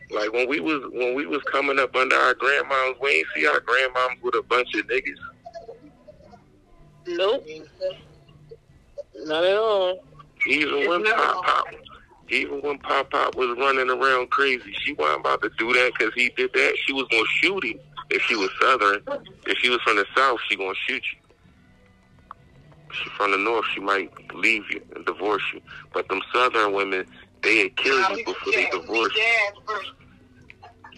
like when we was when we was coming up under our grandmoms, we ain't see our grandmoms with a bunch of niggas. nope, not at all. Even when Pop Pop, even when Pop Pop was running around crazy, she wasn't about to do that because he did that. She was gonna shoot him if she was Southern. If she was from the South, she gonna shoot you. she from the north, she might leave you and divorce you. But them southern women, they'd kill you before they divorce you.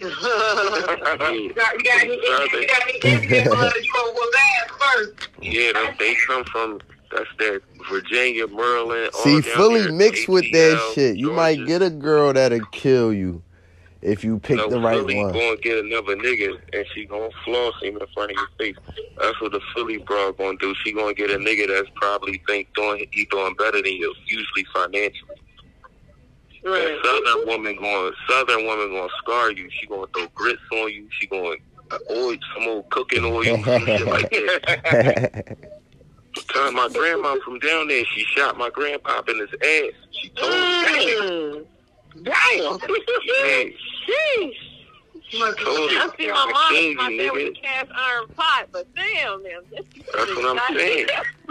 you got you got you got any Indian blood, you gonna go last first. Yeah, them, they come from that's that Virginia, Maryland. all See, down Philly there, mixed with that ATL, shit. You might get a girl that'll kill you if you pick no, the right Philly one. gonna get another nigga and she gonna floss him in front of your face. That's what the Philly broad gonna do. She gonna get a nigga that's probably think doing he doing better than you, usually financially. That southern woman going southern woman gonna scar you. She gonna throw grits on you. She gonna uh, oil some old cooking oil, some shit like that. Time my grandma from down there, she shot my grandpop in his ass. She told him. Mm. Damn. Yeah. Sheesh. Told him. I see my mom killed my you, bed with a cast iron pot, but damn, man. This That's what I'm saying.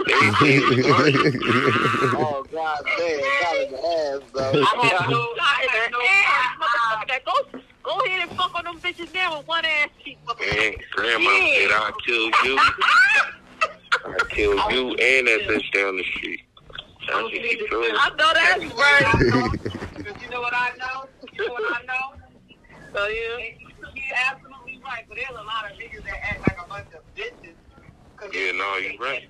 Oh God, damn, got in ass, bro. I have no, I have no ass, motherfucker. Go, go ahead and fuck on them bitches now with one ass cheek. Man, grandma said I'll kill you. I'll kill you and that bitch down the street. That's what she told me. I know that's right. You know what I know? You know what I know? So yeah. You're absolutely right, but there's a lot of niggas that act like a bunch of bitches. Yeah, no, you're right.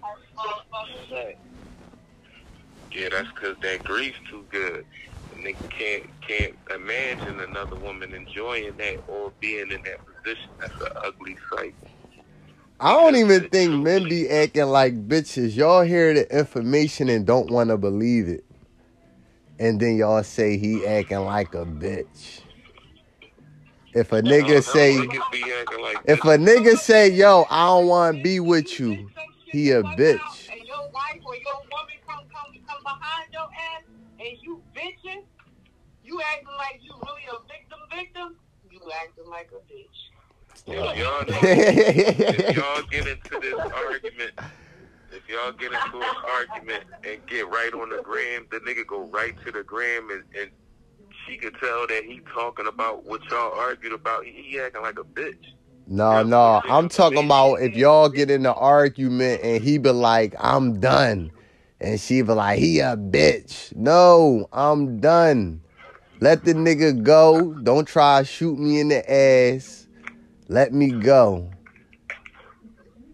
Yeah, that's because that grief's too good. A nigga can't can't imagine another woman enjoying that or being in that position. That's an ugly sight. I don't even think men be acting like bitches. Y'all hear the information and don't want to believe it. And then y'all say he acting like a bitch. If a nigga say, Niggas be acting like if a nigga say, yo, I don't want to be with you, he a bitch. And your wife or your woman come come come behind your ass and you bitching, you acting like you really a victim victim, you acting like a bitch. If y'all, if y'all get into this argument, if y'all get into an argument and get right on the gram, the nigga go right to the gram and, and she could tell that he talking about what y'all argued about. He, he acting like a bitch. No, no, I'm talking about if y'all get in an argument and he be like, I'm done. And she be like, he a bitch. No, I'm done. Let the nigga go. Don't try to shoot me in the ass. Let me go.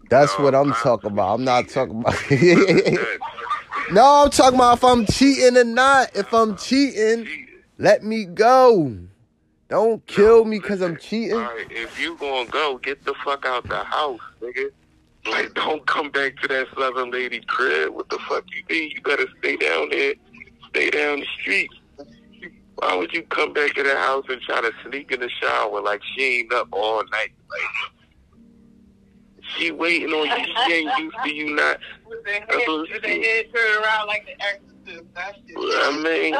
That's what I'm talking about. I'm not talking about. no, I'm talking about if I'm cheating or not. If I'm cheating, let me go. Don't kill me because I'm cheating. All right, if you gonna go, get the fuck out the house, nigga. Like, don't come back to that southern lady crib. What the fuck you mean? You better stay down there. Stay down the street. Why would you come back to the house and try to sneak in the shower like she ain't up all night? Like, she waiting on you. She ain't used to you not. With That's head, what uh-huh. with their head turned around like the exorcist. I mean,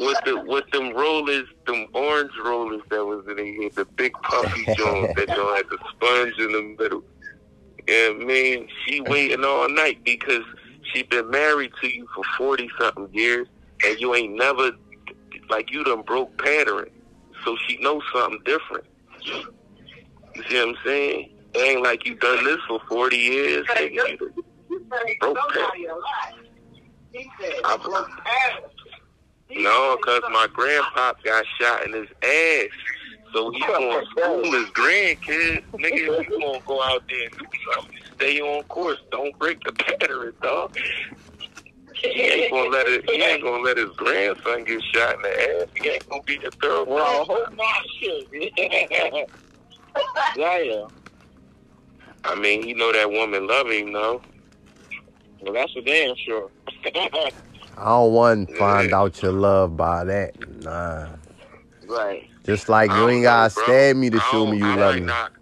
with the with them rollers, them orange rollers that was in here, the big puffy joint that y'all had the sponge in the middle. Yeah, I mean, she waiting all night because she been married to you for forty something years, and you ain't never like you done broke pattern, so she knows something different. You see what I'm saying? It ain't like you done this for forty years. Nigga. You Broke somebody alive. He said, I- broke Adam. No, because my grandpop got shot in his ass. So he oh, going to school his grandkids. Nigga, you going to go out there and do something. Stay on course. Don't break the pattern, dog. He ain't gonna let it. He ain't gonna let his grandson get shot in the ass. He ain't gonna be the third Well, one. hope not shit. yeah, yeah. I mean, he know that woman love him, though. Well, that's for damn sure. I don't want to find out your love by that. Nah. right. Just like I you don't ain't gotta know, stab me to show me you I love me. Not,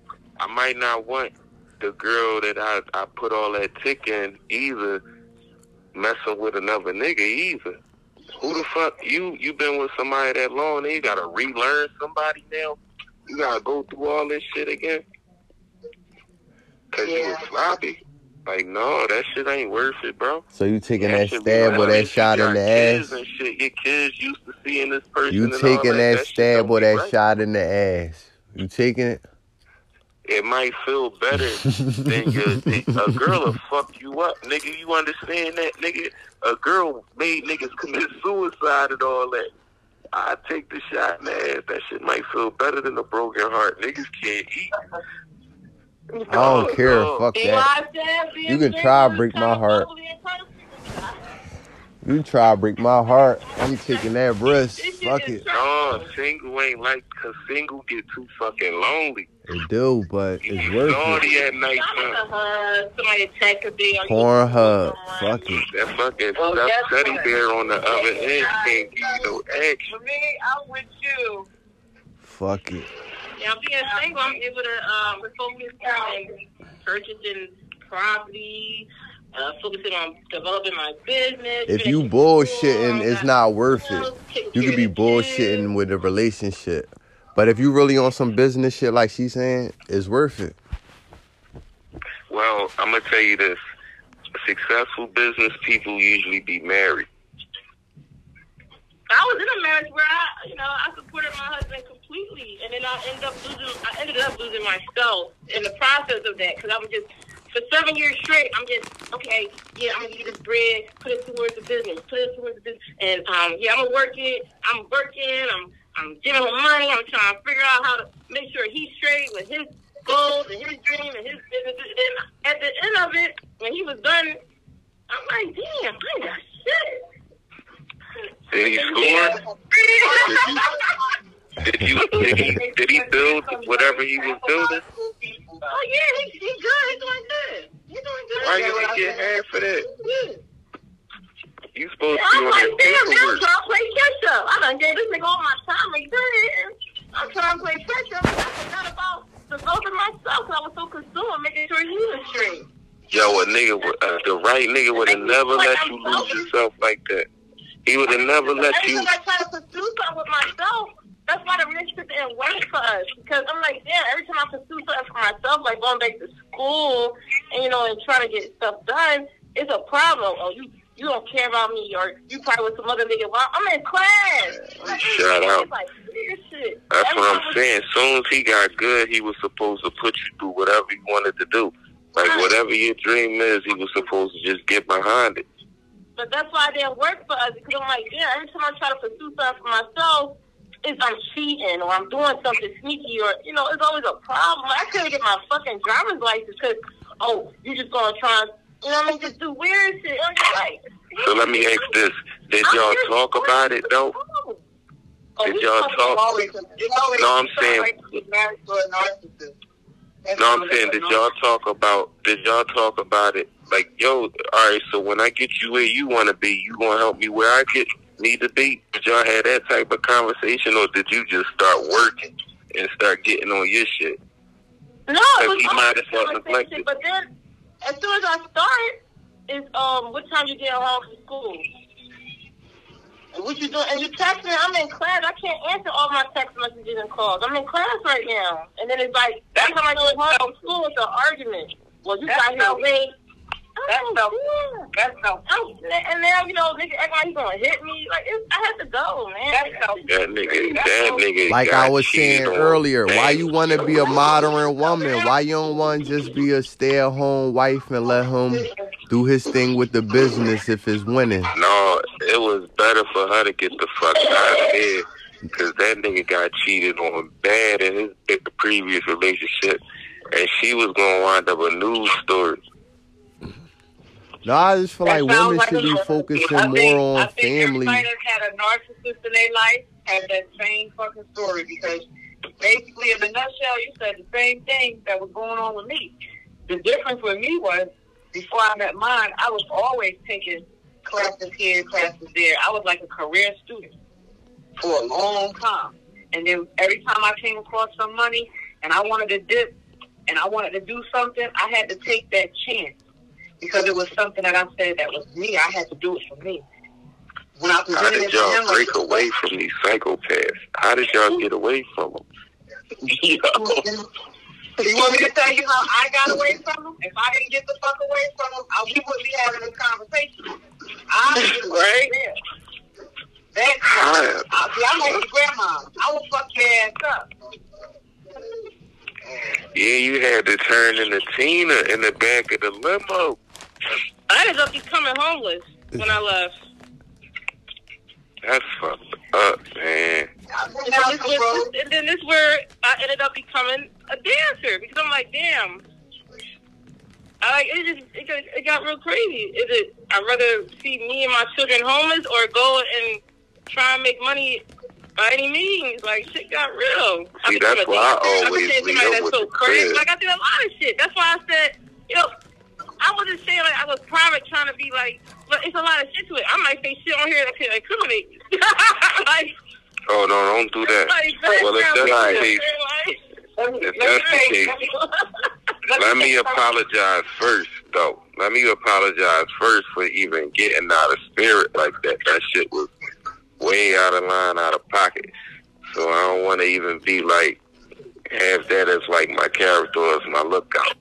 I might not want the girl that I, I put all that tick in either messing with another nigga either. Who the fuck you? You been with somebody that long? Then you gotta relearn somebody now. You gotta go through all this shit again. Cause you was sloppy. Like no, that shit ain't worth it, bro. So you taking that shit be stab like- or that oh, shot in the kids ass? And shit. Your kids used to seeing this person. You and all taking that, that shit stab don't or that right. shot in the ass? You taking it? It might feel better than your a girl will fuck you up, nigga. You understand that, nigga? A girl made niggas commit suicide and all that. I take the shot in the ass. That shit might feel better than a broken heart. Niggas can't eat. I don't care. Fuck that. You can try to break my heart. You try to break my heart. I'm taking that risk. Fuck it. No, single ain't like, cause single get too fucking lonely. It do, but it's worth it. Naughty at night time. Somebody check a day on Pornhub. Fuck it. That fucking Well, stuffed teddy bear on the other end can't give you no action. For me, I'm with you. Fuck it. Yeah, being single. I'm able to um, focus on purchasing property, uh, focusing on developing my business. If you bullshitting, it's not worth it. You could be bullshitting with a relationship. But if you really on some business shit like she's saying, it's worth it. Well, I'm gonna tell you this: successful business people usually be married. I was in a marriage where I, you know, I supported my husband completely, and then I ended up losing. I ended up losing myself in the process of that because I was just for seven years straight. I'm just okay. Yeah, I'm gonna get this bread, put it towards the business, put it towards the business, and um, yeah, I'm gonna work it. I'm working. I'm I'm giving him money. I'm trying to figure out how to make sure he's straight with his goals and his dream and his business. And at the end of it, when he was done, I'm like, damn, I got shit. Did he score? Did you? Did he? Did he build whatever he was building? Oh yeah, he, he good. He doing good. He doing good. Why you ain't get half for that? Yeah. You supposed to I'm be on like, damn, man, I'm paperwork. trying to play catch up. I done gave this nigga all my time and good. I'm trying to play catch up. I forgot about developing myself because I was so consumed making sure he was straight. Yo, a nigga, uh, the right nigga would have never let you lose yourself like that. He would have never let you. I try to pursue something with myself, that's why the relationship didn't work for us. Because I'm like, damn, every time I pursue something for myself, like going back to school and you know, and trying to get stuff done, it's a problem. Oh, you you don't care about me, or you probably with some other nigga. Well, I'm in class. Shout out. It's like shit. That's Every what I'm saying. As soon as he got good, he was supposed to put you through whatever he wanted to do. Like whatever your dream is, he was supposed to just get behind it. But that's why it didn't work for us because I'm like, yeah, every time I try to pursue something for myself, it's I'm cheating or I'm doing something sneaky or, you know, it's always a problem. I couldn't get my fucking driver's license because, oh, you just going to try and, you know what I mean, just do weird shit. I'm just like, So let me ask this: Did y'all talk about it though? Oh, did y'all talk? No, I'm saying. No, I'm saying, did y'all talk about? Did y'all talk about it? Like, yo, all right. So when I get you where you want to be, you gonna help me where I get need to be? Did y'all have that type of conversation, or did you just start working and start getting on your shit? No, it was he might have felt neglected. But then, as soon as I start, is um, what time you get home from school? What you doing? And you text me. I'm in class. I can't answer all my text messages and calls. I'm in class right now. And then it's like that's how I go home from school, it's an argument. Well, you got here late. That's no. That's no. And now you know, nigga act like he gonna hit me. Like it's, I had to go, man. That's no. That nigga, that nigga. Like I was saying on. earlier, why you want to be a modern woman? Why you don't want to just be a stay-at-home wife and let him do his thing with the business if it's winning? No, it was better for her to get the fuck out of here because that nigga got cheated on bad in his in the previous relationship, and she was gonna wind up a news story. No, I just feel like women should be I focusing think- more I think family. Everybody that's had a narcissist in their life had that same fucking story because basically, in a nutshell, you said the same thing that was going on with me. The difference with me was before I met mine, I was always taking classes here, classes there. I was like a career student for a long time. And then every time I came across some money and I wanted to dip and I wanted to do something, I had to take that chance because it was something that I said that was me. I had to do it for me. When I How did y'all him, break away from these psychopaths? How did y'all get away from them? You want me to tell you how I got away from him? If I didn't get the fuck away from him, I, uh, we wouldn't be having this conversation. I right? That's How? I, see, I'm like your grandma. I will fuck your ass up. Yeah, you had to turn into Tina in the back of the limo. I ended up becoming homeless when I left. That's fucked up, man. And then, this was, and then this where I ended up becoming a dancer because I'm like, damn. I like it just it got, it got real crazy. Is it I'd rather see me and my children homeless or go and try and make money by any means? Like shit got real. I See, became that's why I. I always lead up that's with so crazy. Like I did a lot of shit. That's why I said, you know, I wasn't saying like I was private trying to be like, but it's a lot of shit to it. I might say shit on here that could incriminate you. like, Oh no, don't do that. like Well, if that's the case, if that's the case, let me apologize first, though. Let me apologize first for even getting out of spirit like that. That shit was way out of line, out of pocket. So I don't want to even be like have that as like my character as my lookout.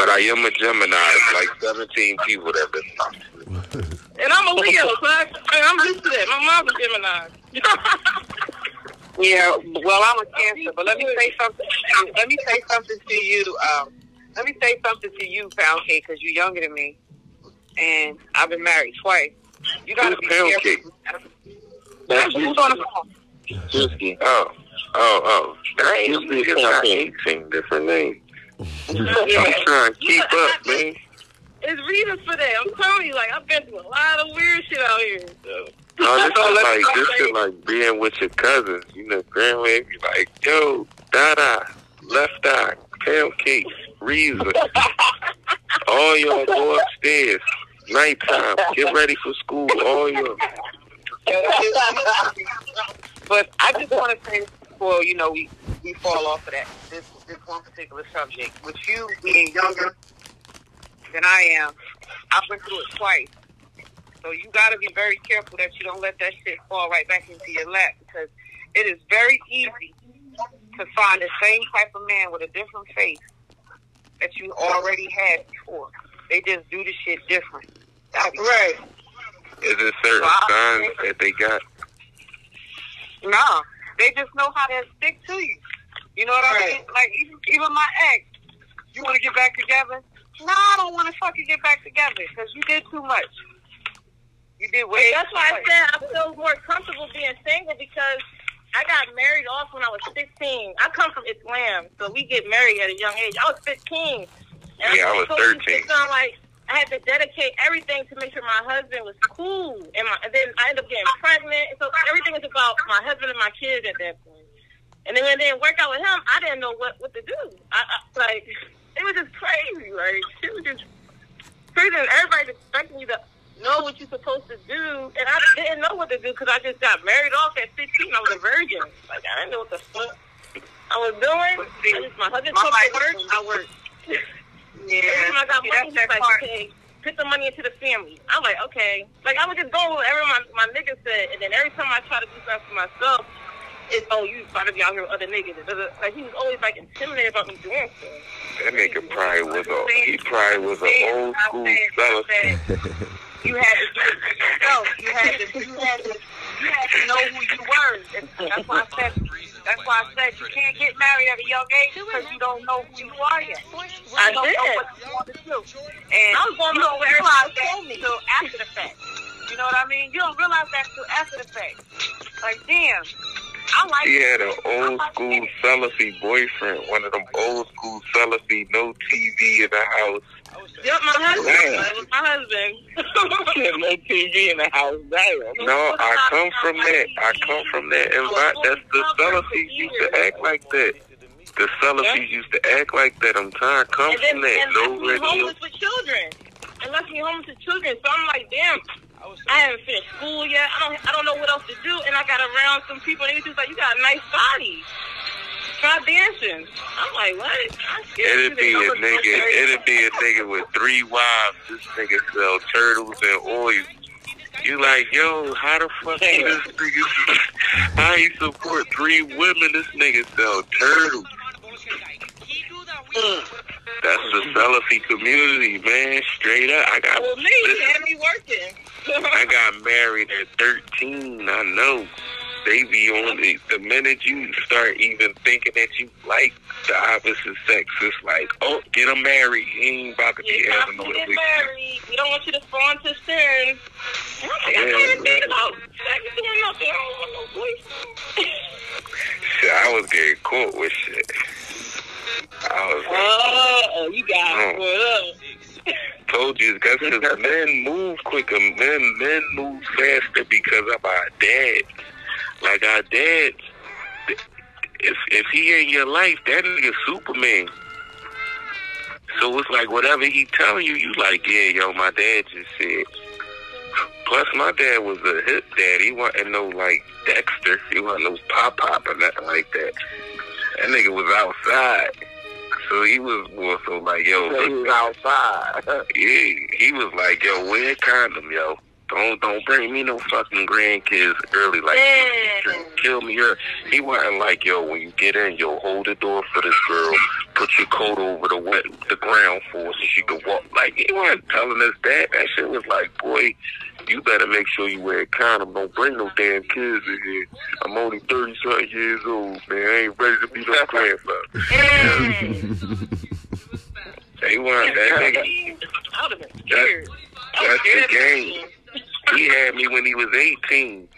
But I am a Gemini. It's like 17 people that have been listen. And I'm a Leo, so I, I'm used to that. My mom's a Gemini. Yeah, well, I'm a Cancer, but let me say something. To you. Let me say something to you. Um, let me say something to you, Pound Cake, because you're younger than me, and I've been married twice. You gotta be Pound careful. That's Who's on the phone? Oh, oh, oh. Dang, niggas got 18 different names. I'm trying to keep up, man. It's reasons for that. I'm telling you, like I've been through a lot of weird shit out here. So. No, this is like this is like being with your cousins. You know, grandma be like, "Yo, Dada, left eye, pound cake, Reason, all y'all go upstairs. Nighttime, get ready for school. All y'all." but I just want to say, well, you know, we we fall off of that this this one particular subject. With you being younger than I am, I've been through it twice. So you got to be very careful that you don't let that shit fall right back into your lap because it is very easy to find the same type of man with a different face that you already had before. They just do the shit different. That's Right. Is it certain signs that they got? No, they just know how to stick to you. You know what I mean? Like even, even my ex, you want to get back together? No, I don't want to fucking get back together because you did too much. You did way. That's too why I said I feel more comfortable being single because I got married off when I was 16. I come from Islam, so we get married at a young age. I was 15. And Yeah, I was so 13. It's not like I had to dedicate everything to make sure my husband was cool, and, my, and then I ended up getting pregnant. So everything was about my husband and my kids at that point. And then when it didn't work out with him, I didn't know what what to do. I, I like it was just crazy. Like it was just crazy, and everybody's expecting you to know what you're supposed to do, and I didn't know what to do because I just got married off at 15. I was a virgin. Like I didn't know what the fuck I was doing. I just, my husband My told me to work. I worked. Yeah. Every time I got money, he's like, part. okay, put the money into the family. I'm like, okay. Like, I would just go with whatever my, my nigga said. And then every time I try to do something for myself, it's, oh, you about to be out here with other niggas. And da- da- Like, he was always, like, intimidated about me doing stuff. That nigga probably was a he probably was an old school fella. You had to do it yourself. You had to. You had to. You had to know who you were. That's why I said. That's why I said you can't get married at a young age because you don't know who you are yet. I you don't did. know what you want to do. And I was going you to don't realize that until after the fact. You know what I mean? You don't realize that until after the fact. Like, damn. I like He had an old school Salafi boyfriend, one of them old school Salafi, no TV in the house. Yep, my husband. Damn. Was my husband. no TV in the house. Damn. No, I come from that. I come from that environment. That's the Salafis used to act like that. The Salafis used to act like that. I'm to come and then from that. and No radio. homeless with children. And left me homeless with children. So I'm like, damn, I haven't finished school yet. I don't I don't know what else to do. And I got around some people and they was just like, you got a nice body. Try dancing. I'm like, what? It'd be a nigga. It'd be a nigga with three wives. This nigga sell turtles and oil. You like, yo, how the fuck is this nigga? How he support three women? This nigga sell turtles. That's the Salafi community, man. Straight up, I got. Well, me, listen, had me working. I got married at 13. I know. they be on the, the minute you start even thinking that you like the opposite sex, it's like, oh, get him married. He ain't about to be having no relationship. married. We don't want you to fall into sin. Don't I Yeah, can't think about sex doing nothing. I don't want no boyfriend. Shit, I was getting caught with shit. I like, Oh, you got Mm. it. told you because men move quicker. Men men move faster because of our dad. Like our dad, if if he ain't your life, that nigga Superman. So it's like whatever he telling you, you like, yeah, yo, my dad just said. Plus, my dad was a hip dad. He wasn't no like Dexter. He wasn't no pop pop or nothing like that. That nigga was outside. So he was more so like, yo, He was outside. yeah, he was like, yo, wear a condom, yo. Don't don't bring me no fucking grandkids early like you kill me here. He wasn't like, yo, when you get in, yo, hold the door for this girl, put your coat over the wet the ground for her so she could walk. Like he wasn't telling us that. That shit was like, boy, you better make sure you wear a condom. Don't bring no damn kids in here. I'm only thirty something years old, man. I ain't ready to be no grandfather. They weren't that nigga. I would have been That, that's the game. He had me when he was 18.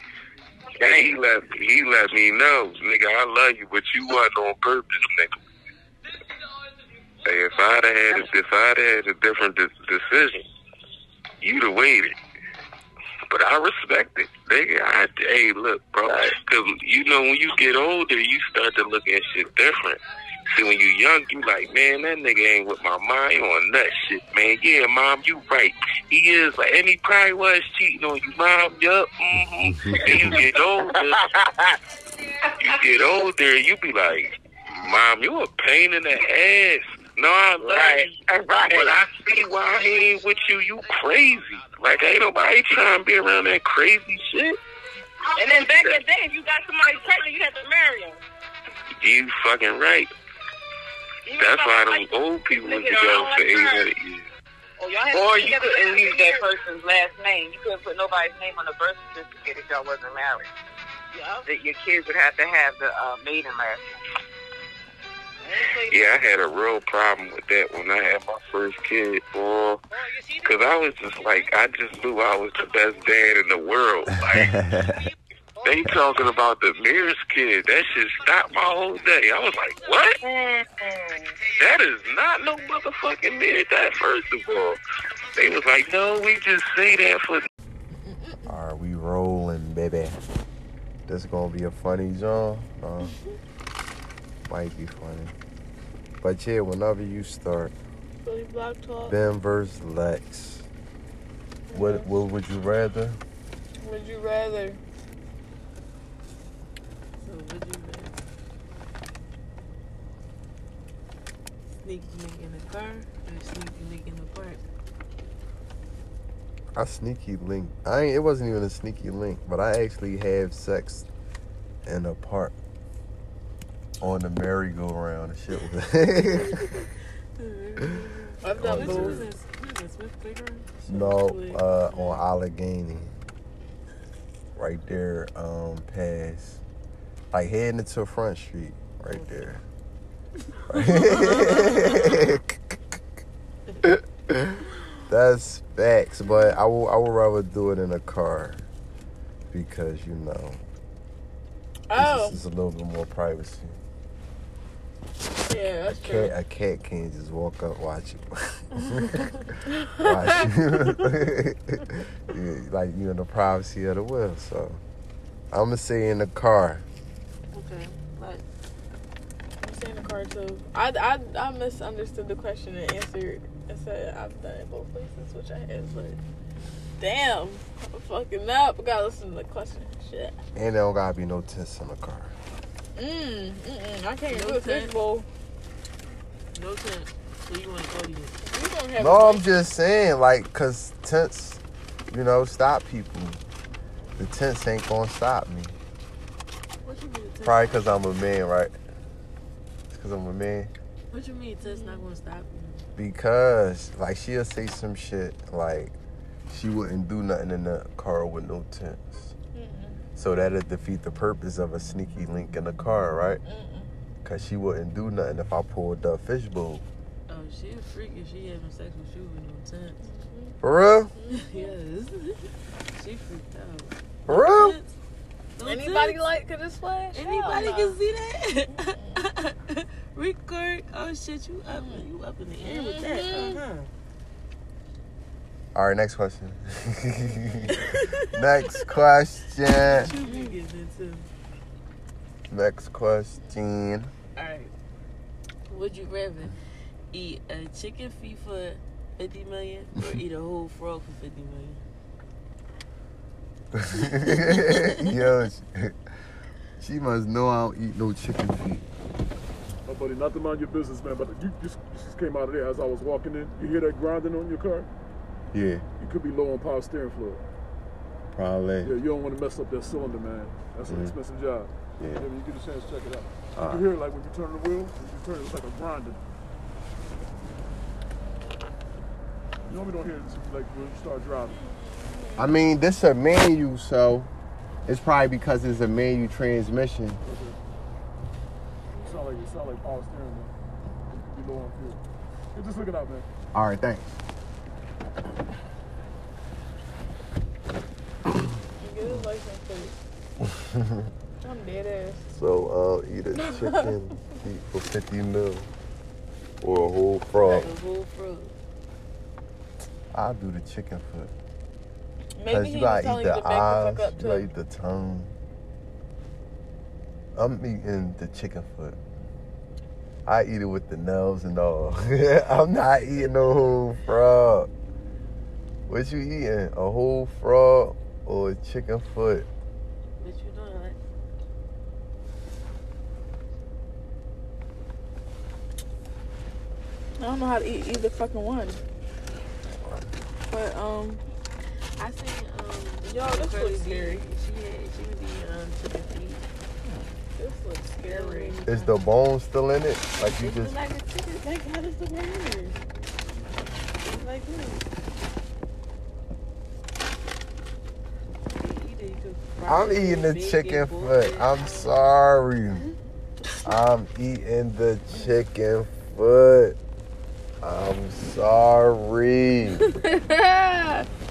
And he let he let me know, nigga, I love you, but you wasn't on purpose, nigga. Hey, if I'd have had a, if I'd had a different de- decision, you'd have waited. But I respect it, nigga. I, hey, look, bro, because you know when you get older, you start to look at shit different. See, when you young, you like, man, that nigga ain't with my mind on that shit, man. Yeah, mom, you right. He is, like, and he probably was cheating on you, mom. Yup, mm-hmm. and you get older, you get older, you be like, mom, you a pain in the ass. No, I love Right, you, right. but I see why he ain't with you. You crazy. Like, ain't nobody trying to be around that crazy shit. And then back in the day, if you got somebody pregnant, you had to marry him. You fucking right. Even That's if I why like them old people was nigga, I together for like eight her. hundred years. Oh, y'all had Or to you couldn't together. use that person's last name. You couldn't put nobody's name on the birth certificate if y'all wasn't married. Yeah. That your kids would have to have the uh, maiden last name. Yeah, I had a real problem with that when I had my first kid, boy. Because I was just like, I just knew I was the best dad in the world. Like, they talking about the Mears kid. That shit stopped my whole day. I was like, what? That is not no motherfucking Mears. That first of all. They was like, no, we just say that for Alright, we rolling, baby. This gonna be a funny John. Uh, might be funny. But yeah, whenever you start, Billy Block Talk. Ben versus Lex. What what would you rather? Would you rather? So would you rather sneaky link in the car or sneaky link in the park? I sneaky link. I ain't, it wasn't even a sneaky link, but I actually have sex in a park on the merry-go-round and shit. I've done Oh, both. dude. What is that, Swift Playground? No, uh, on Allegheny. Right there, um, past. Like heading into Front Street, right there. That's facts, but I will I would rather do it in a car because you know Oh, this is a little bit more privacy. yeah, that's A true. cat, a cat can't just walk up, watch you, watch you, like you in the privacy of the wheel. So I'm gonna say in the car. Okay, but the car too. I, I, I misunderstood the question and answered and said I've done it both places, which I have, but damn, I'm fucking up. I gotta listen to the question. Shit. And there don't gotta be no tents in the car. Mm, mm, I can't No do a tent. fishbowl. no tent. So you want to go to you? You don't have No, a I'm just saying, like, cause tents, you know, stop people. The tents ain't gonna stop me. What you mean? Probably cause I'm a man, right? It's cause I'm a man. What you mean? Tent's not going to stop you? Because, like, she'll say some shit like she wouldn't do nothing in the car with no tents. So that'd defeat the purpose of a sneaky link in the car, right? Cause she wouldn't do nothing if I pulled the fishbowl. Oh, she a freak if she having sex with you with no tents. For real? yes. she freaked out. For real? No Anybody tents? like to display? Anybody Hell can no. see that? Record. Oh shit, you up? You up in the air with that? Mhm. Uh-huh. All right, next question. next question. You be getting into. Next question. All right. Would you rather eat a chicken feet for fifty million or eat a whole frog for fifty million? Yo, she, she must know I don't eat no chicken feet. Oh, buddy, not to mind your business, man, but you just, you just came out of there as I was walking in. You hear that grinding on your car? Yeah, You could be low on power steering fluid. probably. Yeah, you don't want to mess up that cylinder, man. That's an Mhm. expensive job. Yeah. when you get a chance, to check it out. All you right. hear it like when you turn the wheel, when you turn it, it's like a grinding. You normally don't hear it like when you start driving. I mean, this is a manual, so it's probably because it's a manual transmission. It sound like it sound like power steering, man. You could low on fuel. Yeah, just look it out, man. All right, thanks. Get his license plate. I'm dead ass. So I'll eat a chicken feet for 50 mil or a whole frog. A whole frog. I'll do the chicken foot. Maybe Cause you gotta eat the the eyes, up you gotta eat the tongue. I'm eating the chicken foot. I eat it with the nails and all. I'm not eating no whole frog. What you eating? A whole frog or a chicken foot? What you? Like? I don't know how to eat either fucking one. But um, I seen um Yo, this Cardi looks B, scary. She had she was eating um chicken feet. this looks scary. Is the bone still in it? Like you It's just like a chicken. Like how does the one is? It's like this. You eat it, you could fry I'm eating the chicken foot. I'm sorry. I'm eating the chicken foot. I'm sorry.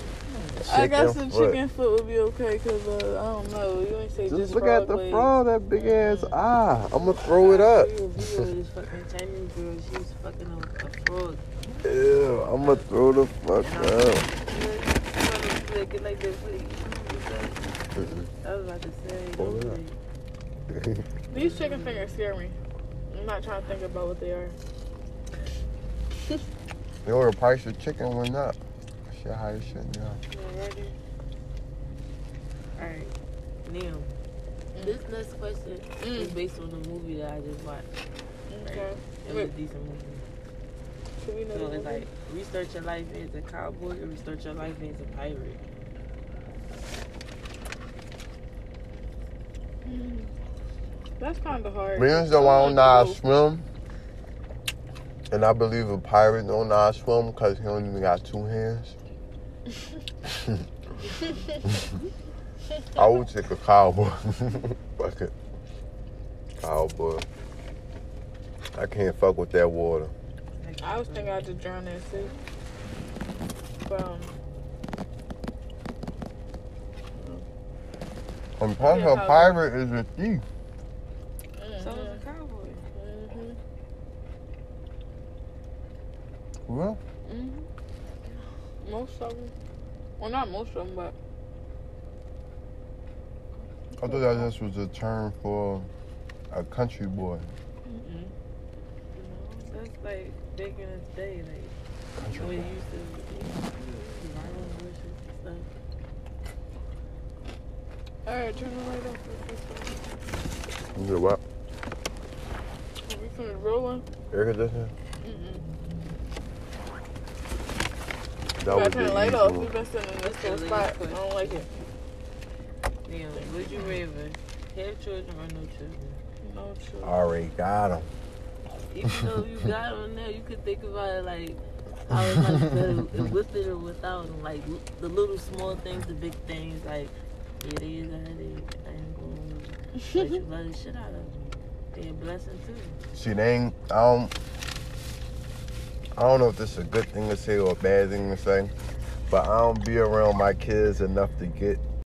I got some foot. chicken foot would be okay because uh, I don't know. You ain't say just, Just look at the legs. frog, that big ass eye. I'm gonna throw it up. I saw a video of this fucking Chinese girl. She was fucking a, a frog. Ew, I'm gonna throw the fuck up. was like, like it like that for you. I was about to say, Pull it don't up. say. These chicken fingers scare me. I'm not trying to think about what they are. Yo, the price of chicken went up. Shit, how it should now. Yeah, ready? Alright, Neil. This next question is based on the movie that I just watched. Okay. Right? It was a decent movie. Should we know So it's movie? like restart your life as a cowboy or restart your life as a pirate. Mm. That's kind of hard. Being though I don't know how to swim, and I believe a pirate don't know how to swim because he don't even got two hands. I would take a cowboy. fuck it. Cowboy. I can't fuck with that water. I was thinking I'd just drown the sea. But, um, And plus, a cowboy. pirate is a thief. So is a cowboy. hmm Well, hmm Most of them. Well, not most of them, but I thought that just was a term for a country boy. Mm-mm. That's like back in the day, like Country when you used to violent bushes and stuff. alright, turn the light off. You know what? Are we finished rolling? Air conditioner? Mm-mm. That Gotta was turn the the light off. one. We've been sitting in this That's cool the spot. I don't like it. Now, would you rather have children or no children? No children. Already got him. Even though you got them now, you could think about it like how it's much better with it or without them. Like the little small things, the big things. Like It is a headache. I ain't going but you love the shit out of them. They a blessing too. See, they ain't, I don't, I don't know if this is a good thing to say or a bad thing to say, but I don't be around my kids enough to get